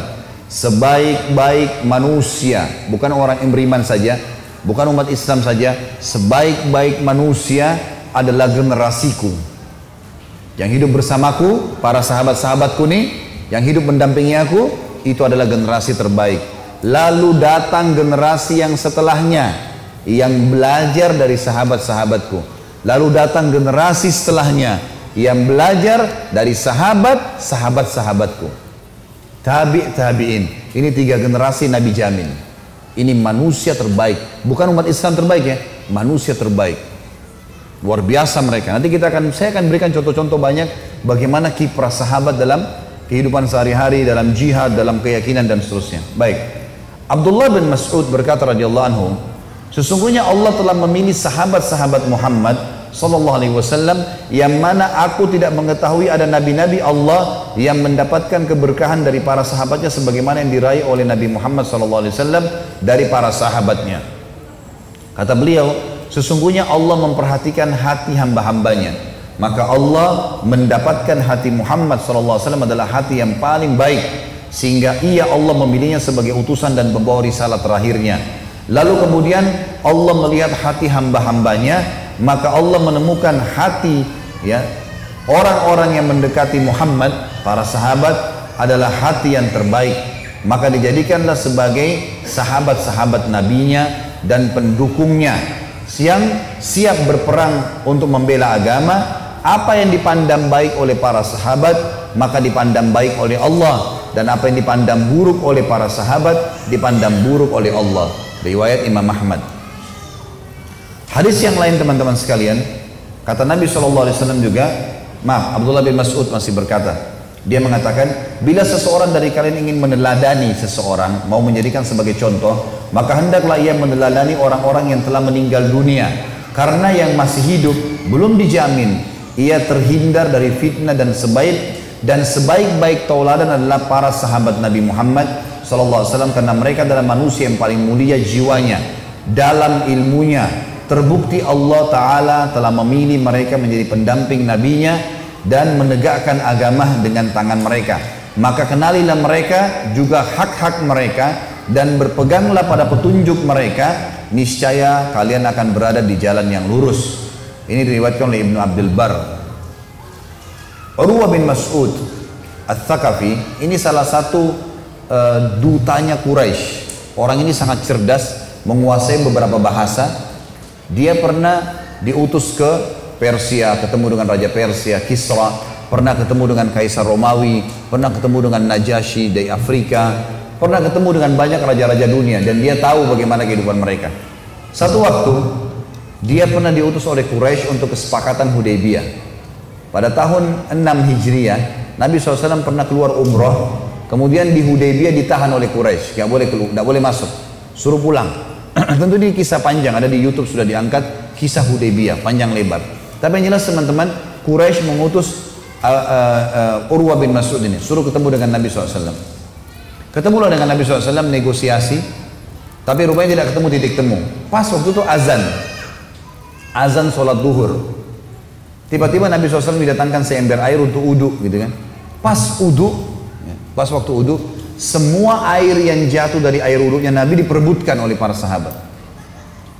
sebaik-baik manusia bukan orang yang beriman saja bukan umat Islam saja sebaik-baik manusia adalah generasiku yang hidup bersamaku para sahabat-sahabatku nih yang hidup mendampingi aku itu adalah generasi terbaik. Lalu datang generasi yang setelahnya yang belajar dari sahabat-sahabatku. Lalu datang generasi setelahnya yang belajar dari sahabat sahabat-sahabatku tabi' tabi'in ini tiga generasi Nabi jamin. Ini manusia terbaik bukan umat Islam terbaik ya manusia terbaik Luar biasa mereka. Nanti kita akan saya akan berikan contoh-contoh banyak bagaimana kiprah sahabat dalam kehidupan sehari-hari, dalam jihad, dalam keyakinan dan seterusnya. Baik. Abdullah bin Mas'ud berkata radhiyallahu anhu, sesungguhnya Allah telah memilih sahabat-sahabat Muhammad sallallahu alaihi wasallam yang mana aku tidak mengetahui ada nabi-nabi Allah yang mendapatkan keberkahan dari para sahabatnya sebagaimana yang diraih oleh Nabi Muhammad sallallahu alaihi wasallam dari para sahabatnya. Kata beliau, Sesungguhnya Allah memperhatikan hati hamba-hambanya. Maka Allah mendapatkan hati Muhammad SAW adalah hati yang paling baik. Sehingga ia Allah memilihnya sebagai utusan dan pembawa risalah terakhirnya. Lalu kemudian Allah melihat hati hamba-hambanya. Maka Allah menemukan hati ya orang-orang yang mendekati Muhammad, para sahabat adalah hati yang terbaik. Maka dijadikanlah sebagai sahabat-sahabat nabinya dan pendukungnya yang siap berperang untuk membela agama apa yang dipandang baik oleh para sahabat maka dipandang baik oleh Allah. Dan apa yang dipandang buruk oleh para sahabat dipandang buruk oleh Allah. Riwayat Imam Ahmad. Hadis yang lain teman-teman sekalian kata Nabi SAW juga maaf Abdullah bin Mas'ud masih berkata dia mengatakan, bila seseorang dari kalian ingin meneladani seseorang, mau menjadikan sebagai contoh, maka hendaklah ia meneladani orang-orang yang telah meninggal dunia. Karena yang masih hidup belum dijamin ia terhindar dari fitnah dan sebaik dan sebaik-baik tauladan adalah para sahabat Nabi Muhammad wasallam karena mereka adalah manusia yang paling mulia jiwanya dalam ilmunya terbukti Allah taala telah memilih mereka menjadi pendamping nabinya dan menegakkan agama dengan tangan mereka. Maka kenalilah mereka juga hak-hak mereka dan berpeganglah pada petunjuk mereka, niscaya kalian akan berada di jalan yang lurus. Ini diriwayatkan oleh Ibnu Abdul Bar. Urwah bin Mas'ud Al-Thaqafi ini salah satu uh, dutanya Quraisy. Orang ini sangat cerdas, menguasai beberapa bahasa. Dia pernah diutus ke Persia, ketemu dengan Raja Persia, Kisra, pernah ketemu dengan Kaisar Romawi, pernah ketemu dengan Najasyi dari Afrika, pernah ketemu dengan banyak raja-raja dunia dan dia tahu bagaimana kehidupan mereka. Satu waktu dia pernah diutus oleh Quraisy untuk kesepakatan Hudaybiyah. Pada tahun 6 Hijriah, Nabi SAW pernah keluar umroh, kemudian di Hudaybiyah ditahan oleh Quraisy, nggak boleh keluar, boleh masuk, suruh pulang. <clears throat> Tentu ini kisah panjang, ada di YouTube sudah diangkat kisah Hudaybiyah panjang lebar. Tapi yang jelas teman-teman, Quraisy mengutus uh, uh, uh, Urwah bin Mas'ud ini, suruh ketemu dengan Nabi SAW. Ketemulah dengan Nabi SAW negosiasi, tapi rupanya tidak ketemu titik temu. Pas waktu itu azan, azan sholat duhur. Tiba-tiba Nabi SAW didatangkan seember air untuk uduk gitu kan. Pas uduk, ya, pas waktu uduk, semua air yang jatuh dari air uduknya Nabi diperebutkan oleh para sahabat.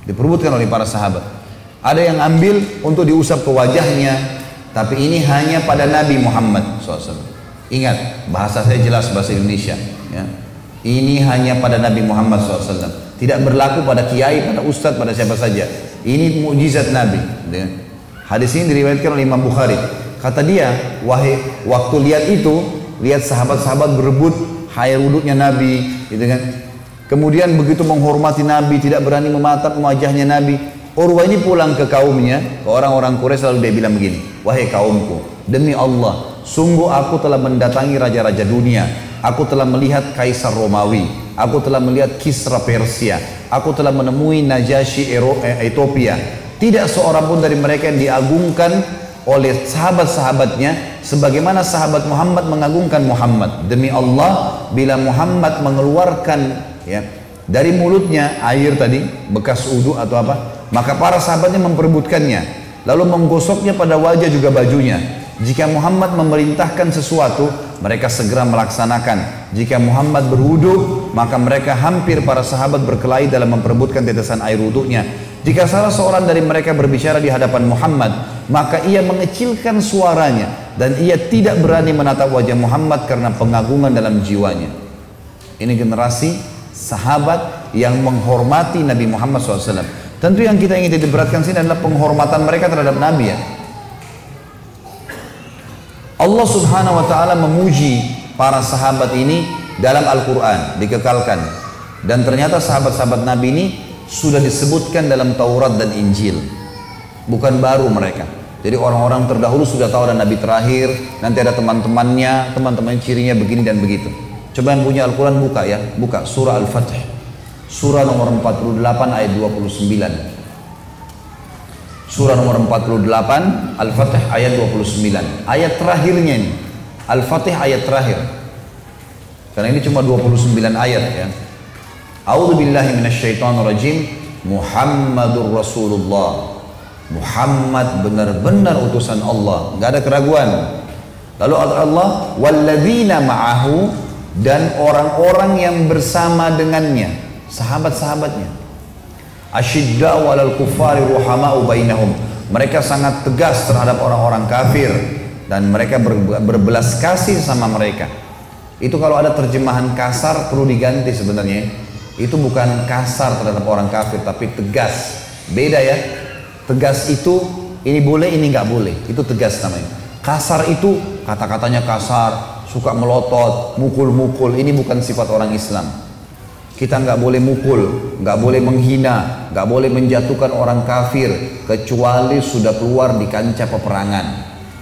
Diperebutkan oleh para sahabat. Ada yang ambil untuk diusap ke wajahnya, tapi ini hanya pada Nabi Muhammad SAW. Ingat, bahasa saya jelas bahasa Indonesia. Ya. Ini hanya pada Nabi Muhammad SAW. Tidak berlaku pada kiai, pada ustadz, pada siapa saja. Ini mujizat Nabi. Ya. Hadis ini diriwayatkan oleh Imam Bukhari. Kata dia, wahai waktu lihat itu, lihat sahabat-sahabat berebut air wuduknya Nabi, gitu kan. Kemudian begitu menghormati Nabi, tidak berani mematap wajahnya Nabi. Urwah ini pulang ke kaumnya, ke orang-orang Quraisy selalu dia bilang begini, wahai kaumku, demi Allah, sungguh aku telah mendatangi raja-raja dunia, aku telah melihat Kaisar Romawi, aku telah melihat Kisra Persia, aku telah menemui Najasyi eh, Ethiopia. Tidak seorang pun dari mereka yang diagungkan oleh sahabat-sahabatnya sebagaimana sahabat Muhammad mengagungkan Muhammad. Demi Allah bila Muhammad mengeluarkan ya dari mulutnya air tadi bekas uduk atau apa maka para sahabatnya memperebutkannya lalu menggosoknya pada wajah juga bajunya. Jika Muhammad memerintahkan sesuatu mereka segera melaksanakan. Jika Muhammad berwudu maka mereka hampir para sahabat berkelahi dalam memperebutkan tetesan air wuduknya jika salah seorang dari mereka berbicara di hadapan Muhammad maka ia mengecilkan suaranya dan ia tidak berani menatap wajah Muhammad karena pengagungan dalam jiwanya. Ini generasi sahabat yang menghormati Nabi Muhammad SAW. Tentu yang kita ingin diberatkan sini adalah penghormatan mereka terhadap Nabi ya. Allah Subhanahu wa taala memuji para sahabat ini dalam Al-Qur'an dikekalkan. Dan ternyata sahabat-sahabat Nabi ini sudah disebutkan dalam Taurat dan Injil. Bukan baru mereka. Jadi orang-orang terdahulu sudah tahu ada Nabi terakhir, nanti ada teman-temannya, teman-teman cirinya begini dan begitu. Coba yang punya Al-Quran buka ya, buka surah Al-Fatih. Surah nomor 48 ayat 29. Surah nomor 48 Al-Fatih ayat 29. Ayat terakhirnya ini. Al-Fatih ayat terakhir. Karena ini cuma 29 ayat ya. A'udzu billahi minasyaitonir rajim. Muhammadur Rasulullah. Muhammad benar-benar utusan Allah, nggak ada keraguan. Lalu Allah walladzina ma'ahu dan orang-orang yang bersama dengannya, sahabat-sahabatnya. Asyidda walal kufari ruhama'u bainahum. Mereka sangat tegas terhadap orang-orang kafir dan mereka berbelas kasih sama mereka. Itu kalau ada terjemahan kasar perlu diganti sebenarnya. Itu bukan kasar terhadap orang kafir tapi tegas. Beda ya. Tegas itu ini boleh ini nggak boleh. Itu tegas namanya. Kasar itu kata-katanya kasar, suka melotot, mukul-mukul. Ini bukan sifat orang Islam. Kita nggak boleh mukul, nggak boleh menghina, nggak boleh menjatuhkan orang kafir kecuali sudah keluar di kancah peperangan.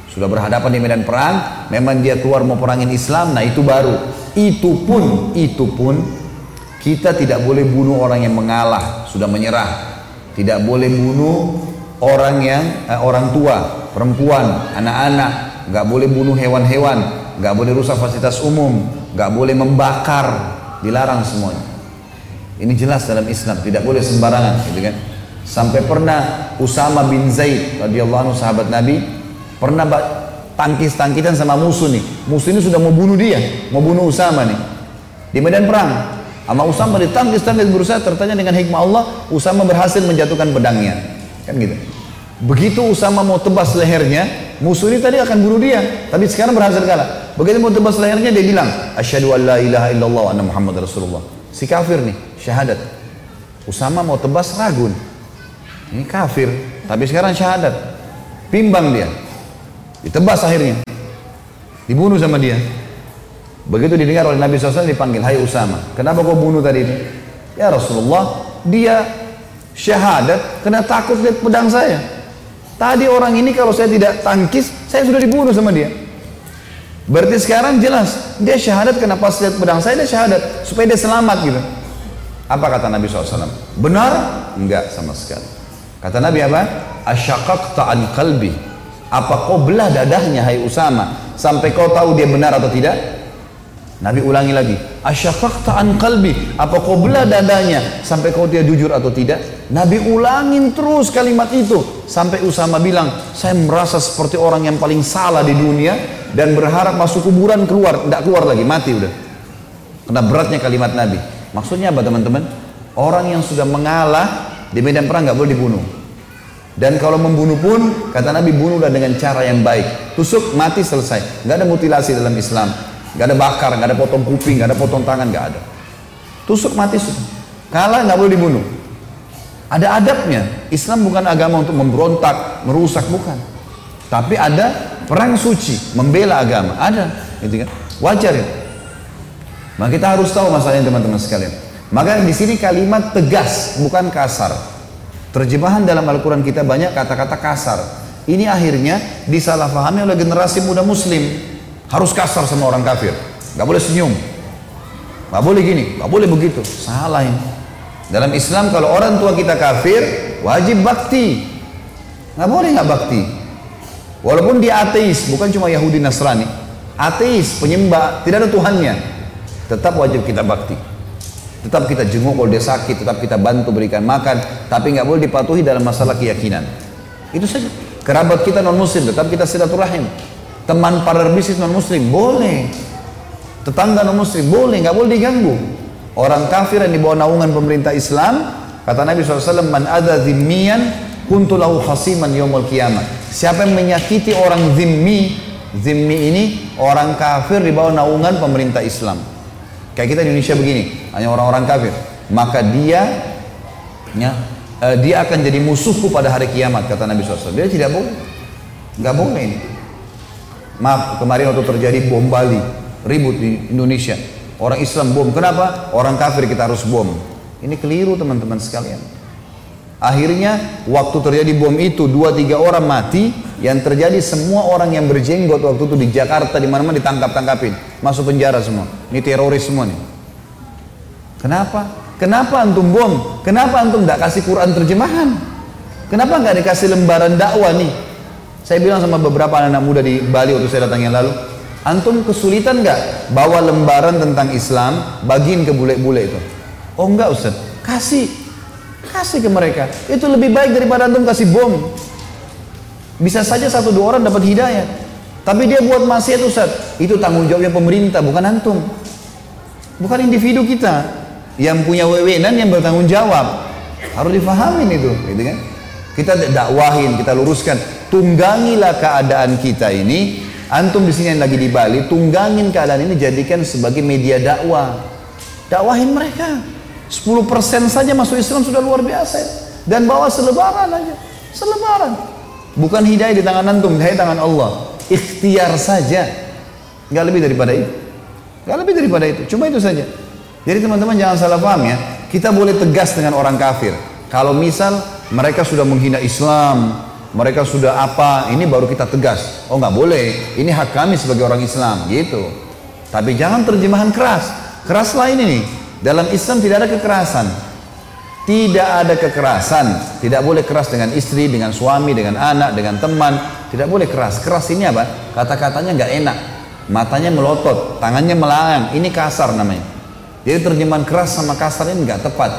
Sudah berhadapan di medan perang, memang dia keluar mau perangin Islam, nah itu baru. Itu pun, itu pun kita tidak boleh bunuh orang yang mengalah, sudah menyerah. Tidak boleh bunuh orang yang eh, orang tua, perempuan, anak-anak, nggak boleh bunuh hewan-hewan, nggak boleh rusak fasilitas umum, nggak boleh membakar, dilarang semuanya. Ini jelas dalam Islam, tidak boleh sembarangan, gitu kan? Sampai pernah Usama bin Zaid radhiyallahu anhu sahabat Nabi pernah tangkis-tangkitan sama musuh nih. Musuh ini sudah mau bunuh dia, mau bunuh Usama nih. Di medan perang. Sama Usama ditangkis-tangkis berusaha tertanya dengan hikmah Allah, Usama berhasil menjatuhkan pedangnya. Kan gitu. Begitu Usama mau tebas lehernya, musuh ini tadi akan bunuh dia, tapi sekarang berhasil kalah. Begitu mau tebas lehernya dia bilang, asyhadu an la ilaha illallah wa anna Muhammad Rasulullah. Si kafir nih, syahadat. Usama mau tebas ragun. Ini kafir, tapi sekarang syahadat. Pimbang dia. Ditebas akhirnya. Dibunuh sama dia. Begitu didengar oleh Nabi SAW dipanggil, Hai Usama, kenapa kau bunuh tadi ini? Ya Rasulullah, dia syahadat karena takut lihat pedang saya. Tadi orang ini kalau saya tidak tangkis, saya sudah dibunuh sama dia. Berarti sekarang jelas dia syahadat karena pas lihat pedang saya dia syahadat supaya dia selamat gitu. Apa kata Nabi SAW? Benar? Enggak sama sekali. Kata Nabi apa? Asyakakta an kalbi. Apa kau belah dadahnya hai Usama sampai kau tahu dia benar atau tidak? Nabi ulangi lagi. Asyakakta an kalbi. Apa kau belah dadanya sampai kau dia jujur atau tidak? Nabi ulangin terus kalimat itu sampai Usama bilang, saya merasa seperti orang yang paling salah di dunia dan berharap masuk kuburan keluar, tidak keluar lagi, mati udah. Karena beratnya kalimat Nabi. Maksudnya apa teman-teman? Orang yang sudah mengalah di medan perang nggak boleh dibunuh. Dan kalau membunuh pun, kata Nabi bunuhlah dengan cara yang baik. Tusuk, mati, selesai. Nggak ada mutilasi dalam Islam. Nggak ada bakar, nggak ada potong kuping, nggak ada potong tangan, nggak ada. Tusuk, mati, sudah. Kalah nggak boleh dibunuh. Ada adabnya. Islam bukan agama untuk memberontak, merusak, bukan. Tapi ada perang suci, membela agama. Ada, gitu kan? Wajar ya. Maka kita harus tahu masalahnya teman-teman sekalian. Maka di sini kalimat tegas bukan kasar. Terjemahan dalam Al-Quran kita banyak kata-kata kasar. Ini akhirnya disalahpahami oleh generasi muda muslim. Harus kasar sama orang kafir. Gak boleh senyum. Gak boleh gini, gak boleh begitu. Salah ini. Dalam Islam kalau orang tua kita kafir, wajib bakti. Gak boleh gak bakti. Walaupun dia ateis, bukan cuma Yahudi Nasrani. Ateis, penyembah, tidak ada Tuhannya tetap wajib kita bakti. Tetap kita jenguk kalau dia sakit, tetap kita bantu berikan makan, tapi nggak boleh dipatuhi dalam masalah keyakinan. Itu saja. Kerabat kita non muslim, tetap kita silaturahim. Teman partner bisnis non muslim, boleh. Tetangga non muslim, boleh, nggak boleh diganggu. Orang kafir yang di bawah naungan pemerintah Islam, kata Nabi SAW, man ada zimmiyan, kuntulahu khasiman yomul kiamat. Siapa yang menyakiti orang zimmi, zimmi ini orang kafir di bawah naungan pemerintah Islam. Kayak kita di Indonesia begini, hanya orang-orang kafir. Maka dia ya, uh, dia akan jadi musuhku pada hari kiamat kata Nabi SAW. Dia tidak boleh, nggak boleh ini. Maaf kemarin waktu terjadi bom Bali, ribut di Indonesia. Orang Islam bom, kenapa? Orang kafir kita harus bom. Ini keliru teman-teman sekalian. Akhirnya waktu terjadi bom itu dua tiga orang mati, yang terjadi semua orang yang berjenggot waktu itu di Jakarta di mana-mana ditangkap tangkapin, masuk penjara semua. Ini teroris semua nih. Kenapa? Kenapa antum bom? Kenapa antum tidak kasih Quran terjemahan? Kenapa nggak dikasih lembaran dakwah nih? Saya bilang sama beberapa anak, -anak muda di Bali waktu saya datang yang lalu, antum kesulitan nggak bawa lembaran tentang Islam bagiin ke bule-bule itu? Oh enggak Ustaz, kasih Kasih ke mereka. Itu lebih baik daripada antum kasih bom. Bisa saja satu dua orang dapat hidayah. Tapi dia buat maksiat Ustaz. Itu tanggung jawabnya pemerintah, bukan antum. Bukan individu kita. Yang punya wewenan yang bertanggung jawab. Harus difahamin itu, gitu kan? Kita dakwahin, kita luruskan. Tunggangilah keadaan kita ini. Antum di sini yang lagi di Bali, tunggangin keadaan ini jadikan sebagai media dakwah. Dakwahin mereka. 10% saja masuk Islam sudah luar biasa. Dan bawa selebaran aja. Selebaran. Bukan hidayah di tangan antum hidayah tangan Allah. Ikhtiar saja. Nggak lebih daripada itu. Nggak lebih daripada itu. Cuma itu saja. Jadi teman-teman jangan salah paham ya. Kita boleh tegas dengan orang kafir. Kalau misal mereka sudah menghina Islam mereka sudah apa ini baru kita tegas. Oh nggak boleh. Ini hak kami sebagai orang Islam. Gitu. Tapi jangan terjemahan keras. Keras lain ini dalam Islam tidak ada kekerasan. Tidak ada kekerasan. Tidak boleh keras dengan istri, dengan suami, dengan anak, dengan teman. Tidak boleh keras. Keras ini apa? Kata-katanya nggak enak. Matanya melotot, tangannya melayang. Ini kasar namanya. Jadi terjemahan keras sama kasar ini nggak tepat.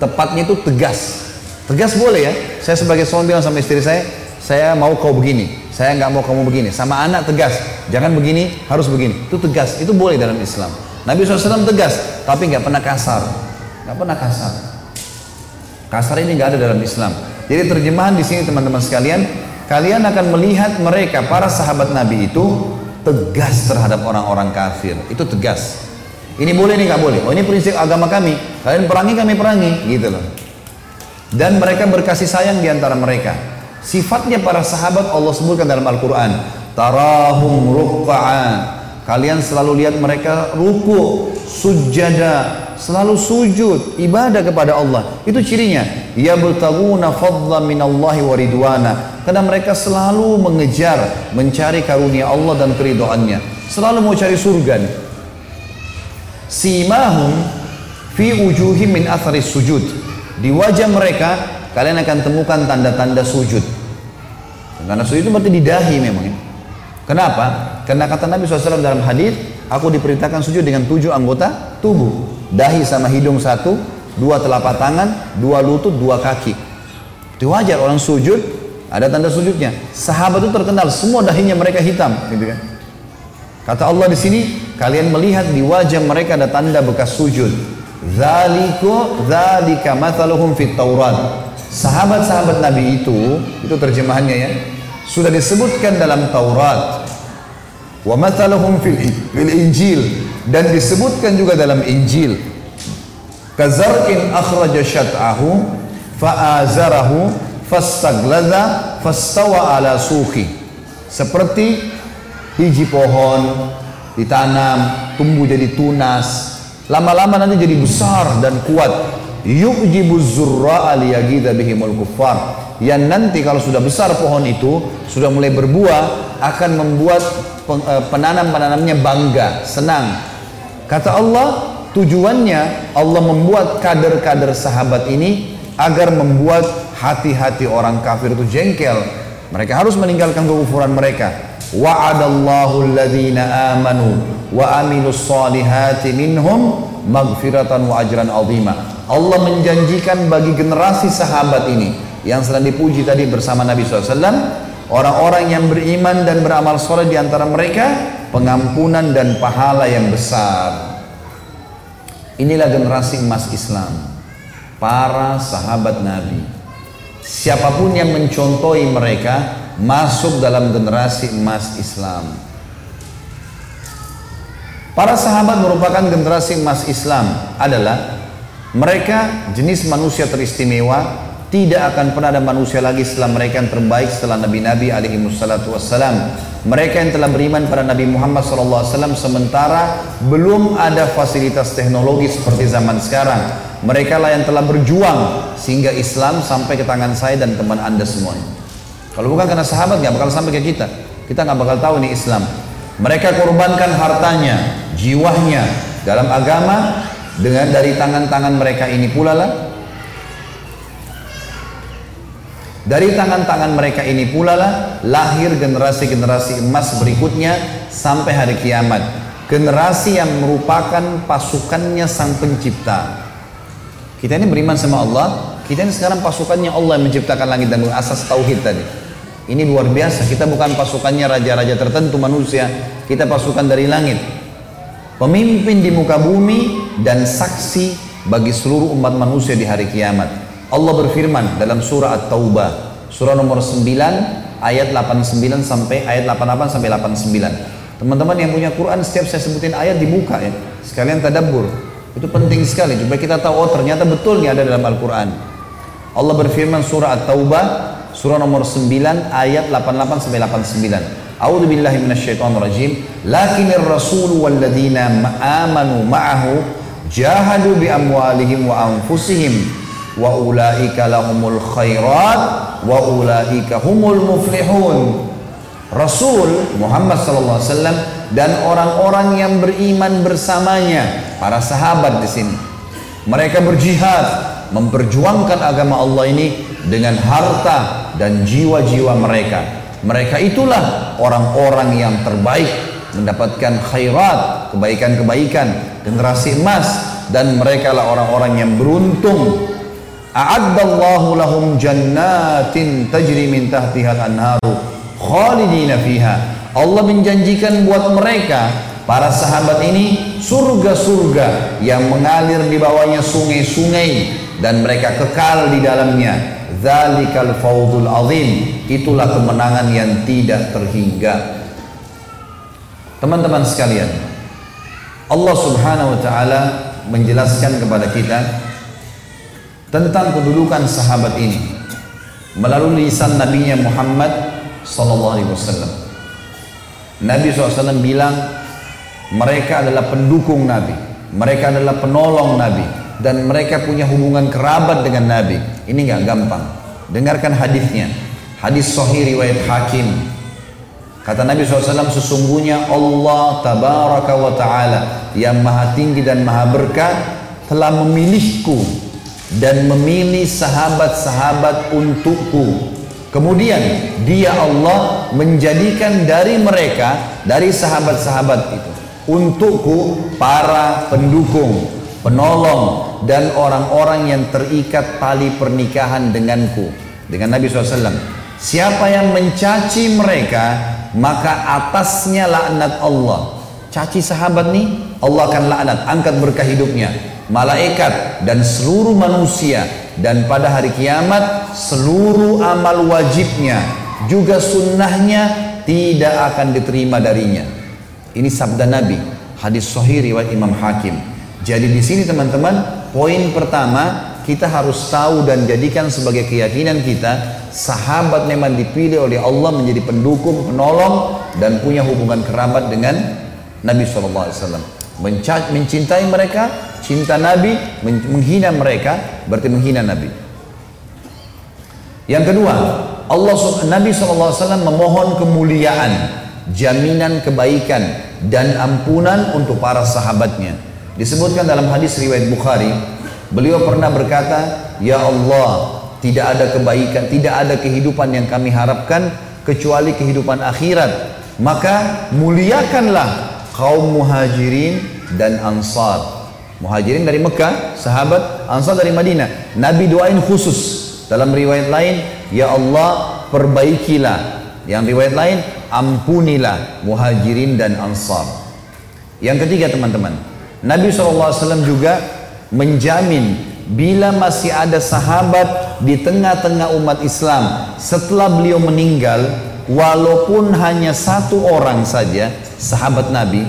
Tepatnya itu tegas. Tegas boleh ya. Saya sebagai suami bilang sama istri saya, saya mau kau begini, saya nggak mau kamu begini. Sama anak tegas, jangan begini, harus begini. Itu tegas, itu boleh dalam Islam. Nabi SAW tegas, tapi nggak pernah kasar, nggak pernah kasar. Kasar ini nggak ada dalam Islam. Jadi terjemahan di sini teman-teman sekalian, kalian akan melihat mereka para sahabat Nabi itu tegas terhadap orang-orang kafir. Itu tegas. Ini boleh, ini nggak boleh. Oh ini prinsip agama kami. Kalian perangi, kami perangi, gitu loh. Dan mereka berkasih sayang di antara mereka. Sifatnya para sahabat Allah sebutkan dalam Al-Quran. Tarahum rukka'an Kalian selalu lihat mereka ruku, sujada, selalu sujud, ibadah kepada Allah. Itu cirinya. Ya bertaguna fadla minallahi wa ridwana. Karena mereka selalu mengejar, mencari karunia Allah dan keridoannya. Selalu mau cari surga. Simahum fi ujuhim min athari sujud. Di wajah mereka kalian akan temukan tanda-tanda sujud. Tanda sujud itu berarti di dahi memang. Ya. Kenapa? Karena kata Nabi SAW dalam hadis, aku diperintahkan sujud dengan tujuh anggota tubuh. Dahi sama hidung satu, dua telapak tangan, dua lutut, dua kaki. Itu wajar orang sujud, ada tanda sujudnya. Sahabat itu terkenal, semua dahinya mereka hitam, gitu kan. Kata Allah di sini, kalian melihat di wajah mereka ada tanda bekas sujud. Zaliku zalika mathaluhum fit Taurat. Sahabat-sahabat Nabi itu, itu terjemahannya ya, sudah disebutkan dalam Taurat wa mathaluhum fil, fil Injil dan disebutkan juga dalam Injil kazar'in akhraja syat'ahu fa'azarahu fastagladha fastawa ala suki seperti biji pohon ditanam, tumbuh jadi tunas. Lama-lama nanti jadi besar dan kuat. Yu'jibu liyagida bihimul kuffar. Yang nanti kalau sudah besar pohon itu, sudah mulai berbuah, akan membuat eh, penanam-penanamnya bangga, senang. Kata Allah, tujuannya Allah membuat kader-kader sahabat ini agar membuat hati-hati orang kafir itu jengkel. Mereka harus meninggalkan kekufuran mereka wa'adallahu alladhina amanu wa salihati minhum maghfiratan wa ajran azima Allah menjanjikan bagi generasi sahabat ini yang sedang dipuji tadi bersama Nabi SAW orang-orang yang beriman dan beramal soleh di antara mereka pengampunan dan pahala yang besar inilah generasi emas Islam para sahabat Nabi siapa pun yang mencontohi mereka masuk dalam generasi emas Islam. Para sahabat merupakan generasi emas Islam adalah mereka jenis manusia teristimewa tidak akan pernah ada manusia lagi setelah mereka yang terbaik setelah Nabi-Nabi alaihi wassalatu wassalam. Mereka yang telah beriman pada Nabi Muhammad SAW sementara belum ada fasilitas teknologi seperti zaman sekarang. Mereka lah yang telah berjuang sehingga Islam sampai ke tangan saya dan teman anda semuanya. Kalau bukan karena sahabat nggak bakal sampai ke kita. Kita nggak bakal tahu ini Islam. Mereka korbankan hartanya, jiwanya dalam agama dengan dari tangan-tangan mereka ini pula lah. Dari tangan-tangan mereka ini pula lah lahir generasi-generasi emas berikutnya sampai hari kiamat. Generasi yang merupakan pasukannya sang pencipta. Kita ini beriman sama Allah, kita ini sekarang pasukannya Allah yang menciptakan langit dan bumi asas tauhid tadi. Ini luar biasa. Kita bukan pasukannya raja-raja tertentu manusia. Kita pasukan dari langit. Pemimpin di muka bumi dan saksi bagi seluruh umat manusia di hari kiamat. Allah berfirman dalam surah At-Taubah, surah nomor 9 ayat 89 sampai ayat 88 sampai 89. Teman-teman yang punya Quran setiap saya sebutin ayat dibuka ya. Sekalian tadabbur. Itu penting sekali supaya kita tahu oh ternyata betul nih ada dalam Al-Qur'an. Allah berfirman surah At-Taubah surah nomor 9 ayat 88 sampai 89. A'udzu billahi minasyaitonir rajim. Lakinir rasul walladzina amanu ma'ahu jahadu bi amwalihim wa anfusihim wa ulaika lahumul khairat wa ulaika humul muflihun. Rasul Muhammad sallallahu alaihi wasallam dan orang-orang yang beriman bersamanya, para sahabat di sini. Mereka berjihad memperjuangkan agama Allah ini dengan harta dan jiwa-jiwa mereka. Mereka itulah orang-orang yang terbaik mendapatkan khairat, kebaikan-kebaikan, generasi emas dan mereka lah orang-orang yang beruntung. A'addallahu lahum jannatin tajri min tahtihal anharu khalidina fiha. Allah menjanjikan buat mereka para sahabat ini surga-surga yang mengalir di bawahnya sungai-sungai dan mereka kekal di dalamnya. Zalikal fawzul azim. Itulah kemenangan yang tidak terhingga. Teman-teman sekalian, Allah Subhanahu wa taala menjelaskan kepada kita tentang kedudukan sahabat ini melalui lisan nabinya Muhammad sallallahu alaihi wasallam. Nabi SAW bilang mereka adalah pendukung Nabi, mereka adalah penolong Nabi, dan mereka punya hubungan kerabat dengan Nabi. Ini nggak gampang. Dengarkan hadisnya. Hadis Sahih riwayat Hakim. Kata Nabi SAW sesungguhnya Allah tabaraka wa ta'ala yang maha tinggi dan maha berkah telah memilihku dan memilih sahabat-sahabat untukku. Kemudian dia Allah menjadikan dari mereka, dari sahabat-sahabat itu, untukku para pendukung, penolong, dan orang-orang yang terikat tali pernikahan denganku. Dengan Nabi SAW siapa yang mencaci mereka maka atasnya laknat Allah. Caci sahabat nih Allah akan laknat angkat berkah hidupnya. Malaikat dan seluruh manusia dan pada hari kiamat seluruh amal wajibnya juga sunnahnya tidak akan diterima darinya. Ini sabda Nabi hadis sahih riwayat Imam Hakim. Jadi di sini teman-teman Poin pertama, kita harus tahu dan jadikan sebagai keyakinan kita, sahabat memang dipilih oleh Allah menjadi pendukung, penolong, dan punya hubungan kerabat dengan Nabi SAW. Mencintai mereka, cinta Nabi, menghina mereka, berarti menghina Nabi. Yang kedua, Allah Nabi SAW memohon kemuliaan, jaminan kebaikan dan ampunan untuk para sahabatnya. Disebutkan dalam hadis riwayat Bukhari, beliau pernah berkata, "Ya Allah, tidak ada kebaikan, tidak ada kehidupan yang kami harapkan kecuali kehidupan akhirat. Maka muliakanlah kaum muhajirin dan ansar. Muhajirin dari Mekah, sahabat, ansar dari Madinah. Nabi doain khusus. Dalam riwayat lain, Ya Allah perbaikilah. Yang riwayat lain, ampunilah muhajirin dan ansar. Yang ketiga teman-teman, Nabi SAW juga menjamin bila masih ada sahabat di tengah-tengah umat Islam setelah beliau meninggal walaupun hanya satu orang saja sahabat Nabi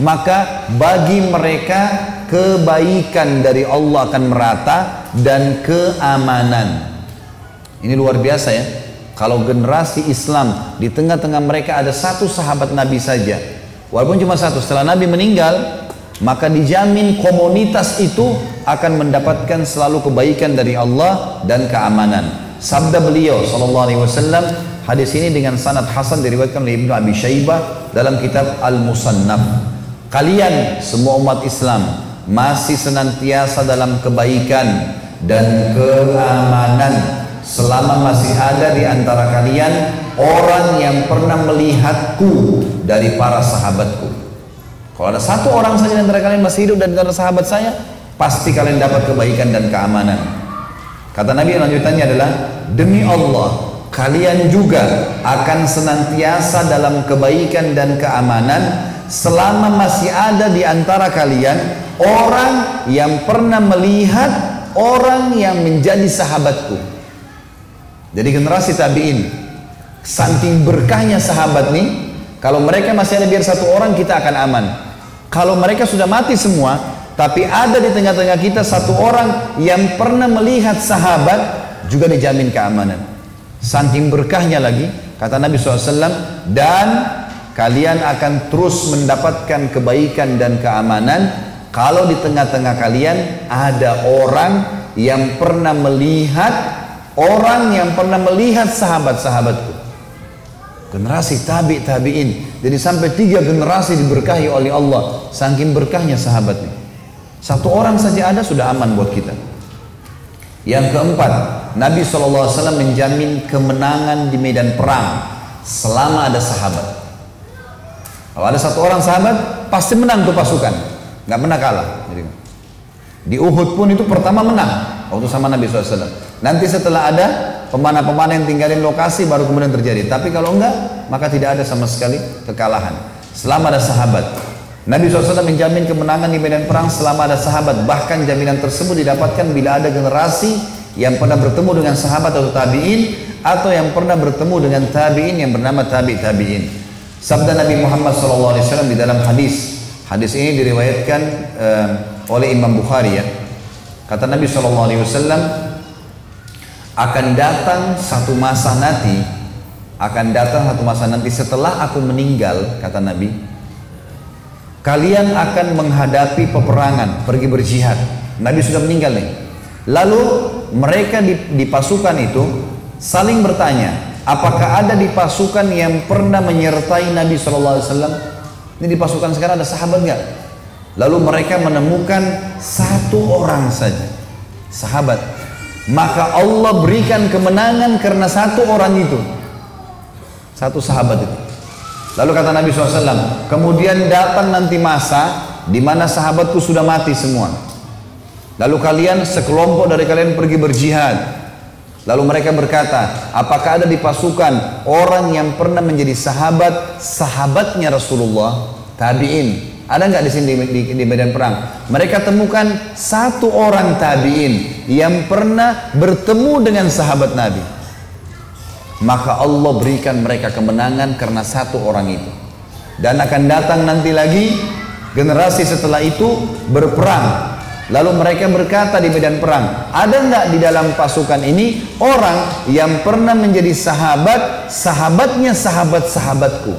maka bagi mereka kebaikan dari Allah akan merata dan keamanan. Ini luar biasa ya. Kalau generasi Islam di tengah-tengah mereka ada satu sahabat Nabi saja walaupun cuma satu setelah Nabi meninggal maka dijamin komunitas itu akan mendapatkan selalu kebaikan dari Allah dan keamanan. Sabda beliau sallallahu alaihi wasallam hadis ini dengan sanad hasan diriwayatkan oleh Ibnu Abi Syaibah dalam kitab Al-Musannaf. Kalian semua umat Islam masih senantiasa dalam kebaikan dan keamanan selama masih ada di antara kalian orang yang pernah melihatku dari para sahabatku. Kalau ada satu orang saja antara kalian masih hidup dan antara sahabat saya, pasti kalian dapat kebaikan dan keamanan. Kata Nabi yang lanjutannya adalah, demi Allah, kalian juga akan senantiasa dalam kebaikan dan keamanan selama masih ada di antara kalian orang yang pernah melihat orang yang menjadi sahabatku. Jadi generasi tabi'in, saking berkahnya sahabat nih, kalau mereka masih ada biar satu orang kita akan aman. Kalau mereka sudah mati semua, tapi ada di tengah-tengah kita satu orang yang pernah melihat sahabat juga dijamin keamanan. Saking berkahnya lagi, kata Nabi SAW, dan kalian akan terus mendapatkan kebaikan dan keamanan kalau di tengah-tengah kalian ada orang yang pernah melihat orang yang pernah melihat sahabat-sahabatku. Generasi tabi tabiin. Jadi sampai tiga generasi diberkahi oleh Allah. Saking berkahnya sahabat ini. Satu orang saja ada sudah aman buat kita. Yang keempat, Nabi SAW menjamin kemenangan di medan perang selama ada sahabat. Kalau ada satu orang sahabat, pasti menang tuh pasukan. Nggak pernah kalah. Di Uhud pun itu pertama menang waktu sama Nabi SAW. Nanti setelah ada Pemana-pemana yang tinggalin lokasi baru kemudian terjadi. Tapi kalau enggak, maka tidak ada sama sekali kekalahan. Selama ada sahabat. Nabi SAW menjamin kemenangan di medan perang selama ada sahabat. Bahkan jaminan tersebut didapatkan bila ada generasi yang pernah bertemu dengan sahabat atau tabi'in atau yang pernah bertemu dengan tabi'in yang bernama tabi' tabi'in. Sabda Nabi Muhammad SAW di dalam hadis. Hadis ini diriwayatkan uh, oleh Imam Bukhari ya. Kata Nabi SAW, akan datang satu masa nanti akan datang satu masa nanti setelah aku meninggal kata Nabi kalian akan menghadapi peperangan pergi berjihad. Nabi sudah meninggal nih. Lalu mereka di, di pasukan itu saling bertanya apakah ada di pasukan yang pernah menyertai Nabi SAW ini di pasukan sekarang ada sahabat nggak? Lalu mereka menemukan satu orang saja sahabat maka Allah berikan kemenangan karena satu orang itu. Satu sahabat itu. Lalu kata Nabi SAW kemudian datang nanti masa di mana sahabatku sudah mati semua. Lalu kalian sekelompok dari kalian pergi berjihad. Lalu mereka berkata apakah ada di pasukan orang yang pernah menjadi sahabat sahabatnya Rasulullah? Tabi'in ada nggak di sini di, di, di medan perang? Mereka temukan satu orang tabiin yang pernah bertemu dengan sahabat Nabi. Maka Allah berikan mereka kemenangan karena satu orang itu. Dan akan datang nanti lagi generasi setelah itu berperang. Lalu mereka berkata di medan perang, ada nggak di dalam pasukan ini orang yang pernah menjadi sahabat, sahabatnya sahabat-sahabatku,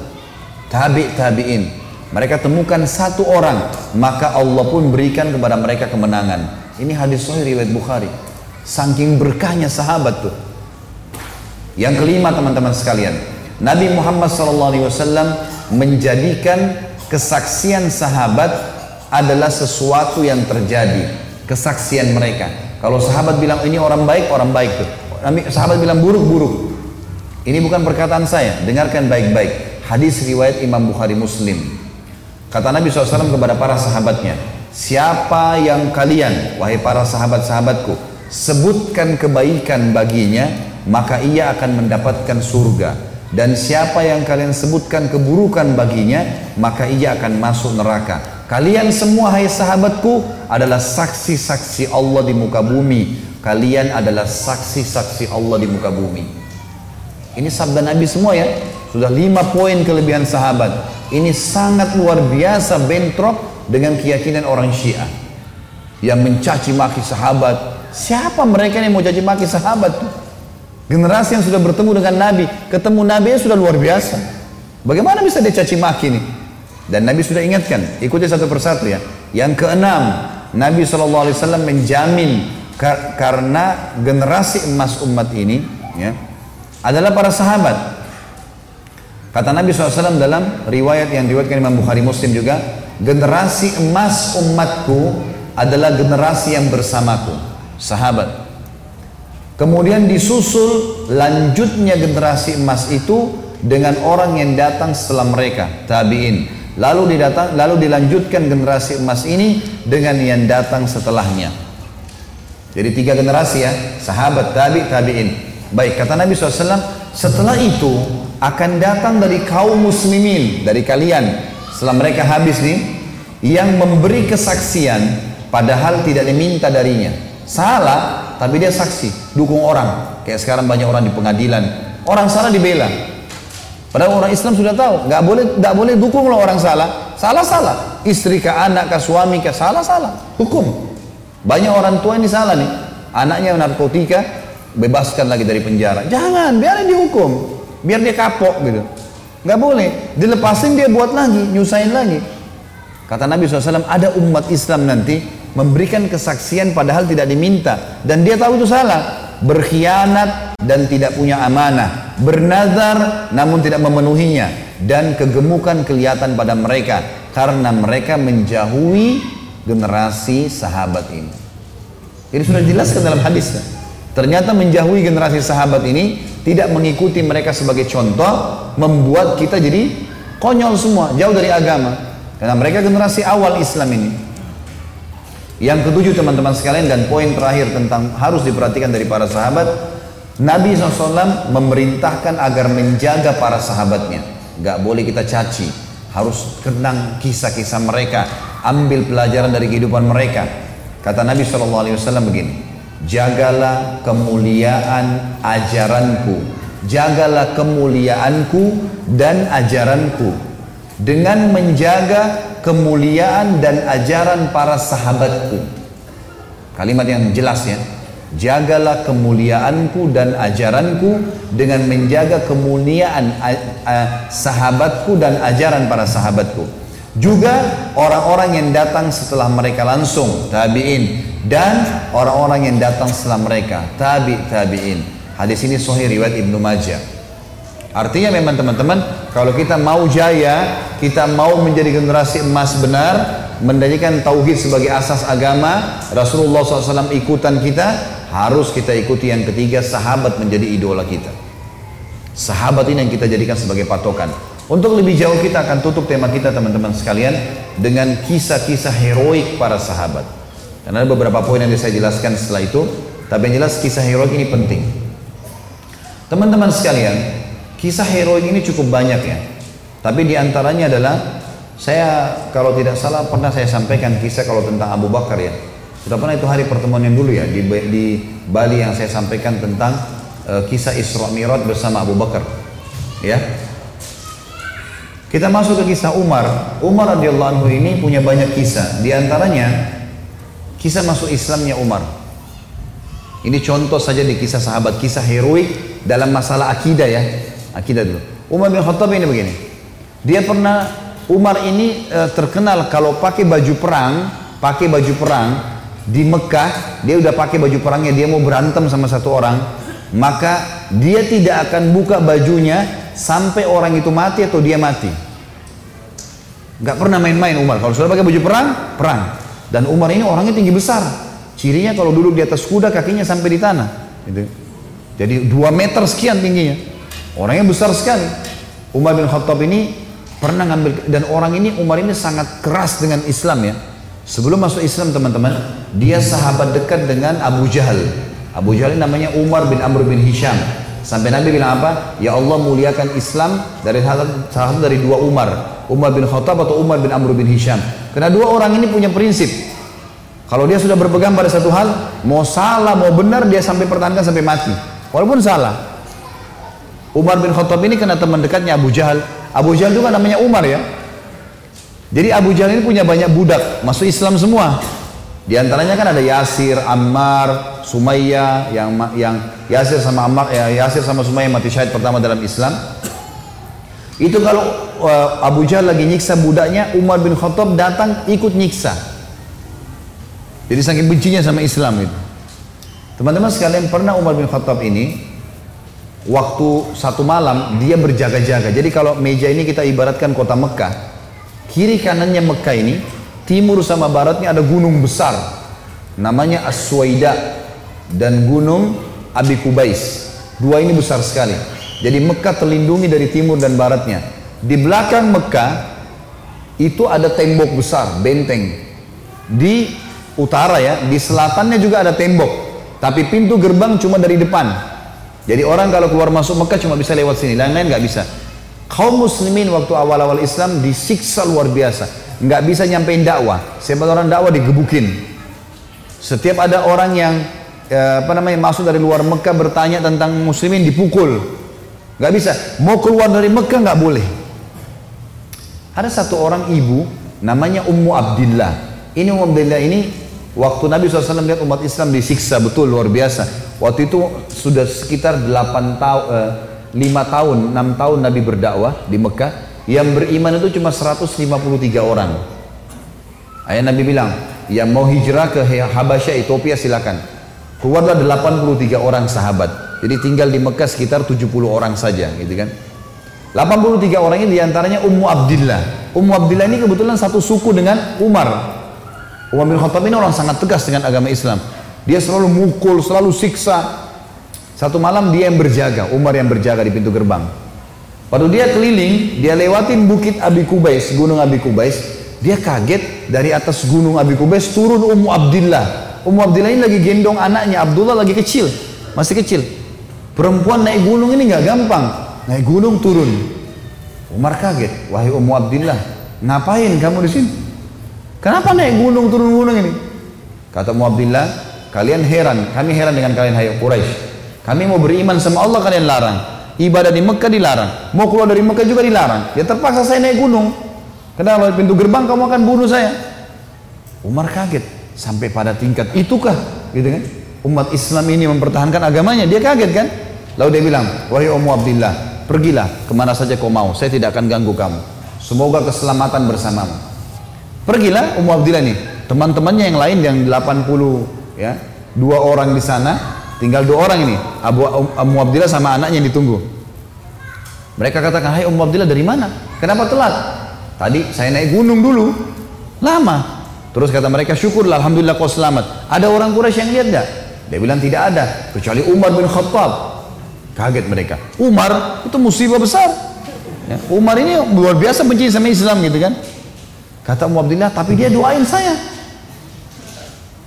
tabi tabiin. Mereka temukan satu orang, maka Allah pun berikan kepada mereka kemenangan. Ini hadis sahih riwayat Bukhari. Saking berkahnya sahabat tuh. Yang kelima teman-teman sekalian, Nabi Muhammad SAW menjadikan kesaksian sahabat adalah sesuatu yang terjadi. Kesaksian mereka. Kalau sahabat bilang ini orang baik, orang baik tuh. Sahabat bilang buruk, buruk. Ini bukan perkataan saya, dengarkan baik-baik. Hadis riwayat Imam Bukhari Muslim. Kata Nabi SAW kepada para sahabatnya, siapa yang kalian, wahai para sahabat-sahabatku, sebutkan kebaikan baginya, maka ia akan mendapatkan surga. Dan siapa yang kalian sebutkan keburukan baginya, maka ia akan masuk neraka. Kalian semua hai sahabatku adalah saksi-saksi Allah di muka bumi. Kalian adalah saksi-saksi Allah di muka bumi. Ini sabda Nabi semua ya. Sudah lima poin kelebihan sahabat. Ini sangat luar biasa bentrok dengan keyakinan orang Syiah yang mencaci maki sahabat. Siapa mereka yang mau caci maki sahabat? Generasi yang sudah bertemu dengan Nabi, ketemu Nabi yang sudah luar biasa. Bagaimana bisa dia caci maki nih? Dan Nabi sudah ingatkan, ikuti satu persatu ya. Yang keenam, Nabi SAW menjamin kar karena generasi emas umat ini ya, adalah para sahabat Kata Nabi SAW dalam riwayat yang diriwayatkan Imam Bukhari Muslim juga, generasi emas umatku adalah generasi yang bersamaku, sahabat. Kemudian disusul lanjutnya generasi emas itu dengan orang yang datang setelah mereka, tabi'in. Lalu didatang, lalu dilanjutkan generasi emas ini dengan yang datang setelahnya. Jadi tiga generasi ya, sahabat, tabi, tabi'in. Baik, kata Nabi SAW, setelah itu akan datang dari kaum muslimin dari kalian setelah mereka habis nih yang memberi kesaksian padahal tidak diminta darinya. Salah tapi dia saksi dukung orang. Kayak sekarang banyak orang di pengadilan. Orang salah dibela. Padahal orang Islam sudah tahu nggak boleh nggak boleh dukung loh orang salah. Salah salah. Istri ke anak ke suami ke salah salah. Hukum. Banyak orang tua ini salah nih. Anaknya narkotika bebaskan lagi dari penjara. Jangan biarin dihukum. Biar dia kapok gitu. Nggak boleh. Dilepasin dia buat lagi nyusahin lagi. Kata Nabi SAW ada umat Islam nanti memberikan kesaksian padahal tidak diminta. Dan dia tahu itu salah. Berkhianat dan tidak punya amanah. Bernazar namun tidak memenuhinya. Dan kegemukan kelihatan pada mereka. Karena mereka menjauhi generasi sahabat ini. Ini sudah dijelaskan dalam hadisnya ternyata menjauhi generasi sahabat ini tidak mengikuti mereka sebagai contoh membuat kita jadi konyol semua jauh dari agama. Karena mereka generasi awal Islam ini. Yang ketujuh teman-teman sekalian dan poin terakhir tentang harus diperhatikan dari para sahabat Nabi SAW memerintahkan agar menjaga para sahabatnya. Gak boleh kita caci. Harus kenang kisah-kisah mereka. Ambil pelajaran dari kehidupan mereka. Kata Nabi SAW begini jagalah kemuliaan ajaranku. Jagalah kemuliaanku dan ajaranku. Dengan menjaga kemuliaan dan ajaran para sahabatku. Kalimat yang jelas ya. Jagalah kemuliaanku dan ajaranku dengan menjaga kemuliaan sahabatku dan ajaran para sahabatku juga orang-orang yang datang setelah mereka langsung tabi'in. Dan orang-orang yang datang setelah mereka tabi tabiin. Hadis ini sahih riwayat Ibnu Majah. Artinya memang teman-teman kalau kita mau jaya kita mau menjadi generasi emas benar mendirikan tauhid sebagai asas agama Rasulullah SAW ikutan kita harus kita ikuti yang ketiga sahabat menjadi idola kita. Sahabat ini yang kita jadikan sebagai patokan untuk lebih jauh kita akan tutup tema kita teman-teman sekalian dengan kisah-kisah heroik para sahabat dan ada beberapa poin yang saya jelaskan setelah itu. Tapi yang jelas kisah heroik ini penting. Teman-teman sekalian, kisah heroik ini cukup banyak ya. Tapi di antaranya adalah saya kalau tidak salah pernah saya sampaikan kisah kalau tentang Abu Bakar ya. Sudah pernah itu hari pertemuan yang dulu ya di, di Bali yang saya sampaikan tentang uh, kisah Isra Mi'raj bersama Abu Bakar. Ya. Kita masuk ke kisah Umar. Umar radhiyallahu anhu ini punya banyak kisah. Di antaranya Kisah masuk Islamnya Umar. Ini contoh saja di kisah sahabat, kisah heroik dalam masalah akidah ya. Akidah dulu. Umar bin Khattab ini begini. Dia pernah Umar ini uh, terkenal kalau pakai baju perang, pakai baju perang di Mekah, dia udah pakai baju perangnya, dia mau berantem sama satu orang, maka dia tidak akan buka bajunya sampai orang itu mati atau dia mati. Gak pernah main-main Umar. Kalau sudah pakai baju perang, perang. Dan Umar ini orangnya tinggi besar. Cirinya kalau duduk di atas kuda kakinya sampai di tanah. Gitu. Jadi dua meter sekian tingginya. Orangnya besar sekali. Umar bin Khattab ini pernah ngambil dan orang ini Umar ini sangat keras dengan Islam ya. Sebelum masuk Islam teman-teman, dia sahabat dekat dengan Abu Jahal. Abu Jahal namanya Umar bin Amr bin Hisham. Sampai Nabi bilang apa? Ya Allah muliakan Islam dari salah satu dari dua Umar. Umar bin Khattab atau Umar bin Amr bin Hisham. Karena dua orang ini punya prinsip. Kalau dia sudah berpegang pada satu hal, mau salah, mau benar, dia sampai pertahankan sampai mati. Walaupun salah. Umar bin Khattab ini kena teman dekatnya Abu Jahal. Abu Jahal itu kan namanya Umar ya. Jadi Abu Jahal ini punya banyak budak, masuk Islam semua. Di antaranya kan ada Yasir, Ammar, Sumayyah yang yang Yasir sama Ammar ya Yasir sama Sumayyah mati syahid pertama dalam Islam. Itu kalau uh, Abu Jahal lagi nyiksa budaknya, Umar bin Khattab datang ikut nyiksa. Jadi saking bencinya sama Islam itu. Teman-teman sekalian pernah Umar bin Khattab ini waktu satu malam dia berjaga-jaga. Jadi kalau meja ini kita ibaratkan kota Mekah, kiri kanannya Mekah ini, timur sama baratnya ada gunung besar, namanya Aswaida dan gunung Abi Kubais. Dua ini besar sekali. Jadi Mekah terlindungi dari timur dan baratnya. Di belakang Mekah itu ada tembok besar, benteng. Di utara ya, di selatannya juga ada tembok. Tapi pintu gerbang cuma dari depan. Jadi orang kalau keluar masuk Mekah cuma bisa lewat sini, lain-lain nggak bisa. Kaum muslimin waktu awal-awal Islam disiksa luar biasa, nggak bisa nyampein dakwah. Sebagai orang dakwah digebukin. Setiap ada orang yang eh, apa namanya masuk dari luar Mekah bertanya tentang muslimin dipukul, nggak bisa. Mau keluar dari Mekah nggak boleh. Ada satu orang ibu namanya Ummu Abdillah. Ini Ummu Abdillah ini waktu Nabi SAW lihat umat Islam disiksa betul luar biasa. Waktu itu sudah sekitar 8 tahun, eh, 5 tahun, 6 tahun Nabi berdakwah di Mekah. Yang beriman itu cuma 153 orang. Ayah Nabi bilang, yang mau hijrah ke Habasyah, Ethiopia silakan. Keluarlah 83 orang sahabat. Jadi tinggal di Mekah sekitar 70 orang saja, gitu kan. 83 orang ini di antaranya Ummu Abdillah. Ummu Abdillah ini kebetulan satu suku dengan Umar. Umar bin Khattab ini orang sangat tegas dengan agama Islam. Dia selalu mukul, selalu siksa. Satu malam dia yang berjaga, Umar yang berjaga di pintu gerbang. Waktu dia keliling, dia lewatin bukit Abi Kubais, gunung Abi Kubais. Dia kaget dari atas gunung Abi Kubais turun Ummu Abdillah. Ummu Abdillah ini lagi gendong anaknya, Abdullah lagi kecil, masih kecil. Perempuan naik gunung ini nggak gampang, naik gunung turun. Umar kaget, wahai Ummu Abdillah, ngapain kamu di sini? Kenapa naik gunung turun gunung ini? Kata Ummu Abdillah, Kalian heran, kami heran dengan kalian hai Quraisy. Kami mau beriman sama Allah kalian larang. Ibadah di Mekah dilarang. Mau keluar dari Mekah juga dilarang. Ya terpaksa saya naik gunung. Kenapa pintu gerbang kamu akan bunuh saya? Umar kaget sampai pada tingkat itukah gitu kan? Umat Islam ini mempertahankan agamanya, dia kaget kan? Lalu dia bilang, wahai Ummu Abdillah, pergilah ke mana saja kau mau, saya tidak akan ganggu kamu. Semoga keselamatan bersamamu. Pergilah Ummu Abdillah nih, teman-temannya yang lain yang 80 ya dua orang di sana tinggal dua orang ini Abu Ummu Abdillah sama anaknya yang ditunggu. Mereka katakan hai Ummu Abdillah dari mana? Kenapa telat? Tadi saya naik gunung dulu. Lama. Terus kata mereka syukurlah Alhamdulillah kau selamat. Ada orang Quraisy yang lihat gak dia bilang tidak ada kecuali Umar bin Khattab. Kaget mereka. Umar itu musibah besar. Ya, Umar ini luar biasa benci sama Islam gitu kan. Kata Ummu Abdillah tapi dia doain saya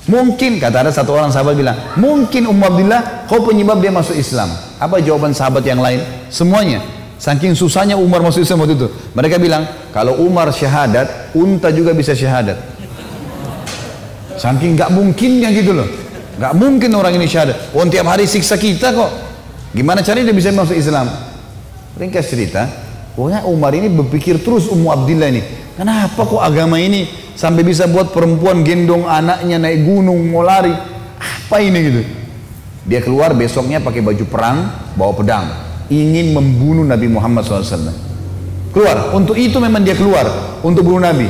Mungkin kata ada satu orang sahabat bilang, mungkin Ummu Abdillah kau penyebab dia masuk Islam. Apa jawaban sahabat yang lain? Semuanya. Saking susahnya Umar masuk Islam waktu itu. Mereka bilang, kalau Umar syahadat, unta juga bisa syahadat. Saking gak mungkinnya gitu loh. Gak mungkin orang ini syahadat. Oh tiap hari siksa kita kok. Gimana caranya dia bisa masuk Islam? Ringkas cerita, pokoknya Umar ini berpikir terus Ummu Abdillah ini. Kenapa kok agama ini sampai bisa buat perempuan gendong anaknya naik gunung mau lari apa ini gitu dia keluar besoknya pakai baju perang bawa pedang ingin membunuh Nabi Muhammad SAW Keluar. Untuk itu memang dia keluar. Untuk bunuh Nabi.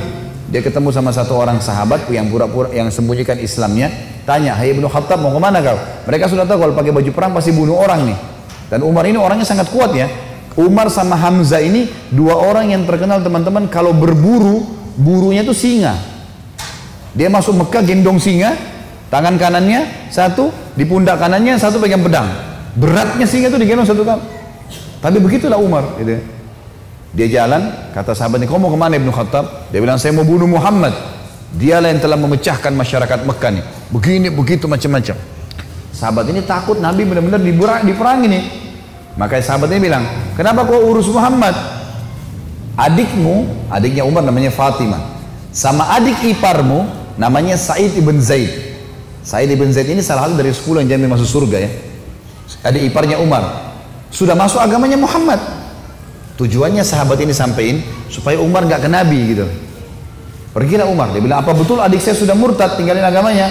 Dia ketemu sama satu orang sahabat yang pura-pura yang sembunyikan Islamnya. Tanya, Hai Ibnu Khattab mau ke mana kau? Mereka sudah tahu kalau pakai baju perang pasti bunuh orang nih. Dan Umar ini orangnya sangat kuat ya. Umar sama Hamzah ini dua orang yang terkenal teman-teman kalau berburu, burunya itu singa. Dia masuk Mekah gendong singa, tangan kanannya satu, di pundak kanannya satu pegang pedang. Beratnya singa itu digendong satu kali. Tapi begitulah Umar. Gitu. Dia jalan, kata sahabatnya, kau mau ke mana Ibnu Khattab? Dia bilang, saya mau bunuh Muhammad. Dialah yang telah memecahkan masyarakat Mekah nih. Begini, begitu, macam-macam. Sahabat ini takut Nabi benar-benar diperang ini. Maka sahabat ini bilang, kenapa kau urus Muhammad? Adikmu, adiknya Umar namanya Fatimah. Sama adik iparmu, namanya Said ibn Zaid. Said ibn Zaid ini salah satu dari sepuluh yang jamin masuk surga ya. Adik iparnya Umar. Sudah masuk agamanya Muhammad. Tujuannya sahabat ini sampaikan supaya Umar nggak ke Nabi gitu. Pergilah Umar, dia bilang apa betul adik saya sudah murtad tinggalin agamanya?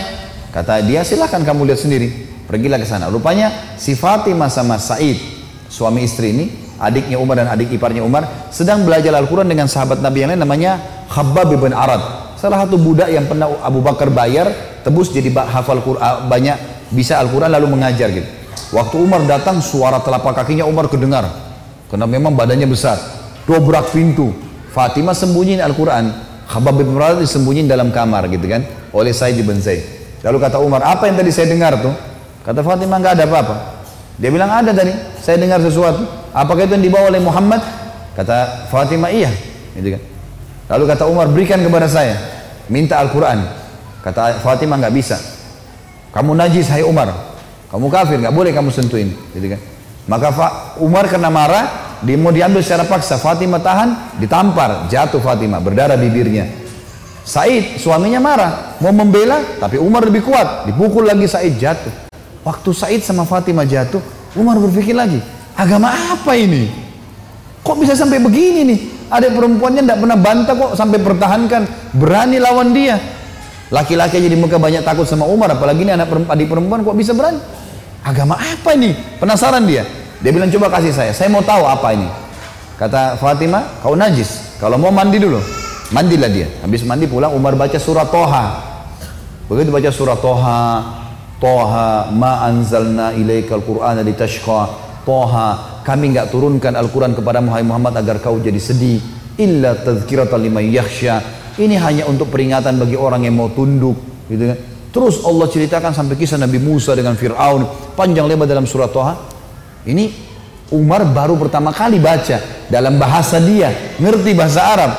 Kata dia silahkan kamu lihat sendiri. Pergilah ke sana. Rupanya si Fatimah sama Said, suami istri ini, adiknya Umar dan adik iparnya Umar, sedang belajar Al-Quran dengan sahabat Nabi yang lain namanya Khabbab bin Arad. Salah satu budak yang pernah Abu Bakar bayar, tebus jadi hafal Quran, banyak bisa Al-Quran lalu mengajar gitu. Waktu Umar datang, suara telapak kakinya Umar kedengar. Karena memang badannya besar. Dobrak pintu. Fatimah sembunyiin Al-Quran. Khabbab bin Arad disembunyiin dalam kamar gitu kan. Oleh Said bin Zaid. Lalu kata Umar, apa yang tadi saya dengar tuh? Kata Fatimah nggak ada apa-apa. Dia bilang ada tadi, saya dengar sesuatu. Apakah itu yang dibawa oleh Muhammad? Kata Fatimah iya. Gitu kan. Lalu kata Umar berikan kepada saya, minta Al-Quran. Kata Fatimah nggak bisa. Kamu najis hai Umar, kamu kafir nggak boleh kamu sentuhin. Gitu kan. Maka Umar kena marah, dia mau diambil secara paksa. Fatimah tahan, ditampar, jatuh Fatimah, berdarah bibirnya. Said suaminya marah, mau membela, tapi Umar lebih kuat, dipukul lagi Said jatuh. Waktu Said sama Fatimah jatuh, Umar berpikir lagi, agama apa ini? Kok bisa sampai begini nih? Ada perempuannya tidak pernah bantah kok sampai pertahankan, berani lawan dia. Laki-laki jadi muka banyak takut sama Umar, apalagi ini anak adik perempuan kok bisa berani? Agama apa ini? Penasaran dia. Dia bilang coba kasih saya, saya mau tahu apa ini. Kata Fatimah, kau najis. Kalau mau mandi dulu, mandilah dia. Habis mandi pulang Umar baca surat Toha. Begitu baca surat Toha, Toha ma anzalna ilaikal qur'ana litashqa. Toha, kami enggak turunkan Al-Quran kepada Muhammad agar kau jadi sedih. Illa tazkiratan liman yakhsha. Ini hanya untuk peringatan bagi orang yang mau tunduk, gitu kan. Terus Allah ceritakan sampai kisah Nabi Musa dengan Fir'aun. Panjang lebar dalam surat Toha. Ini Umar baru pertama kali baca dalam bahasa dia. Ngerti bahasa Arab.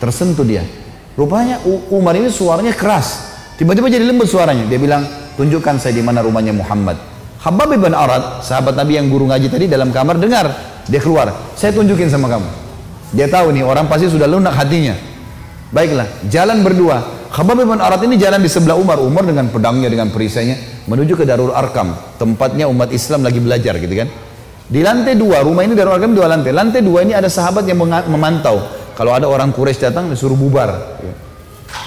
Tersentuh dia. Rupanya Umar ini suaranya keras. Tiba-tiba jadi lembut suaranya. Dia bilang, tunjukkan saya di mana rumahnya Muhammad. Habab bin Arad, sahabat Nabi yang guru ngaji tadi dalam kamar dengar. Dia keluar. Saya tunjukin sama kamu. Dia tahu nih orang pasti sudah lunak hatinya. Baiklah, jalan berdua. Khabab bin Arat ini jalan di sebelah Umar. Umar dengan pedangnya, dengan perisainya menuju ke Darul Arkam. Tempatnya umat Islam lagi belajar gitu kan. Di lantai dua, rumah ini Darul Arkam dua lantai. Lantai dua ini ada sahabat yang memantau. Kalau ada orang Quraisy datang disuruh bubar.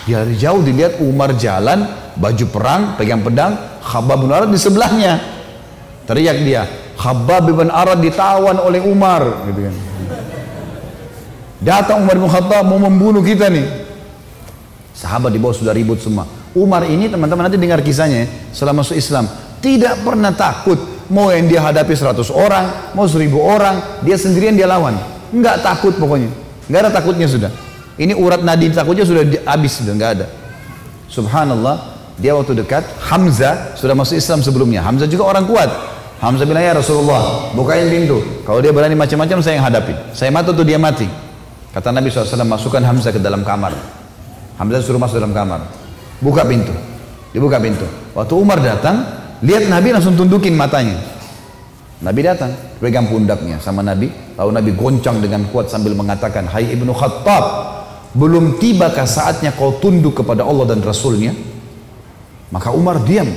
Dari jauh dilihat Umar jalan, baju perang, pegang pedang, Khabab bin Arad di sebelahnya. Teriak dia, Khabab bin Arad ditawan oleh Umar gitu kan. Datang Umar bin Khattab mau membunuh kita nih. Sahabat di bawah sudah ribut semua. Umar ini teman-teman nanti dengar kisahnya ya, setelah masuk Islam. Tidak pernah takut. Mau yang dia hadapi 100 orang, mau 1000 orang, dia sendirian dia lawan. Enggak takut pokoknya. Enggak ada takutnya sudah. Ini urat nadi takutnya sudah habis sudah enggak ada. Subhanallah, dia waktu dekat Hamzah sudah masuk Islam sebelumnya. Hamzah juga orang kuat. Hamzah bilang ya Rasulullah, bukain pintu. Kalau dia berani macam-macam saya yang hadapi. Saya mati tuh dia mati. Kata Nabi SAW masukkan Hamzah ke dalam kamar. Hamzah suruh masuk dalam kamar. Buka pintu. Dibuka pintu. Waktu Umar datang, lihat Nabi langsung tundukin matanya. Nabi datang, pegang pundaknya sama Nabi. Lalu Nabi goncang dengan kuat sambil mengatakan, Hai Ibnu Khattab, belum tibakah saatnya kau tunduk kepada Allah dan Rasulnya? Maka Umar diam.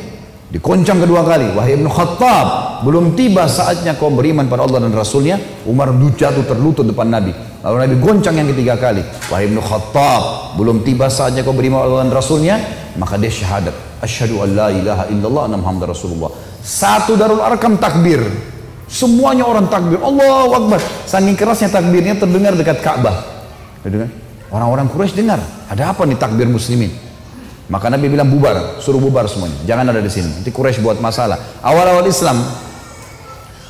Dikoncang kedua kali. Wahai Ibnu Khattab, belum tiba saatnya kau beriman pada Allah dan Rasulnya. Umar jatuh terlutut depan Nabi. Lalu Nabi goncang yang ketiga kali. Wahai Ibnu Khattab, belum tiba saatnya kau beriman Allah dan Rasulnya, maka dia syahadat. Asyhadu an la ilaha illallah anna Muhammad Rasulullah. Satu Darul Arkam takbir. Semuanya orang takbir, Allahu Akbar. Saking kerasnya takbirnya terdengar dekat Ka'bah. Orang-orang Quraisy dengar, ada apa nih takbir muslimin? Maka Nabi bilang bubar, suruh bubar semuanya. Jangan ada di sini. Nanti Quraisy buat masalah. Awal-awal Islam,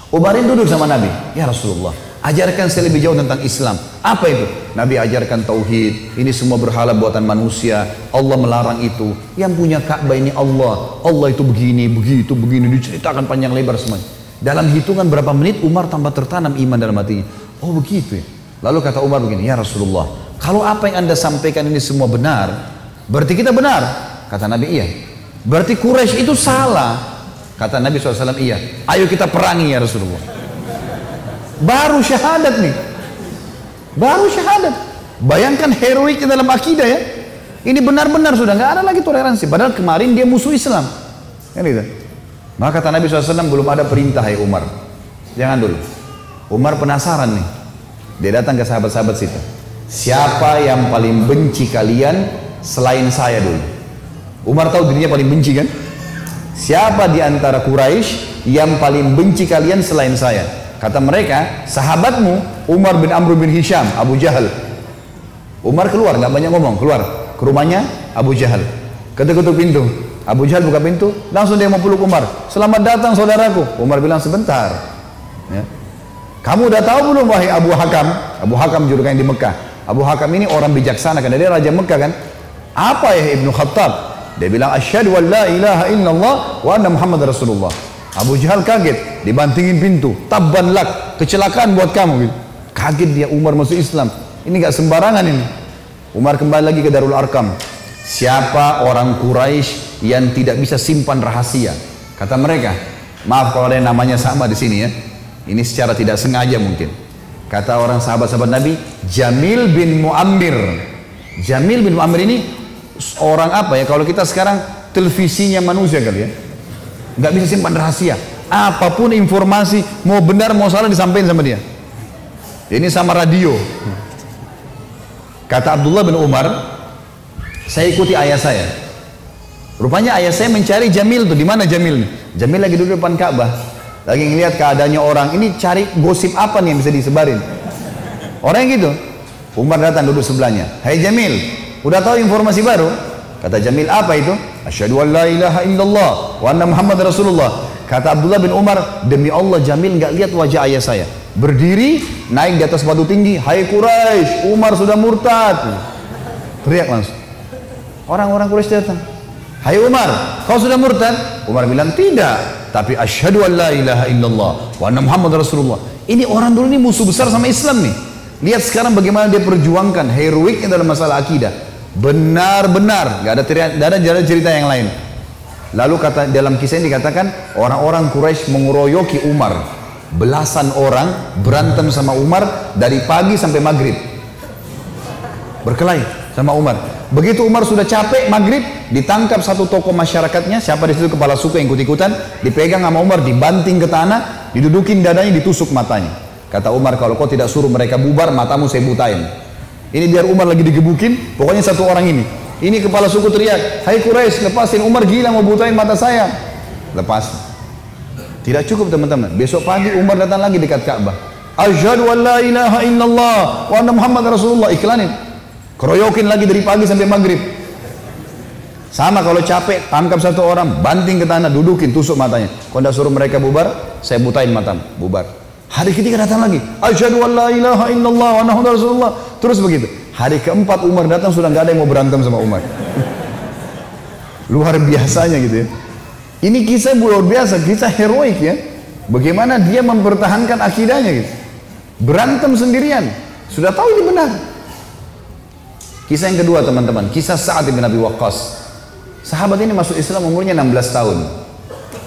Umarin duduk sama Nabi. Ya Rasulullah, ajarkan saya lebih jauh tentang Islam. Apa itu? Nabi ajarkan tauhid. Ini semua berhala buatan manusia. Allah melarang itu. Yang punya Ka'bah ini Allah. Allah itu begini, begitu, begini. Diceritakan panjang lebar semuanya. Dalam hitungan berapa menit Umar tambah tertanam iman dalam hatinya. Oh begitu ya. Lalu kata Umar begini, ya Rasulullah, kalau apa yang anda sampaikan ini semua benar, berarti kita benar. Kata Nabi, iya. Berarti Quraisy itu salah. Kata Nabi SAW, iya. Ayo kita perangi ya Rasulullah. Baru syahadat nih. Baru syahadat. Bayangkan heroik dalam akidah ya. Ini benar-benar sudah nggak ada lagi toleransi. Padahal kemarin dia musuh Islam. Kan gitu. Maka kata Nabi SAW belum ada perintah hai Umar. Jangan dulu. Umar penasaran nih. Dia datang ke sahabat-sahabat situ. Siapa yang paling benci kalian selain saya dulu? Umar tahu dirinya paling benci kan? Siapa di antara Quraisy yang paling benci kalian selain saya? Kata mereka, sahabatmu Umar bin Amr bin Hisham, Abu Jahal. Umar keluar, nggak banyak ngomong, keluar ke rumahnya Abu Jahal. Ketuk-ketuk pintu, Abu Jahal buka pintu, langsung dia mau peluk Umar. Selamat datang saudaraku. Umar bilang sebentar. Ya. Kamu udah tahu belum wahai Abu Hakam? Abu Hakam julukan di Mekah. Abu Hakam ini orang bijaksana kan dia raja Mekah kan? Apa ya Ibnu Khattab? Dia bilang asyhadu an la ilaha illallah wa anna Muhammad Rasulullah. Abu Jahal kaget, dibantingin pintu. Tabban lak, kecelakaan buat kamu. Kaget dia Umar masuk Islam. Ini nggak sembarangan ini. Umar kembali lagi ke Darul Arkam. Siapa orang Quraisy yang tidak bisa simpan rahasia? Kata mereka, maaf kalau ada yang namanya sama di sini ya. Ini secara tidak sengaja mungkin. Kata orang sahabat-sahabat Nabi, Jamil bin Muammir. Jamil bin Muammir ini orang apa ya? Kalau kita sekarang televisinya manusia kali ya. Gak bisa simpan rahasia. Apa pun informasi, mau benar mau salah disampaikan sama dia. Ini sama radio. Kata Abdullah bin Umar, saya ikuti ayah saya. Rupanya ayah saya mencari Jamil tuh, di mana Jamil nih? Jamil lagi duduk depan Ka'bah, lagi ngeliat keadaannya orang. Ini cari gosip apa nih yang bisa disebarin? Orang yang gitu. Umar datang duduk sebelahnya. Hai Jamil, udah tahu informasi baru? Kata Jamil, apa itu? Asyhadu an la ilaha illallah wa anna Muhammad Rasulullah. Kata Abdullah bin Umar, demi Allah Jamil nggak lihat wajah ayah saya. Berdiri, naik di atas batu tinggi. Hai Quraisy, Umar sudah murtad. Teriak langsung. Orang-orang Quraisy datang. Hai Umar, kau sudah murtad? Umar bilang tidak, tapi asyhadu an la ilaha illallah wa anna Muhammad Rasulullah. Ini orang dulu ini musuh besar sama Islam nih. Lihat sekarang bagaimana dia perjuangkan heroiknya dalam masalah akidah. Benar-benar, gak ada gak ada jalan cerita yang lain. Lalu kata dalam kisah ini dikatakan orang-orang Quraisy menguroyoki Umar. Belasan orang berantem sama Umar dari pagi sampai maghrib. Berkelahi sama Umar. Begitu Umar sudah capek maghrib, ditangkap satu tokoh masyarakatnya, siapa di situ kepala suku yang ikut-ikutan, dipegang sama Umar, dibanting ke tanah, didudukin dadanya, ditusuk matanya. Kata Umar, kalau kau tidak suruh mereka bubar, matamu saya butain. Ini biar Umar lagi digebukin, pokoknya satu orang ini. Ini kepala suku teriak, Hai Quraisy, lepasin Umar gila mau butain mata saya. Lepas. Tidak cukup teman-teman. Besok pagi Umar datang lagi dekat Ka'bah. Asyhadu an la ilaha illallah wa anna Muhammad Rasulullah. Iklanin. Keroyokin lagi dari pagi sampai maghrib. Sama kalau capek, tangkap satu orang, banting ke tanah, dudukin, tusuk matanya. Kalau tidak suruh mereka bubar, saya butain matamu, bubar. Hari ketiga datang lagi. Asyhadu an la ilaha illallah wa anna Rasulullah. Terus begitu. Hari keempat Umar datang sudah nggak ada yang mau berantem sama Umar. <laughs> Luar biasanya gitu ya. Ini kisah luar biasa, kisah heroik ya. Bagaimana dia mempertahankan akidahnya gitu. Berantem sendirian. Sudah tahu ini benar. Kisah yang kedua teman-teman, kisah Sa'ad bin Abi Waqqas. Sahabat ini masuk Islam umurnya 16 tahun.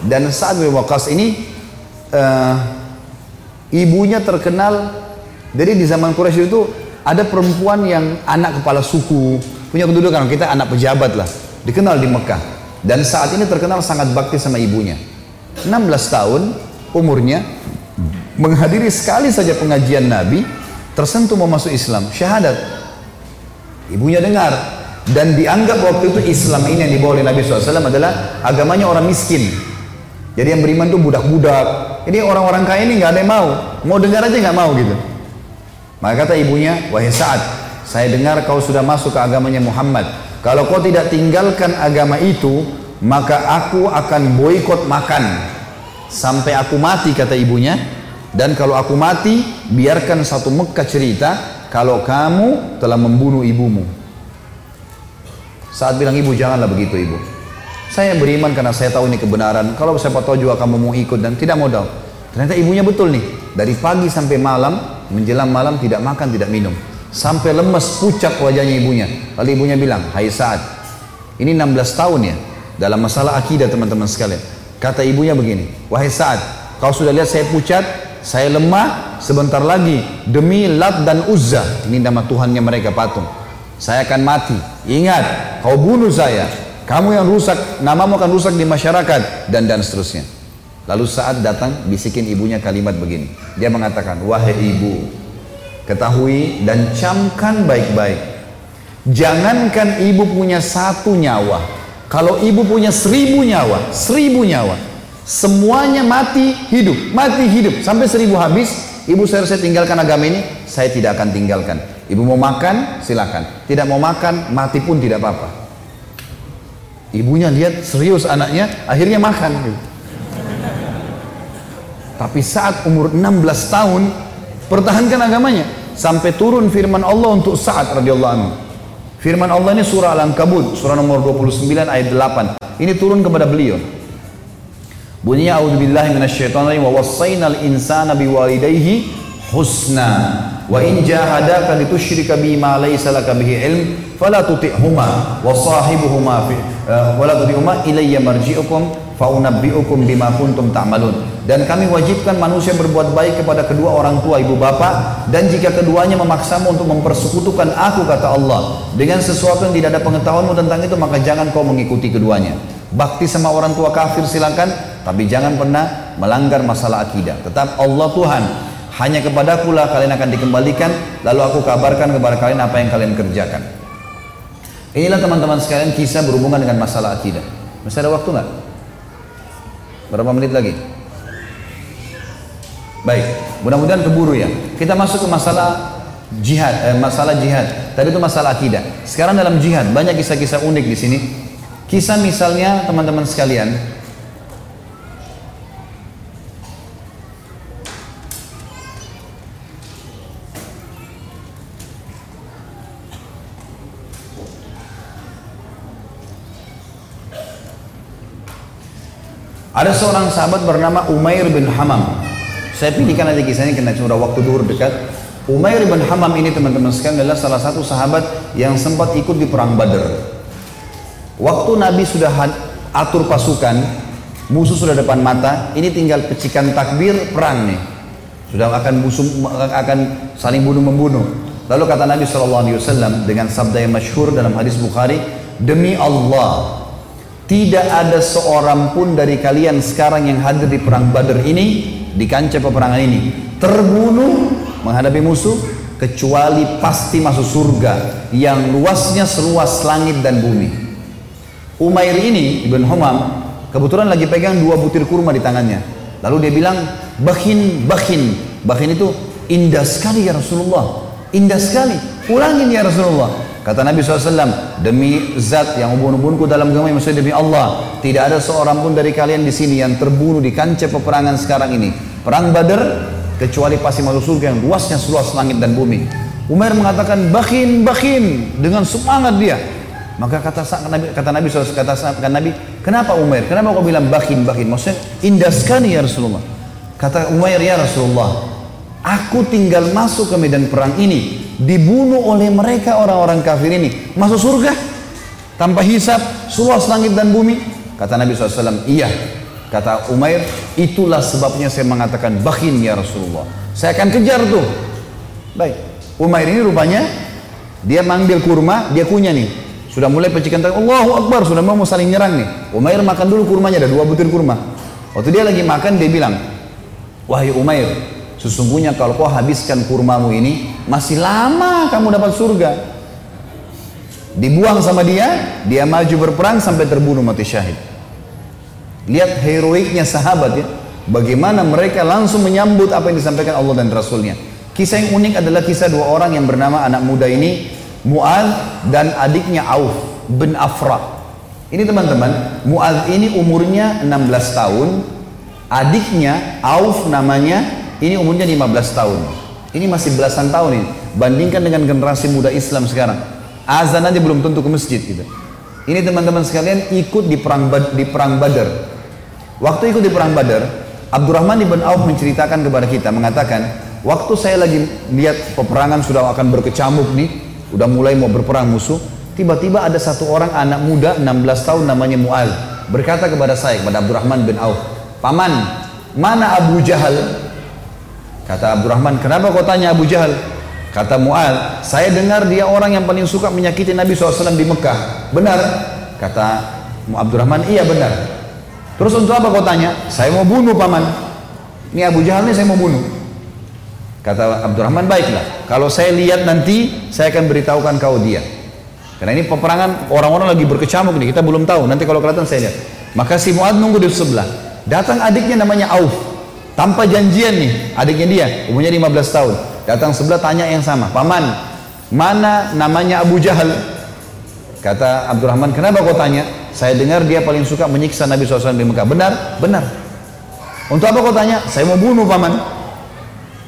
Dan Sa'ad bin Waqqas ini uh, ibunya terkenal jadi di zaman Quraisy itu ada perempuan yang anak kepala suku, punya kedudukan kita anak pejabat lah, dikenal di Mekah. Dan saat ini terkenal sangat bakti sama ibunya. 16 tahun umurnya menghadiri sekali saja pengajian Nabi, tersentuh mau masuk Islam, syahadat. Ibunya dengar dan dianggap waktu itu Islam ini yang dibawa oleh Nabi SAW adalah agamanya orang miskin. Jadi yang beriman itu budak-budak, Ini orang-orang kaya ini nggak ada yang mau. Mau dengar aja nggak mau gitu. Maka kata ibunya, wahai Sa'ad, saya dengar kau sudah masuk ke agamanya Muhammad. Kalau kau tidak tinggalkan agama itu, maka aku akan boikot makan sampai aku mati kata ibunya. Dan kalau aku mati, biarkan satu Mekah cerita kalau kamu telah membunuh ibumu. Saat bilang ibu janganlah begitu ibu. Saya beriman karena saya tahu ini kebenaran. Kalau siapa tahu juga kamu mau ikut dan tidak modal. Ternyata ibunya betul nih. Dari pagi sampai malam, menjelang malam tidak makan, tidak minum. Sampai lemes, pucat wajahnya ibunya. Lalu ibunya bilang, Hai saat, ini 16 tahun ya. Dalam masalah akidah teman-teman sekalian. Kata ibunya begini, Wahai saat, kau sudah lihat saya pucat, saya lemah, sebentar lagi demi Lat dan Uzza. Ini nama Tuhannya mereka patung. Saya akan mati. Ingat, kau bunuh saya, kamu yang rusak, namamu akan rusak di masyarakat dan dan seterusnya. Lalu saat datang bisikin ibunya kalimat begini. Dia mengatakan, "Wahai ibu, ketahui dan camkan baik-baik. Jangankan ibu punya satu nyawa, kalau ibu punya seribu nyawa, seribu nyawa, semuanya mati hidup, mati hidup sampai seribu habis. Ibu saya, saya tinggalkan agama ini, saya tidak akan tinggalkan. Ibu mau makan, silakan. Tidak mau makan, mati pun tidak apa-apa. Ibunya lihat serius anaknya, akhirnya makan. Tapi saat umur 16 tahun, pertahankan agamanya. Sampai turun firman Allah untuk saat radhiyallahu anhu. Firman Allah ini surah Al-Ankabut, surah nomor 29 ayat 8. Ini turun kepada beliau. Bunyinya a'udzubillahi minasyaitonir wa wassaynal insana biwalidayhi husna wa in jahadaka litusyrika bima laysa laka ilm fala tuti'huma wa sahibuhuma fi uh, wala tuti'huma ilayya marji'ukum fa unabbi'ukum bima kuntum ta'malun. Dan kami wajibkan manusia berbuat baik kepada kedua orang tua ibu bapak dan jika keduanya memaksamu untuk mempersekutukan aku kata Allah dengan sesuatu yang tidak ada pengetahuanmu tentang itu maka jangan kau mengikuti keduanya. Bakti sama orang tua kafir silakan tapi jangan pernah melanggar masalah akidah. Tetap Allah Tuhan. Hanya kepadaku lah kalian akan dikembalikan, lalu aku kabarkan kepada kalian apa yang kalian kerjakan. Inilah teman-teman sekalian kisah berhubungan dengan masalah akidah. Masih ada waktu nggak? Berapa menit lagi? Baik, mudah-mudahan keburu ya. Kita masuk ke masalah jihad, eh, masalah jihad. Tadi itu masalah akidah. Sekarang dalam jihad banyak kisah-kisah unik di sini. Kisah misalnya teman-teman sekalian, Ada seorang sahabat bernama Umair bin Hamam. Saya pilihkan aja kisahnya karena sudah waktu duhur dekat. Umair bin Hamam ini teman-teman sekalian adalah salah satu sahabat yang sempat ikut di perang Badar. Waktu Nabi sudah atur pasukan, musuh sudah depan mata, ini tinggal pecikan takbir perang nih. Sudah akan musuh akan saling bunuh membunuh. Lalu kata Nabi SAW dengan sabda yang masyhur dalam hadis Bukhari, demi Allah, tidak ada seorang pun dari kalian sekarang yang hadir di perang Badar ini, di kancah peperangan ini, terbunuh menghadapi musuh, kecuali pasti masuk surga yang luasnya seluas langit dan bumi. Umair ini, Ibn Humam, kebetulan lagi pegang dua butir kurma di tangannya. Lalu dia bilang, bakin, bakin. Bakin itu indah sekali ya Rasulullah. Indah sekali. Ulangin ya Rasulullah. Kata Nabi SAW, demi zat yang ubun-ubunku dalam agama maksudnya demi Allah, tidak ada seorang pun dari kalian di sini yang terbunuh di kancah peperangan sekarang ini. Perang Badar, kecuali pasti masuk surga yang luasnya seluas langit dan bumi. Umar mengatakan, bakin, bakin, dengan semangat dia. Maka kata Nabi, kata Nabi SAW, kata Nabi, kenapa Umar? Kenapa kau bilang bakin, bakin? Maksudnya indah sekali ya Rasulullah. Kata Umar ya Rasulullah, aku tinggal masuk ke medan perang ini dibunuh oleh mereka orang-orang kafir ini. Masuk surga tanpa hisap seluas langit dan bumi. Kata Nabi SAW iya. Kata Umair itulah sebabnya saya mengatakan bakin ya Rasulullah saya akan kejar tuh. Baik Umair ini rupanya dia manggil kurma dia kunyah nih. Sudah mulai pecikan tangan Allahu Akbar sudah mau saling nyerang nih. Umair makan dulu kurmanya ada dua butir kurma. Waktu dia lagi makan dia bilang wahai Umair Sesungguhnya kalau kau habiskan kurmamu ini, masih lama kamu dapat surga. Dibuang sama dia, dia maju berperang sampai terbunuh mati syahid. Lihat heroiknya sahabat ya. Bagaimana mereka langsung menyambut apa yang disampaikan Allah dan Rasulnya. Kisah yang unik adalah kisah dua orang yang bernama anak muda ini, Mu'ad dan adiknya Auf bin Afra. Ini teman-teman, Mu'ad ini umurnya 16 tahun, adiknya Auf namanya, ini umurnya 15 tahun. Ini masih belasan tahun ini. Bandingkan dengan generasi muda Islam sekarang. Azan aja belum tentu ke masjid gitu. Ini teman-teman sekalian ikut di perang di perang Badar. Waktu ikut di perang Badar, Abdurrahman ibn Auf menceritakan kepada kita mengatakan, waktu saya lagi lihat peperangan sudah akan berkecamuk nih, udah mulai mau berperang musuh, tiba-tiba ada satu orang anak muda 16 tahun namanya Mu'al berkata kepada saya kepada Abdurrahman bin Auf, "Paman, mana Abu Jahal?" Kata Abdurrahman, "Kenapa kau tanya Abu Jahal?" Kata Mu'al, "Saya dengar dia orang yang paling suka menyakiti Nabi SAW di Mekah." Benar? Kata Abdurrahman, "Iya benar." Terus untuk apa kau tanya? Saya mau bunuh paman. Ini Abu Jahal ini saya mau bunuh. Kata Abdurrahman, baiklah. Kalau saya lihat nanti, saya akan beritahukan kau dia. Karena ini peperangan orang-orang lagi berkecamuk nih, kita belum tahu. Nanti kalau kelihatan saya lihat. Maka si Muad nunggu di sebelah. Datang adiknya namanya Auf. Tanpa janjian nih, adiknya dia, umurnya 15 tahun. Datang sebelah tanya yang sama, paman, mana namanya Abu Jahal? Kata Abdurrahman, kenapa kau tanya? Saya dengar dia paling suka menyiksa Nabi SAW di Mekah. Benar? Benar. Untuk apa kau tanya? Saya mau bunuh paman.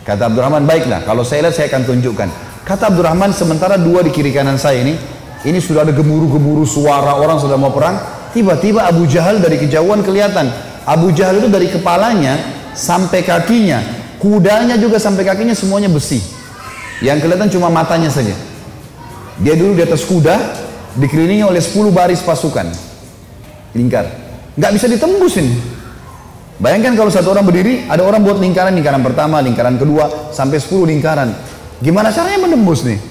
Kata Abdurrahman, baiklah. Kalau saya lihat saya akan tunjukkan. Kata Abdurrahman, sementara dua di kiri kanan saya ini, ini sudah ada gemuruh-gemuruh suara orang sudah mau perang. Tiba-tiba Abu Jahal dari kejauhan kelihatan. Abu Jahal itu dari kepalanya sampai kakinya, kudanya juga sampai kakinya semuanya besi. Yang kelihatan cuma matanya saja. Dia dulu di atas kuda, dikelilingi oleh 10 baris pasukan. Lingkar. Nggak bisa ditembus ini. Bayangkan kalau satu orang berdiri ada orang buat lingkaran lingkaran pertama lingkaran kedua sampai 10 lingkaran. Gimana caranya menembus nih?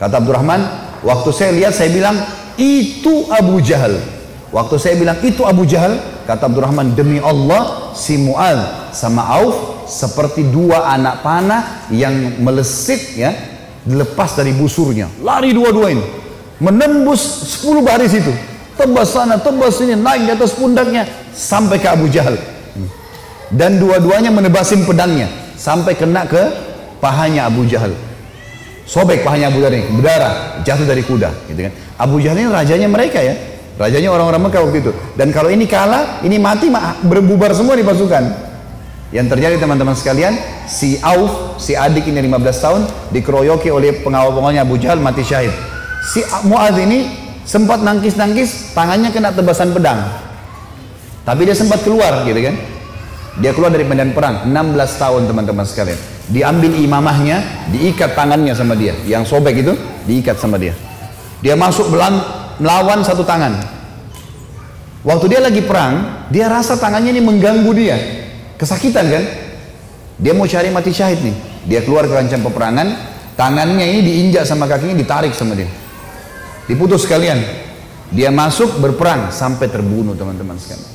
Kata Abdurrahman waktu saya lihat saya bilang itu Abu Jahal. Waktu saya bilang itu Abu Jahal kata Abdurrahman demi Allah si Mu'ad sama Auf seperti dua anak panah yang melesit ya dilepas dari busurnya. Lari dua-dua ini. Menembus 10 baris itu. Tebas sana tebas sini naik di atas pundaknya sampai ke Abu Jahal. Dan dua-duanya menebasin pedangnya sampai kena ke pahanya Abu Jahal. Sobek pahanya Abu Jahal ini berdarah jatuh dari kuda gitu kan. Abu Jahal ini rajanya mereka ya rajanya orang-orang Mekah waktu itu. Dan kalau ini kalah ini mati berbubar semua di pasukan. Yang terjadi teman-teman sekalian si Auf si adik ini 15 tahun dikeroyoki oleh pengawal-pengawalnya Abu Jahal mati syahid. Si Mu'adz ini sempat nangkis-nangkis tangannya kena tebasan pedang. Tapi dia sempat keluar gitu kan? Dia keluar dari medan perang 16 tahun teman-teman sekalian. Diambil imamahnya diikat tangannya sama dia. Yang sobek itu diikat sama dia. Dia masuk belan, melawan satu tangan. Waktu dia lagi perang dia rasa tangannya ini mengganggu dia. Kesakitan kan? Dia mau cari mati syahid nih. Dia keluar ke rancang peperangan tangannya ini diinjak sama kakinya ditarik sama dia. Diputus sekalian. Dia masuk berperang sampai terbunuh teman-teman sekalian.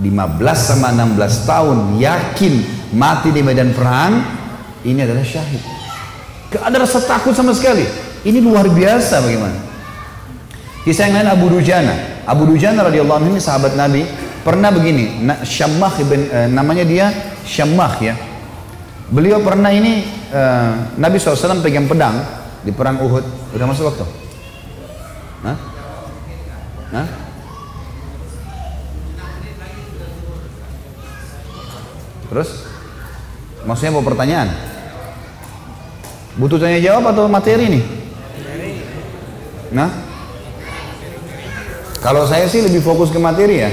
15 sama 16 tahun yakin mati di medan perang ini adalah syahid. Gak ada rasa takut sama sekali. Ini luar biasa bagaimana kisah yang lain Abu Dujana Abu Dujana radhiyallahu anhu ini sahabat Nabi pernah begini Syammah eh, namanya dia Syammah ya beliau pernah ini eh, Nabi SAW pegang pedang di perang Uhud udah masuk waktu Hah? Hah? Terus? Maksudnya mau pertanyaan? Butuh tanya jawab atau materi nih? Nah? Kalau saya sih lebih fokus ke materi ya.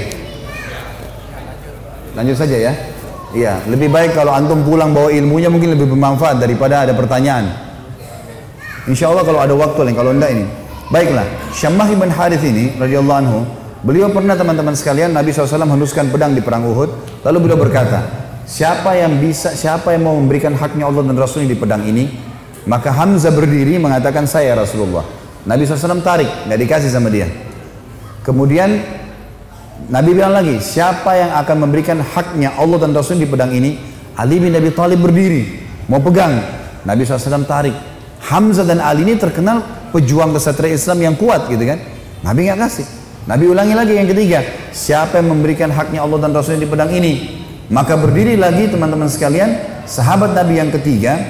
Lanjut saja ya. Iya, lebih baik kalau antum pulang bawa ilmunya mungkin lebih bermanfaat daripada ada pertanyaan. Insya Allah kalau ada waktu lain, kalau enggak ini. Baiklah, Syammah ibn Harith ini radhiyallahu anhu, beliau pernah teman-teman sekalian Nabi SAW henuskan pedang di perang Uhud, lalu beliau berkata, siapa yang bisa, siapa yang mau memberikan haknya Allah dan Rasulnya di pedang ini, maka Hamzah berdiri mengatakan saya Rasulullah. Nabi SAW tarik, nggak dikasih sama dia. Kemudian Nabi bilang lagi, siapa yang akan memberikan haknya Allah dan Rasulnya di pedang ini? Ali bin Abi Thalib berdiri, mau pegang. Nabi SAW tarik. Hamzah dan Ali ini terkenal pejuang kesatria Islam yang kuat gitu kan Nabi nggak kasih Nabi ulangi lagi yang ketiga siapa yang memberikan haknya Allah dan Rasulnya di pedang ini Maka berdiri lagi teman-teman sekalian, sahabat Nabi yang ketiga,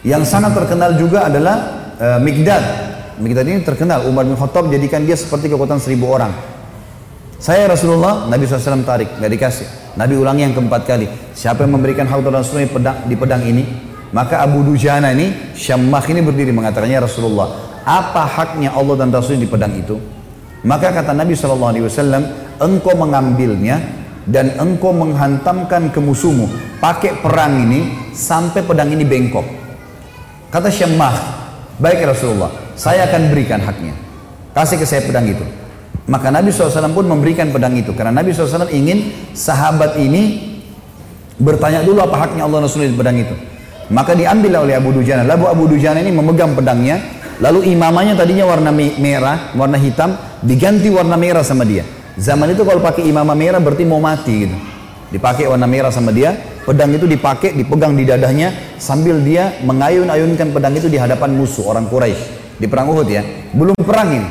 yang sangat terkenal juga adalah uh, Mikdad. Mikdad ini terkenal, Umar bin Khattab jadikan dia seperti kekuatan seribu orang. Saya Rasulullah, Nabi SAW tarik, nggak dikasih. Nabi ulangi yang keempat kali. Siapa yang memberikan haud Rasulullah pedang, di pedang ini? Maka Abu Dujana ini, Syammah ini berdiri mengatakannya Rasulullah, apa haknya Allah dan Rasul di pedang itu? Maka kata Nabi SAW, engkau mengambilnya dan engkau menghantamkan ke musuhmu. Pakai perang ini sampai pedang ini bengkok. Kata Syammah, baik Rasulullah, saya akan berikan haknya. Kasih ke saya pedang itu. Maka Nabi SAW pun memberikan pedang itu. Karena Nabi SAW ingin sahabat ini bertanya dulu apa haknya Allah Rasul di pedang itu. Maka diambil oleh Abu Dujana. Lalu Abu Dujana ini memegang pedangnya. Lalu imamanya tadinya warna merah, warna hitam, diganti warna merah sama dia. Zaman itu kalau pakai imamah merah berarti mau mati gitu. Dipakai warna merah sama dia, pedang itu dipakai, dipegang di dadahnya sambil dia mengayun-ayunkan pedang itu di hadapan musuh orang Quraisy di perang Uhud ya. Belum perang ini.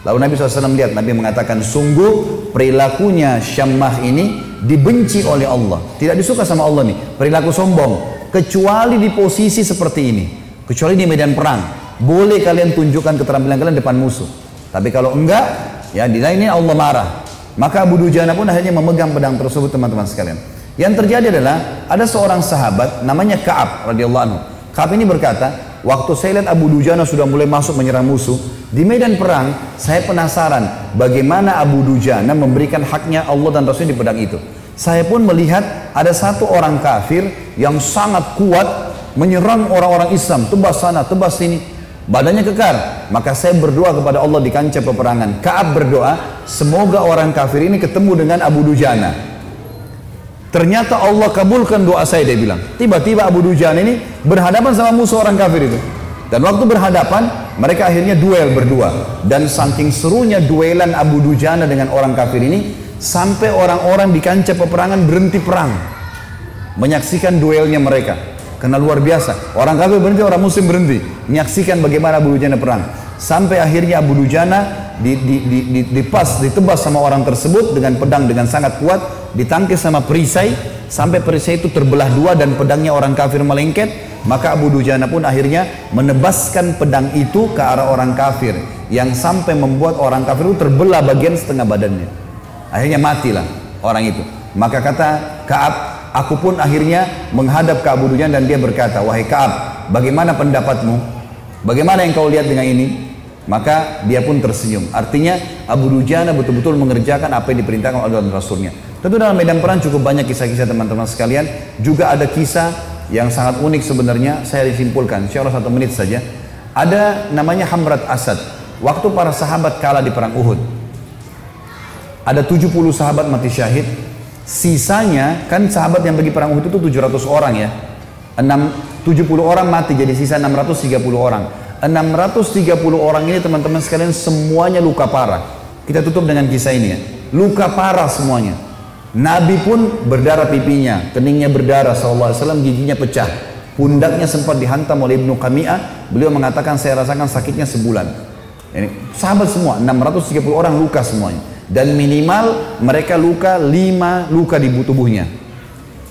Lalu Nabi SAW lihat, Nabi mengatakan, sungguh perilakunya Syammah ini dibenci oleh Allah. Tidak disuka sama Allah nih, perilaku sombong. Kecuali di posisi seperti ini. Kecuali di medan perang. Boleh kalian tunjukkan keterampilan kalian depan musuh. Tapi kalau enggak, ya di lainnya Allah marah. Maka Abu Dujana pun akhirnya memegang pedang tersebut teman-teman sekalian. Yang terjadi adalah ada seorang sahabat namanya Kaab radhiyallahu anhu. Kaab ini berkata, Waktu saya lihat Abu Dujana sudah mulai masuk menyerang musuh, di medan perang saya penasaran bagaimana Abu Dujana memberikan haknya Allah dan Rasul di pedang itu. Saya pun melihat ada satu orang kafir yang sangat kuat menyerang orang-orang Islam, tebas sana, tebas sini. Badannya kekar. Maka saya berdoa kepada Allah di kancah peperangan. Kaab berdoa, semoga orang kafir ini ketemu dengan Abu Dujana. Ternyata Allah kabulkan doa saya dia bilang. Tiba-tiba Abu Dujan ini berhadapan sama musuh orang kafir itu. Dan waktu berhadapan mereka akhirnya duel berdua. Dan saking serunya duelan Abu Dujana dengan orang kafir ini sampai orang-orang di kancah peperangan berhenti perang. Menyaksikan duelnya mereka. Karena luar biasa. Orang kafir berhenti, orang muslim berhenti. Menyaksikan bagaimana Abu Dujana perang. Sampai akhirnya Abu Dujana di, di, di, di, dipas, ditebas sama orang tersebut dengan pedang dengan sangat kuat ditangkis sama perisai sampai perisai itu terbelah dua dan pedangnya orang kafir melengket maka Abu Dujana pun akhirnya menebaskan pedang itu ke arah orang kafir yang sampai membuat orang kafir itu terbelah bagian setengah badannya. Akhirnya matilah orang itu. Maka kata Kaab aku pun akhirnya menghadap ke Abu Dujana dan dia berkata wahai Kaab bagaimana pendapatmu? Bagaimana yang kau lihat dengan ini maka dia pun tersenyum artinya Abu Dujana betul-betul mengerjakan apa yang diperintahkan oleh Rasulnya Tentu dalam medan perang cukup banyak kisah-kisah teman-teman sekalian. Juga ada kisah yang sangat unik sebenarnya. Saya disimpulkan, insya Allah satu menit saja. Ada namanya Hamrat Asad. Waktu para sahabat kalah di perang Uhud. Ada 70 sahabat mati syahid. Sisanya, kan sahabat yang pergi perang Uhud itu 700 orang ya. 6, 70 orang mati, jadi sisa 630 orang. 630 orang ini teman-teman sekalian semuanya luka parah. Kita tutup dengan kisah ini ya. Luka parah semuanya. Nabi pun berdarah pipinya, keningnya berdarah SAW, giginya pecah. Pundaknya sempat dihantam oleh Ibnu Qami'ah, beliau mengatakan saya rasakan sakitnya sebulan. Ini sahabat semua, 630 orang luka semuanya. Dan minimal mereka luka 5 luka di tubuhnya.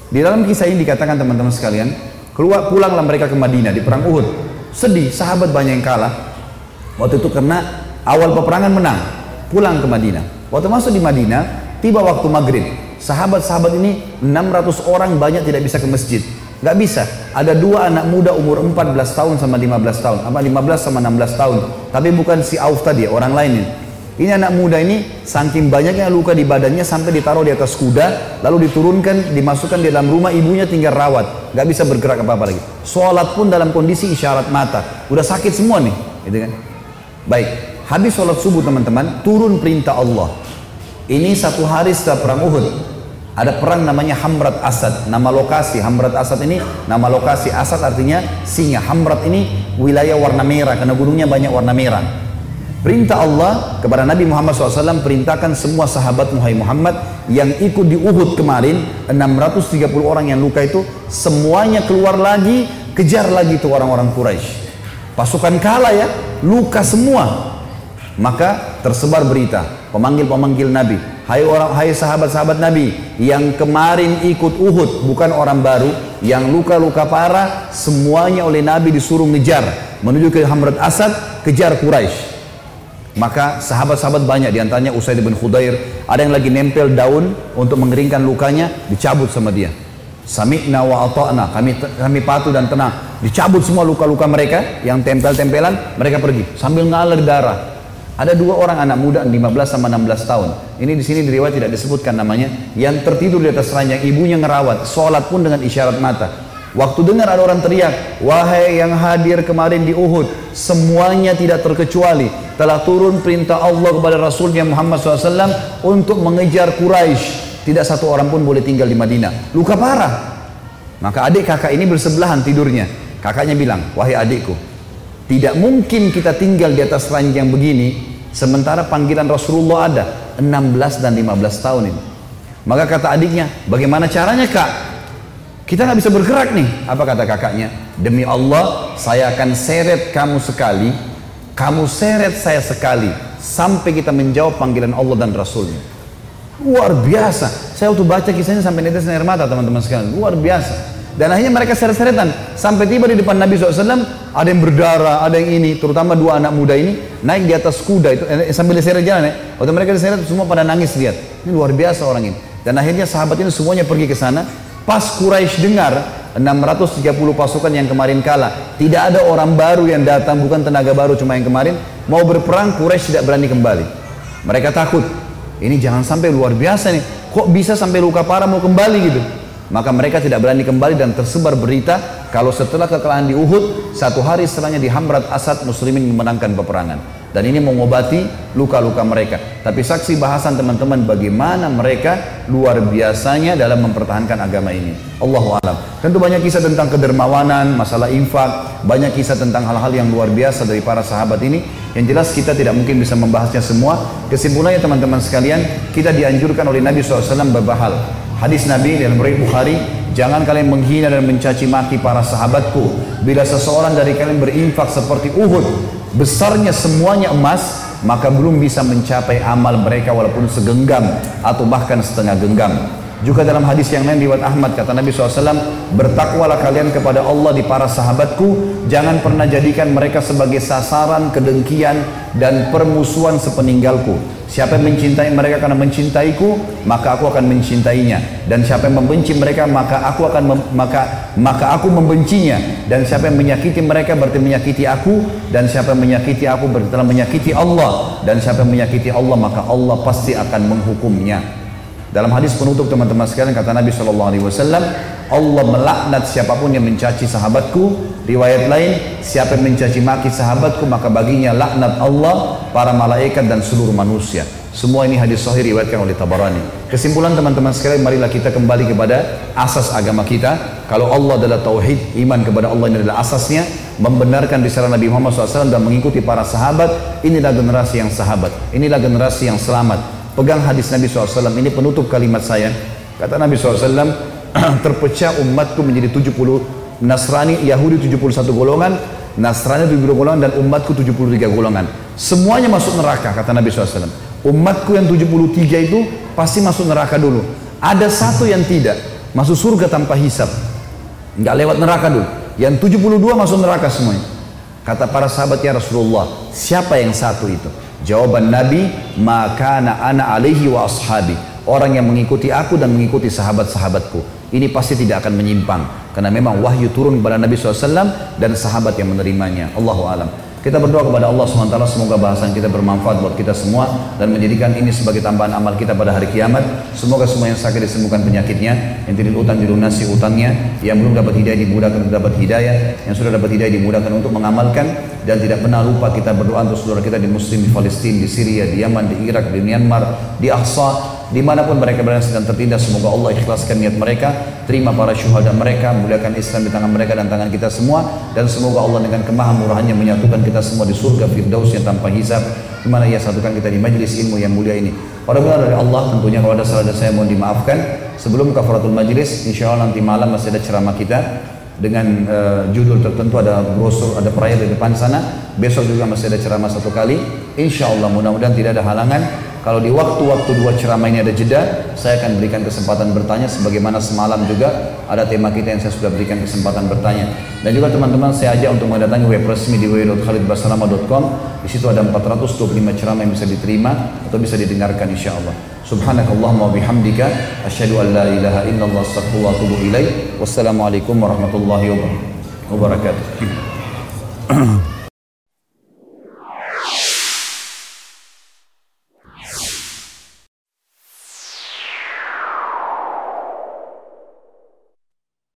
Di dalam kisah ini dikatakan teman-teman sekalian, keluar pulanglah mereka ke Madinah di perang Uhud. Sedih, sahabat banyak yang kalah. Waktu itu karena awal peperangan menang, pulang ke Madinah. Waktu masuk di Madinah, tiba waktu maghrib, Sahabat-sahabat ini 600 orang banyak tidak bisa ke masjid. Gak bisa. Ada dua anak muda umur 14 tahun sama 15 tahun. Apa 15 sama 16 tahun. Tapi bukan si Auf tadi, orang lain ini. Ini anak muda ini saking banyaknya luka di badannya sampai ditaruh di atas kuda, lalu diturunkan, dimasukkan di dalam rumah ibunya tinggal rawat, gak bisa bergerak apa-apa lagi. Sholat pun dalam kondisi isyarat mata, udah sakit semua nih, gitu kan? Baik, habis sholat subuh teman-teman, turun perintah Allah. Ini satu hari setelah perang Uhud. Ada perang namanya Hamrat Asad. Nama lokasi Hamrat Asad ini nama lokasi Asad artinya singa. Hamrat ini wilayah warna merah karena gunungnya banyak warna merah. Perintah Allah kepada Nabi Muhammad SAW perintahkan semua sahabat Muhammad yang ikut di Uhud kemarin 630 orang yang luka itu semuanya keluar lagi kejar lagi itu orang-orang Quraisy. Pasukan kalah ya, luka semua. Maka tersebar berita, pemanggil-pemanggil Nabi, Hai orang, hai sahabat-sahabat Nabi yang kemarin ikut Uhud, bukan orang baru, yang luka-luka parah, semuanya oleh Nabi disuruh ngejar menuju ke Hamrat Asad, kejar Quraisy. Maka sahabat-sahabat banyak di antaranya Usaid bin Khudair, ada yang lagi nempel daun untuk mengeringkan lukanya, dicabut sama dia. Sami'na wa ata'na, kami kami patuh dan tenang. Dicabut semua luka-luka mereka yang tempel-tempelan, mereka pergi sambil ngalir darah. Ada dua orang anak muda 15 sama 16 tahun. Ini di sini di riwayat tidak disebutkan namanya. Yang tertidur di atas ranjang, ibunya ngerawat, sholat pun dengan isyarat mata. Waktu dengar ada orang teriak, wahai yang hadir kemarin di Uhud, semuanya tidak terkecuali telah turun perintah Allah kepada Rasulnya Muhammad SAW untuk mengejar Quraisy. Tidak satu orang pun boleh tinggal di Madinah. Luka parah. Maka adik kakak ini bersebelahan tidurnya. Kakaknya bilang, wahai adikku, tidak mungkin kita tinggal di atas ranjang begini Sementara panggilan Rasulullah ada 16 dan 15 tahun ini. Maka kata adiknya, bagaimana caranya kak? Kita nggak bisa bergerak nih. Apa kata kakaknya? Demi Allah, saya akan seret kamu sekali. Kamu seret saya sekali. Sampai kita menjawab panggilan Allah dan Rasulnya. Luar biasa. Saya waktu baca kisahnya sampai netes air mata teman-teman sekalian. Luar biasa. Dan akhirnya mereka seret-seretan sampai tiba di depan Nabi SAW. Ada yang berdarah, ada yang ini, terutama dua anak muda ini naik di atas kuda itu eh, sambil diseret jalan ya. Waktu mereka diseret semua pada nangis lihat. Ini luar biasa orang ini. Dan akhirnya sahabat ini semuanya pergi ke sana. Pas Quraisy dengar 630 pasukan yang kemarin kalah. Tidak ada orang baru yang datang, bukan tenaga baru cuma yang kemarin. Mau berperang, Quraisy tidak berani kembali. Mereka takut. Ini jangan sampai luar biasa nih. Kok bisa sampai luka parah mau kembali gitu? Maka mereka tidak berani kembali dan tersebar berita kalau setelah kekalahan di Uhud, satu hari setelahnya di Hamrat Asad muslimin memenangkan peperangan. Dan ini mengobati luka-luka mereka. Tapi saksi bahasan teman-teman bagaimana mereka luar biasanya dalam mempertahankan agama ini. Allahu alam. Tentu banyak kisah tentang kedermawanan, masalah infak, banyak kisah tentang hal-hal yang luar biasa dari para sahabat ini. Yang jelas kita tidak mungkin bisa membahasnya semua. Kesimpulannya teman-teman sekalian, kita dianjurkan oleh Nabi SAW beberapa hal. Hadis Nabi dalam Bukhari, jangan kalian menghina dan mencaci maki para sahabatku. Bila seseorang dari kalian berinfak seperti Uhud, besarnya semuanya emas, maka belum bisa mencapai amal mereka walaupun segenggam atau bahkan setengah genggam. Juga dalam hadis yang lain riwayat Ahmad kata Nabi SAW, bertakwalah kalian kepada Allah di para sahabatku, jangan pernah jadikan mereka sebagai sasaran kedengkian dan permusuhan sepeninggalku. Siapa yang mencintai mereka karena mencintaiku, maka aku akan mencintainya. Dan siapa yang membenci mereka, maka aku akan maka maka aku membencinya. Dan siapa yang menyakiti mereka berarti menyakiti aku. Dan siapa yang menyakiti aku berarti telah menyakiti Allah. Dan siapa yang menyakiti Allah, maka Allah pasti akan menghukumnya. Dalam hadis penutup teman-teman sekalian kata Nabi Shallallahu Alaihi Wasallam, Allah melaknat siapa pun yang mencaci sahabatku. Riwayat lain, siapa yang mencaci maki sahabatku maka baginya laknat Allah, para malaikat dan seluruh manusia. Semua ini hadis sahih riwayatkan oleh Tabarani. Kesimpulan teman-teman sekalian, marilah kita kembali kepada asas agama kita. Kalau Allah adalah tauhid, iman kepada Allah ini adalah asasnya, membenarkan risalah Nabi Muhammad SAW dan mengikuti para sahabat, inilah generasi yang sahabat, inilah generasi yang selamat. Pegang hadis Nabi SAW, ini penutup kalimat saya. Kata Nabi SAW, <clears throat> terpecah umatku menjadi 70 Nasrani, Yahudi 71 golongan, Nasrani 70 golongan dan umatku 73 golongan. Semuanya masuk neraka kata Nabi SAW. Umatku yang 73 itu pasti masuk neraka dulu. Ada satu yang tidak, masuk surga tanpa hisap. Enggak lewat neraka dulu. Yang 72 masuk neraka semuanya. Kata para sahabat ya Rasulullah, siapa yang satu itu? Jawaban Nabi, maka ana alaihi wa ashabi. Orang yang mengikuti aku dan mengikuti sahabat-sahabatku. Ini pasti tidak akan menyimpang karena memang wahyu turun kepada Nabi SAW dan sahabat yang menerimanya. Allahu alam kita berdoa kepada Allah SWT semoga bahasan kita bermanfaat buat kita semua dan menjadikan ini sebagai tambahan amal kita pada hari kiamat. Semoga semua yang sakit disembuhkan penyakitnya, yang tidak utang dilunasi utangnya, yang belum dapat hidayah dimudahkan untuk dapat hidayah, yang sudah dapat hidayah dimudahkan untuk mengamalkan dan tidak pernah lupa kita berdoa untuk saudara kita di Muslim di Palestina, di Syria, di Yaman, di Irak, di Myanmar, di Aqsa, di mana pun mereka berada sedang tertindas semoga Allah ikhlaskan niat mereka terima para syuhada mereka muliakan Islam di tangan mereka dan tangan kita semua dan semoga Allah dengan kemahamurahannya menyatukan kita semua di surga Firdaus yang tanpa hisab di mana ia satukan kita di majlis ilmu yang mulia ini. Pada benar dari Allah tentunya kalau ada salah dan saya mohon dimaafkan. Sebelum kafaratul majlis insya Allah nanti malam masih ada ceramah kita dengan uh, judul tertentu ada brosur ada perayaan di depan sana. Besok juga masih ada ceramah satu kali. Insya Allah mudah-mudahan tidak ada halangan Kalau di waktu-waktu dua ceramah ini ada jeda, saya akan berikan kesempatan bertanya sebagaimana semalam juga ada tema kita yang saya sudah berikan kesempatan bertanya. Dan juga teman-teman saya ajak untuk mendatangi web resmi di www.khalidbasrama.com. Di situ ada 425 ceramah yang bisa diterima atau bisa didengarkan insya Allah. Subhanakallahumma bihamdika asyhadu an la ilaha illallah astaghfirullah wa atubu. Wassalamualaikum warahmatullahi wabarakatuh.